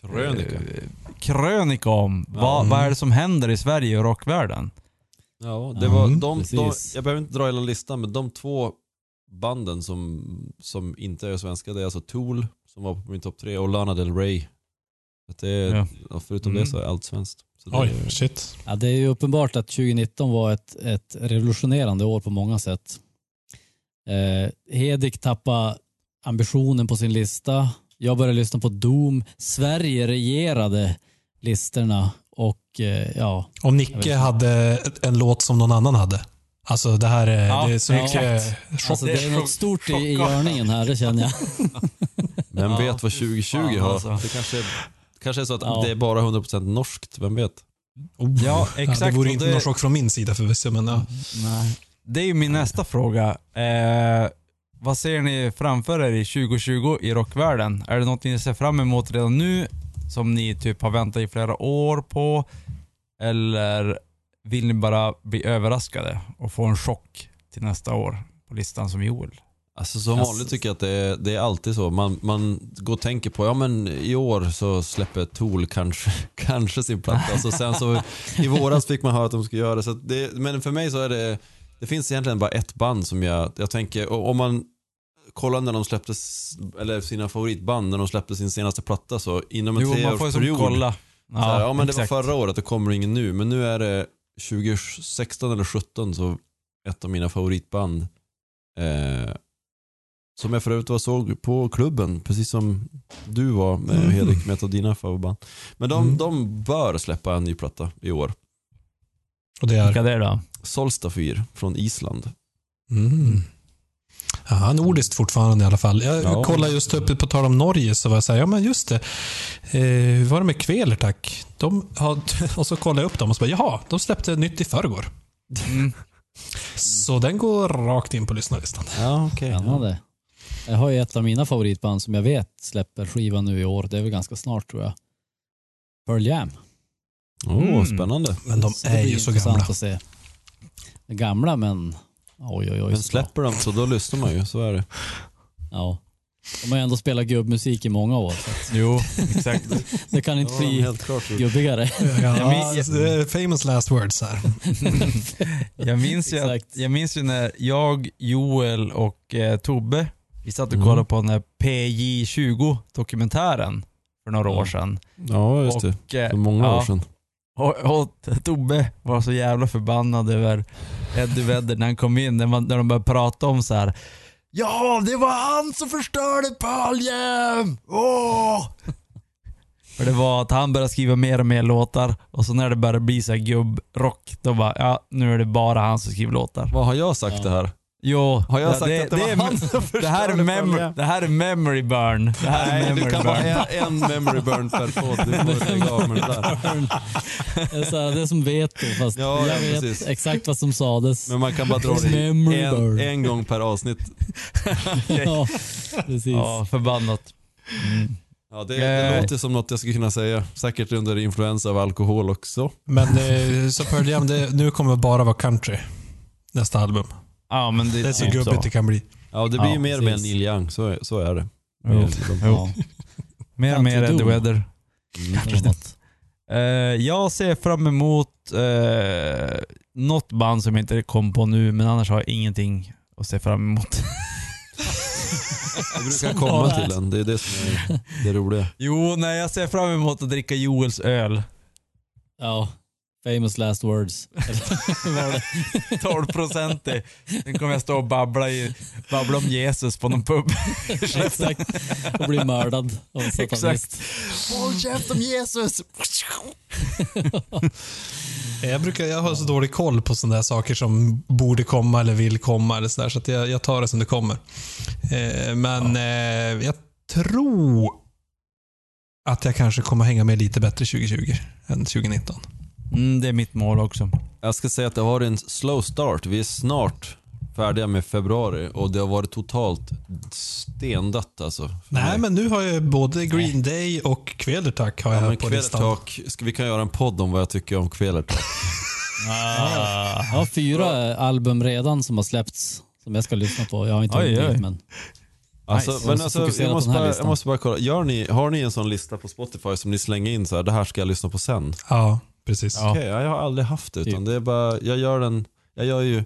Krönika. Eh, krönika om. Vad, Mm. vad är det som händer i Sverige och rockvärlden? Ja, det var Mm, de, de, jag behöver inte dra hela listan, men de två banden som, som inte är svenska, det är alltså Tool, som var på min topp tre, och Lana Del Rey. Att det är, Ja. Förutom Mm. det så är allt svenskt. Så det Oj, är- shit. Ja, det är ju uppenbart att 2019 var ett, ett revolutionerande år på många sätt. Eh, Hedik tappade ambitionen på sin lista. Jag började lyssna på Doom. Sverige regerade listorna och eh, ja, Och Jag Nicke hade en låt som någon annan hade. Alltså det här är, Ja, det är så ja, mycket chock. alltså, det är något stort i, i görningen här, det känner jag. Vem Ja. vet vad 2020 Fan, har? alltså. Det kanske, kanske är så att Ja. det är bara 100% norskt, vem vet? Oh. Ja, det exakt, vore och inte det- någon chock från min sida förvisso, men ja. Nej. Det är ju min nästa fråga. Eh, vad ser ni framför er i 2020 i rockvärlden? Är det något ni ser fram emot redan nu som ni typ har väntat i flera år på? Eller vill ni bara bli överraskade och få en chock till nästa år på listan som Joel? Alltså som Alltså- vanligt tycker jag att det är, det är alltid så. Man, man går och tänker på, ja men i år så släpper Tool kanske, kanske sin platta. Så sen så i våras fick man höra att de skulle göra det. Så det. Men för mig så är det, det finns egentligen bara ett band som jag, jag tänker, om man kollar när de släppte, eller sina favoritband, när de släppte sin senaste platta så inom en treårsperiod. kolla. Ja, här, ja men det exakt. var förra året, det kommer ingen nu. Men nu är det 2016 eller 17 så ett av mina favoritband. Eh, som jag förut var såg på klubben, precis som du var med Mm. Hedik med ett av dina favoritband. Men de, Mm. de bör släppa en ny platta i år. Och det är... Vilka det är då? Solstafir från Island. Mm. Ja, nordiskt fortfarande i alla fall. Jag Ja. kollade just uppe på tal om Norge så var jag såhär, ja men just det. Eh, hur var det med Kveler tack? De har, och så kollade jag upp dem och så bara, jaha, de släppte nytt i förrgår. Mm. Så den går rakt in på lyssnarlistan. Ja, okej. Spännande. Jag har ju ett av mina favoritband som jag vet släpper skiva nu i år. Det är väl ganska snart tror jag. Pearl Jam. Åh, Mm. spännande. Men de Så är ju så gamla. Att se. Gamla men oj oj oj. Men släpper de så då lyssnar man ju, så är det. Ja. De har ju ändå spelat gubbmusik i många år. Så att Jo, exakt. det kan inte bli helt klart. gubbigare. Ja, det famous last words här. Jag minns, ju att, jag minns ju när jag, Joel och eh, Tobbe, vi satt och Mm. kollade på den här PJ20-dokumentären för några år sedan. Ja, just det. Och, eh, För många ja, år sedan. Och, och Tobbe var så jävla förbannad över Eddie Vedder när han kom in, när, man, när de började prata om så här. Ja, det var han som förstörde Pearl Jam! Åh! För det var att han började skriva mer och mer låtar och så när det började bli så här gubbrock, då bara, ja nu är det bara han som skriver låtar. Vad har jag sagt Ja. det här? Jo, Har jag ja, sagt det, att det, det var är, han som det här, är Pearl Jam? det här är memory burn. Det här är Nej, memory du kan burn. bara en memory burn per podd. Du får lägga av med det där. Det är, så här, det är som veto fast Ja, jag ja, vet precis. exakt vad som sades. Men man kan bara dra det en, en gång per avsnitt. ja, precis. Ja, förbannat. Mm. Ja, det, det Eh. låter som något jag skulle kunna säga. Säkert under influensa av alkohol också. Men eh, så det, nu kommer det bara vara country. Nästa album. Ja, men det, Det är så typ gubbigt det kan bli. Ja, det blir Ja, ju mer och mer. Neil Young. Så är, så är det. Jo. Med de- Jo. Ja, Mer och mer Eddie var något. Eh, jag ser fram emot uh, något band som jag inte kom på nu, men annars har jag ingenting att se fram emot. Det brukar komma till en. Det är det som är det roliga. jo, nej, jag ser fram emot att dricka Joels öl. Ja, famous last words. Eller var det? 12 procentig. Den kommer jag stå och babbla, i, babbla om Jesus på någon pub. Exakt. Och bli mördad av en satanist. Exakt. Håll käft om Jesus! Jag, brukar, jag har så dålig koll på sådana där saker som borde komma eller vill komma. Eller så där, så att jag, jag tar det som det kommer. Eh, men eh, jag tror att jag kanske kommer hänga med lite bättre 2020 än 2019. Mm, det är mitt mål också. Jag ska säga att det har varit en slow start. Vi är snart färdiga med februari och det har varit totalt stendött alltså. Nej, men nu har jag både Green Day och Kvelertak har jag Ja, men på listan. Ska vi kan göra en podd om vad jag tycker om Kvelertak. Jag har fyra album redan som har släppts som jag ska lyssna på. Jag har inte hunnit dit, men Alltså, Nice. men alltså, jag, måste bara, jag måste bara kolla. Gör ni, har ni en sån lista på Spotify som ni slänger in så här, det här ska jag lyssna på sen? Ja, precis. Ja. Okej, jag har aldrig haft det. Utan det är bara, jag gör den, jag gör ju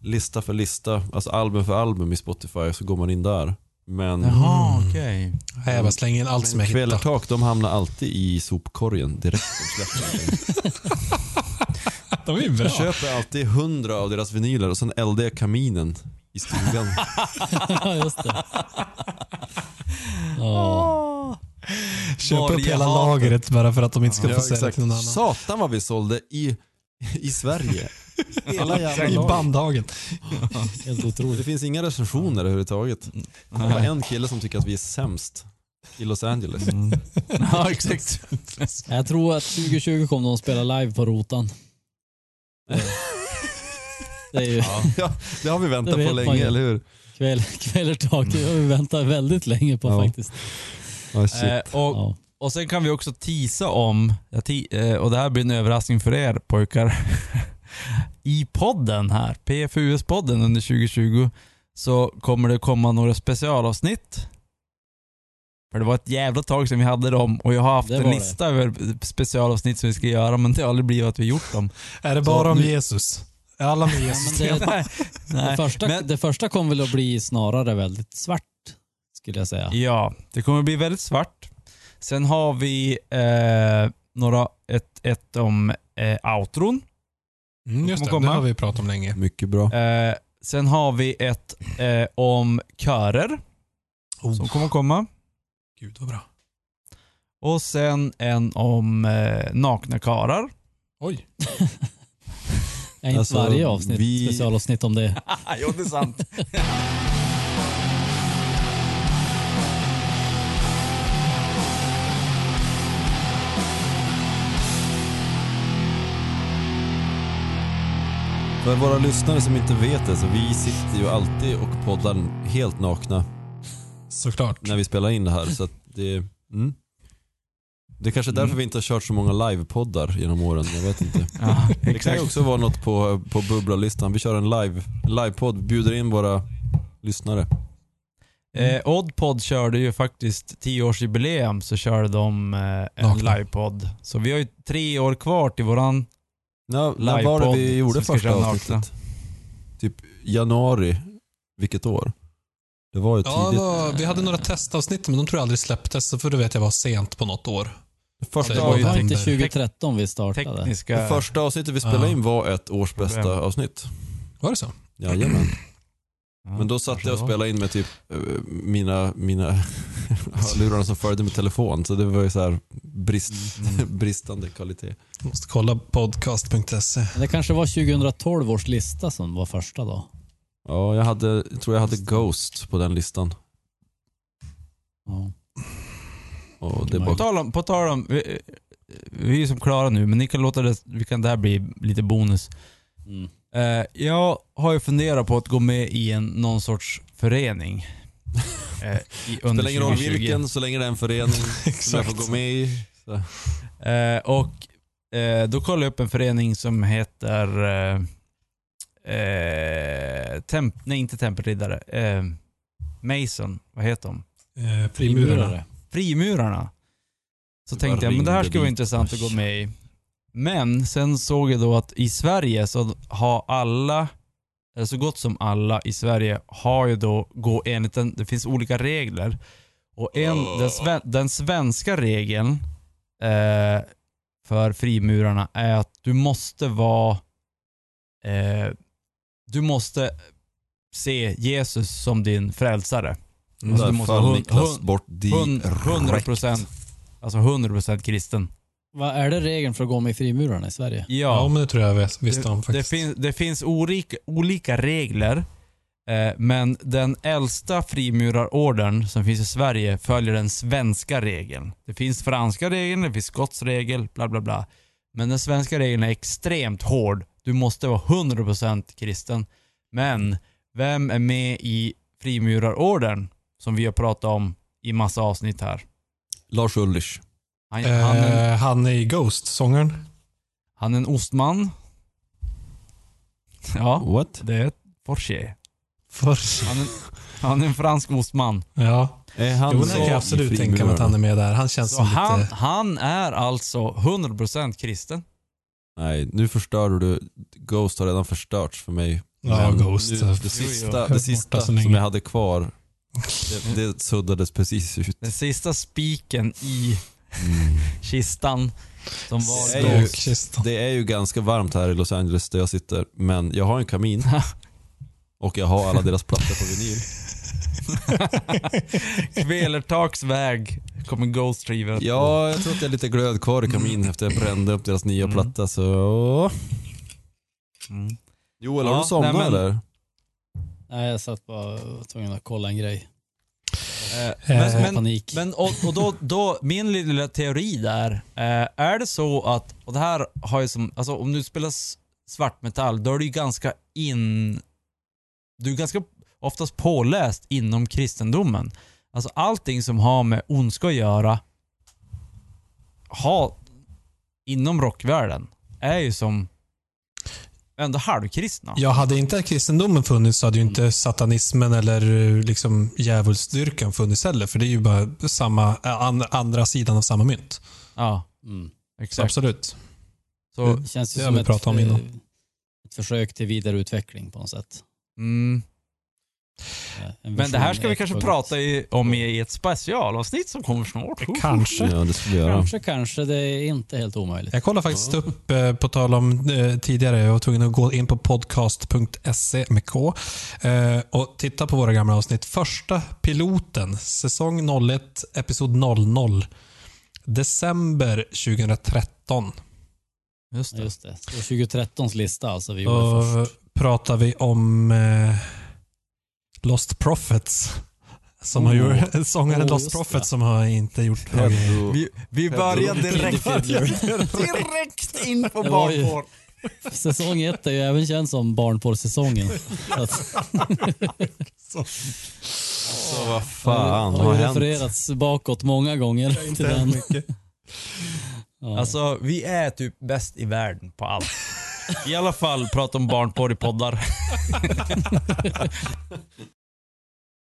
lista för lista, alltså album för album i Spotify, så går man in där. Men Jaha, okej. Nej, jag bara slänger in allt som jag hittar. Kvelertak, de hamnar alltid i sopkorgen direkt de släpper. De är bra. Jag köper alltid hundra av deras vinyler och sen eldar jag kaminen i stugan. ja, just det. Ja. Köpa upp hela hatar. lagret bara för att de inte ska Ja, få sälja exakt. till någon annan. Satan vad vi sålde i, i Sverige. Hela jävla I bandhagen. Helt Det otroligt. finns inga recensioner överhuvudtaget. Det var en kille som tycker att vi är sämst i Los Angeles. Ja, exakt. Jag tror att 2020 kommer de att spela live på Rotan. Det är ju Ja, det har vi Det väntat på länge, eller hur? kväll, kvällertak. Det har vi väntat väldigt länge på Ja. faktiskt. Oh, shit. Eh, och, Ja. och sen kan vi också tisa om, eh, och det här blir en överraskning för er pojkar, i podden här, PFUS-podden under 2020, så kommer det komma några specialavsnitt. För det var ett jävla tag sedan vi hade dem och jag har haft Det en lista över specialavsnitt som vi ska göra men det har aldrig blivit att vi gjort dem. Är det bara Så om nu- Jesus? Alla med Ja, Jesus? men det, Nej, det, första, men- det första kommer väl att bli snarare väldigt svart, skulle jag säga. Ja, det kommer bli väldigt svart. Sen har vi eh, några, ett, ett om eh, outron. Mm, just det, Kommer det komma. har vi pratat om länge. Mycket bra. Eh, sen har vi ett eh, om körer Oh, som kommer komma. Gud vad bra. Och sen en om eh, nakna karar. Oj. Är inte Alltså, varje avsnitt vi- specialavsnitt om det? jo, det är sant. För våra lyssnare som inte vet det, så vi sitter ju alltid och poddar helt nakna Såklart. när vi spelar in det här. Så att det, mm. Det är kanske är därför vi inte har kört så många livepoddar genom åren. Jag vet inte. Ja, Det kan ju också vara något på, på bubbla-listan. Vi kör en live, livepodd, bjuder in våra lyssnare. Eh, Oddpod körde ju faktiskt 10-årsjubileum så körde de eh, en livepodd. Så vi har ju tre år kvar till våran Ja, när var det Livepodd vi gjorde första avsnittet? Typ januari. Vilket år? Det var ju Ja, tidigt. vad- vi hade några testavsnitt, men de tror jag aldrig släpptes, så för det vet jag var sent på något år. Första, det var ju inte 2013 vi startade. tekniska... det första avsnittet vi spelade in var ett års bästa Problem. avsnitt. Var det så? Jajamän. Ja, Men då satt jag och spelade in med typ eh, mina, mina hörlurar som följde med telefon. Så det var ju så här brist, bristande kvalitet. Måste kolla podcast.se. Det kanske var 2012 års lista som var första då. Ja, jag hade, jag tror jag hade Ghost på den listan. Ja. Och det är På bara, tal om, på tal om vi, vi är ju som klara nu, men ni kan låta det, vi kan det här bli lite bonus. Mm. Eh, jag har ju funderat på att gå med i en, någon sorts förening. Eh, i, under spelar ingen roll 2020. vilken, så länge det är en förening som jag får gå med i. Så. Eh, och eh, då kollade jag upp en förening som heter eh, eh, temp, nej inte tempelriddare, eh, Mason, vad heter de? Eh. Frimurare. Frimurarna. Så tänkte jag, men det här skulle vara intressant att gå med i. Men sen såg jag då att i Sverige så har alla, eller så gott som alla i Sverige har ju då, gå enligt en, det finns olika regler. Och en, den, sve, den svenska regeln eh, för frimurarna är att du måste vara, eh, du måste se Jesus som din frälsare. Alltså, du Där måste föll ha Niklas bort Hund- 100 direkt. procent. Alltså 100% kristen. Vad är det regeln för att gå med i frimurarna i Sverige? Ja, Ja, men det tror jag vis- visste om det, det, faktiskt. fin, det finns olika, olika regler, eh, men den äldsta frimurarordern som finns i Sverige följer den svenska regeln. Det finns franska regeln, det finns skotsk regel, bla bla bla. Men den svenska regeln är extremt hård. Du måste vara 100% kristen. Men vem är med i frimurarorden som vi har pratat om i massa avsnitt här? Lars Ulrich. Han, han, är, Eh, han är i Ghost, sångaren. han är en ostman. Ja, What? det är Porsche. För, Han är, han är en fransk ostman. ja. Är han Jo, så kan jag absolut tänka mig att han är med där. Han känns Så som han, lite... han är alltså 100% kristen. Nej, nu förstör du. Ghost har redan förstörts för mig. Ja, Men Ghost. Nu, det jo. sista, det sista som länge. jag hade kvar, det, det suddades precis ut. Den sista spiken i Mm. kistan som var Det är ju-. Kistan. Det är ju ganska varmt här i Los Angeles där jag sitter, men jag har en kamin. Och jag har alla deras plattor på vinyl. Kvelertaks väg kommer Ghost River. Ja, jag tror att det är lite glöd kvar i kaminen efter jag brände upp deras nya Mm. platta så... Mm. Joel, Ja, har du somnat nej, men- eller? Nej, jag satt bara var tvungen att kolla en grej. Eh, Eh, men, men, Panik. men och, och då, då, min lilla teori där, eh, är det så att, och det här har ju som, alltså om du spelar svartmetall, då är du ju ganska in, du är ganska oftast påläst inom kristendomen. Alltså allting som har med ondska att göra, ha, inom rockvärlden, är ju som ändå halvkristna. Ja, hade inte kristendomen funnits så hade ju inte satanismen eller eh, liksom djävulsdyrkan funnits heller. För det är ju bara samma, eh, an, andra sidan av samma mynt. Ja, Mm. Så exakt. absolut. Så, Det känns Det har som vi ett, pratat om eh, innan. ett försök till vidareutveckling på något sätt. mm. Eh, en Men det här ska vi kanske 1.0. prata i, om i ett specialavsnitt som kommer snart. Kanske. Ja, det ska vi göra. Kanske, kanske. Det är inte helt omöjligt. Jag kollade faktiskt upp, eh, på tal om eh, tidigare, jag var tvungen att gå in på podcast.se med K eh, och titta på våra gamla avsnitt. Första piloten, säsong 01, episod 00. December 2013. Just det. Just det. Och 2013s lista alltså. Vi gjorde Då först. pratar vi om eh, Lost Prophets. Som har Oh. gjort, sångaren Oh, Lost Prophets som har inte gjort Pedro, Vi, vi börjar direkt, direkt in på barnporr. Säsong ett är ju även känd som barnporrsäsongen. Så vad fan har har hänt? refererats bakåt många gånger till den. Ja. Alltså, vi är typ bäst i världen på allt. I alla fall prata om barnporr i poddar.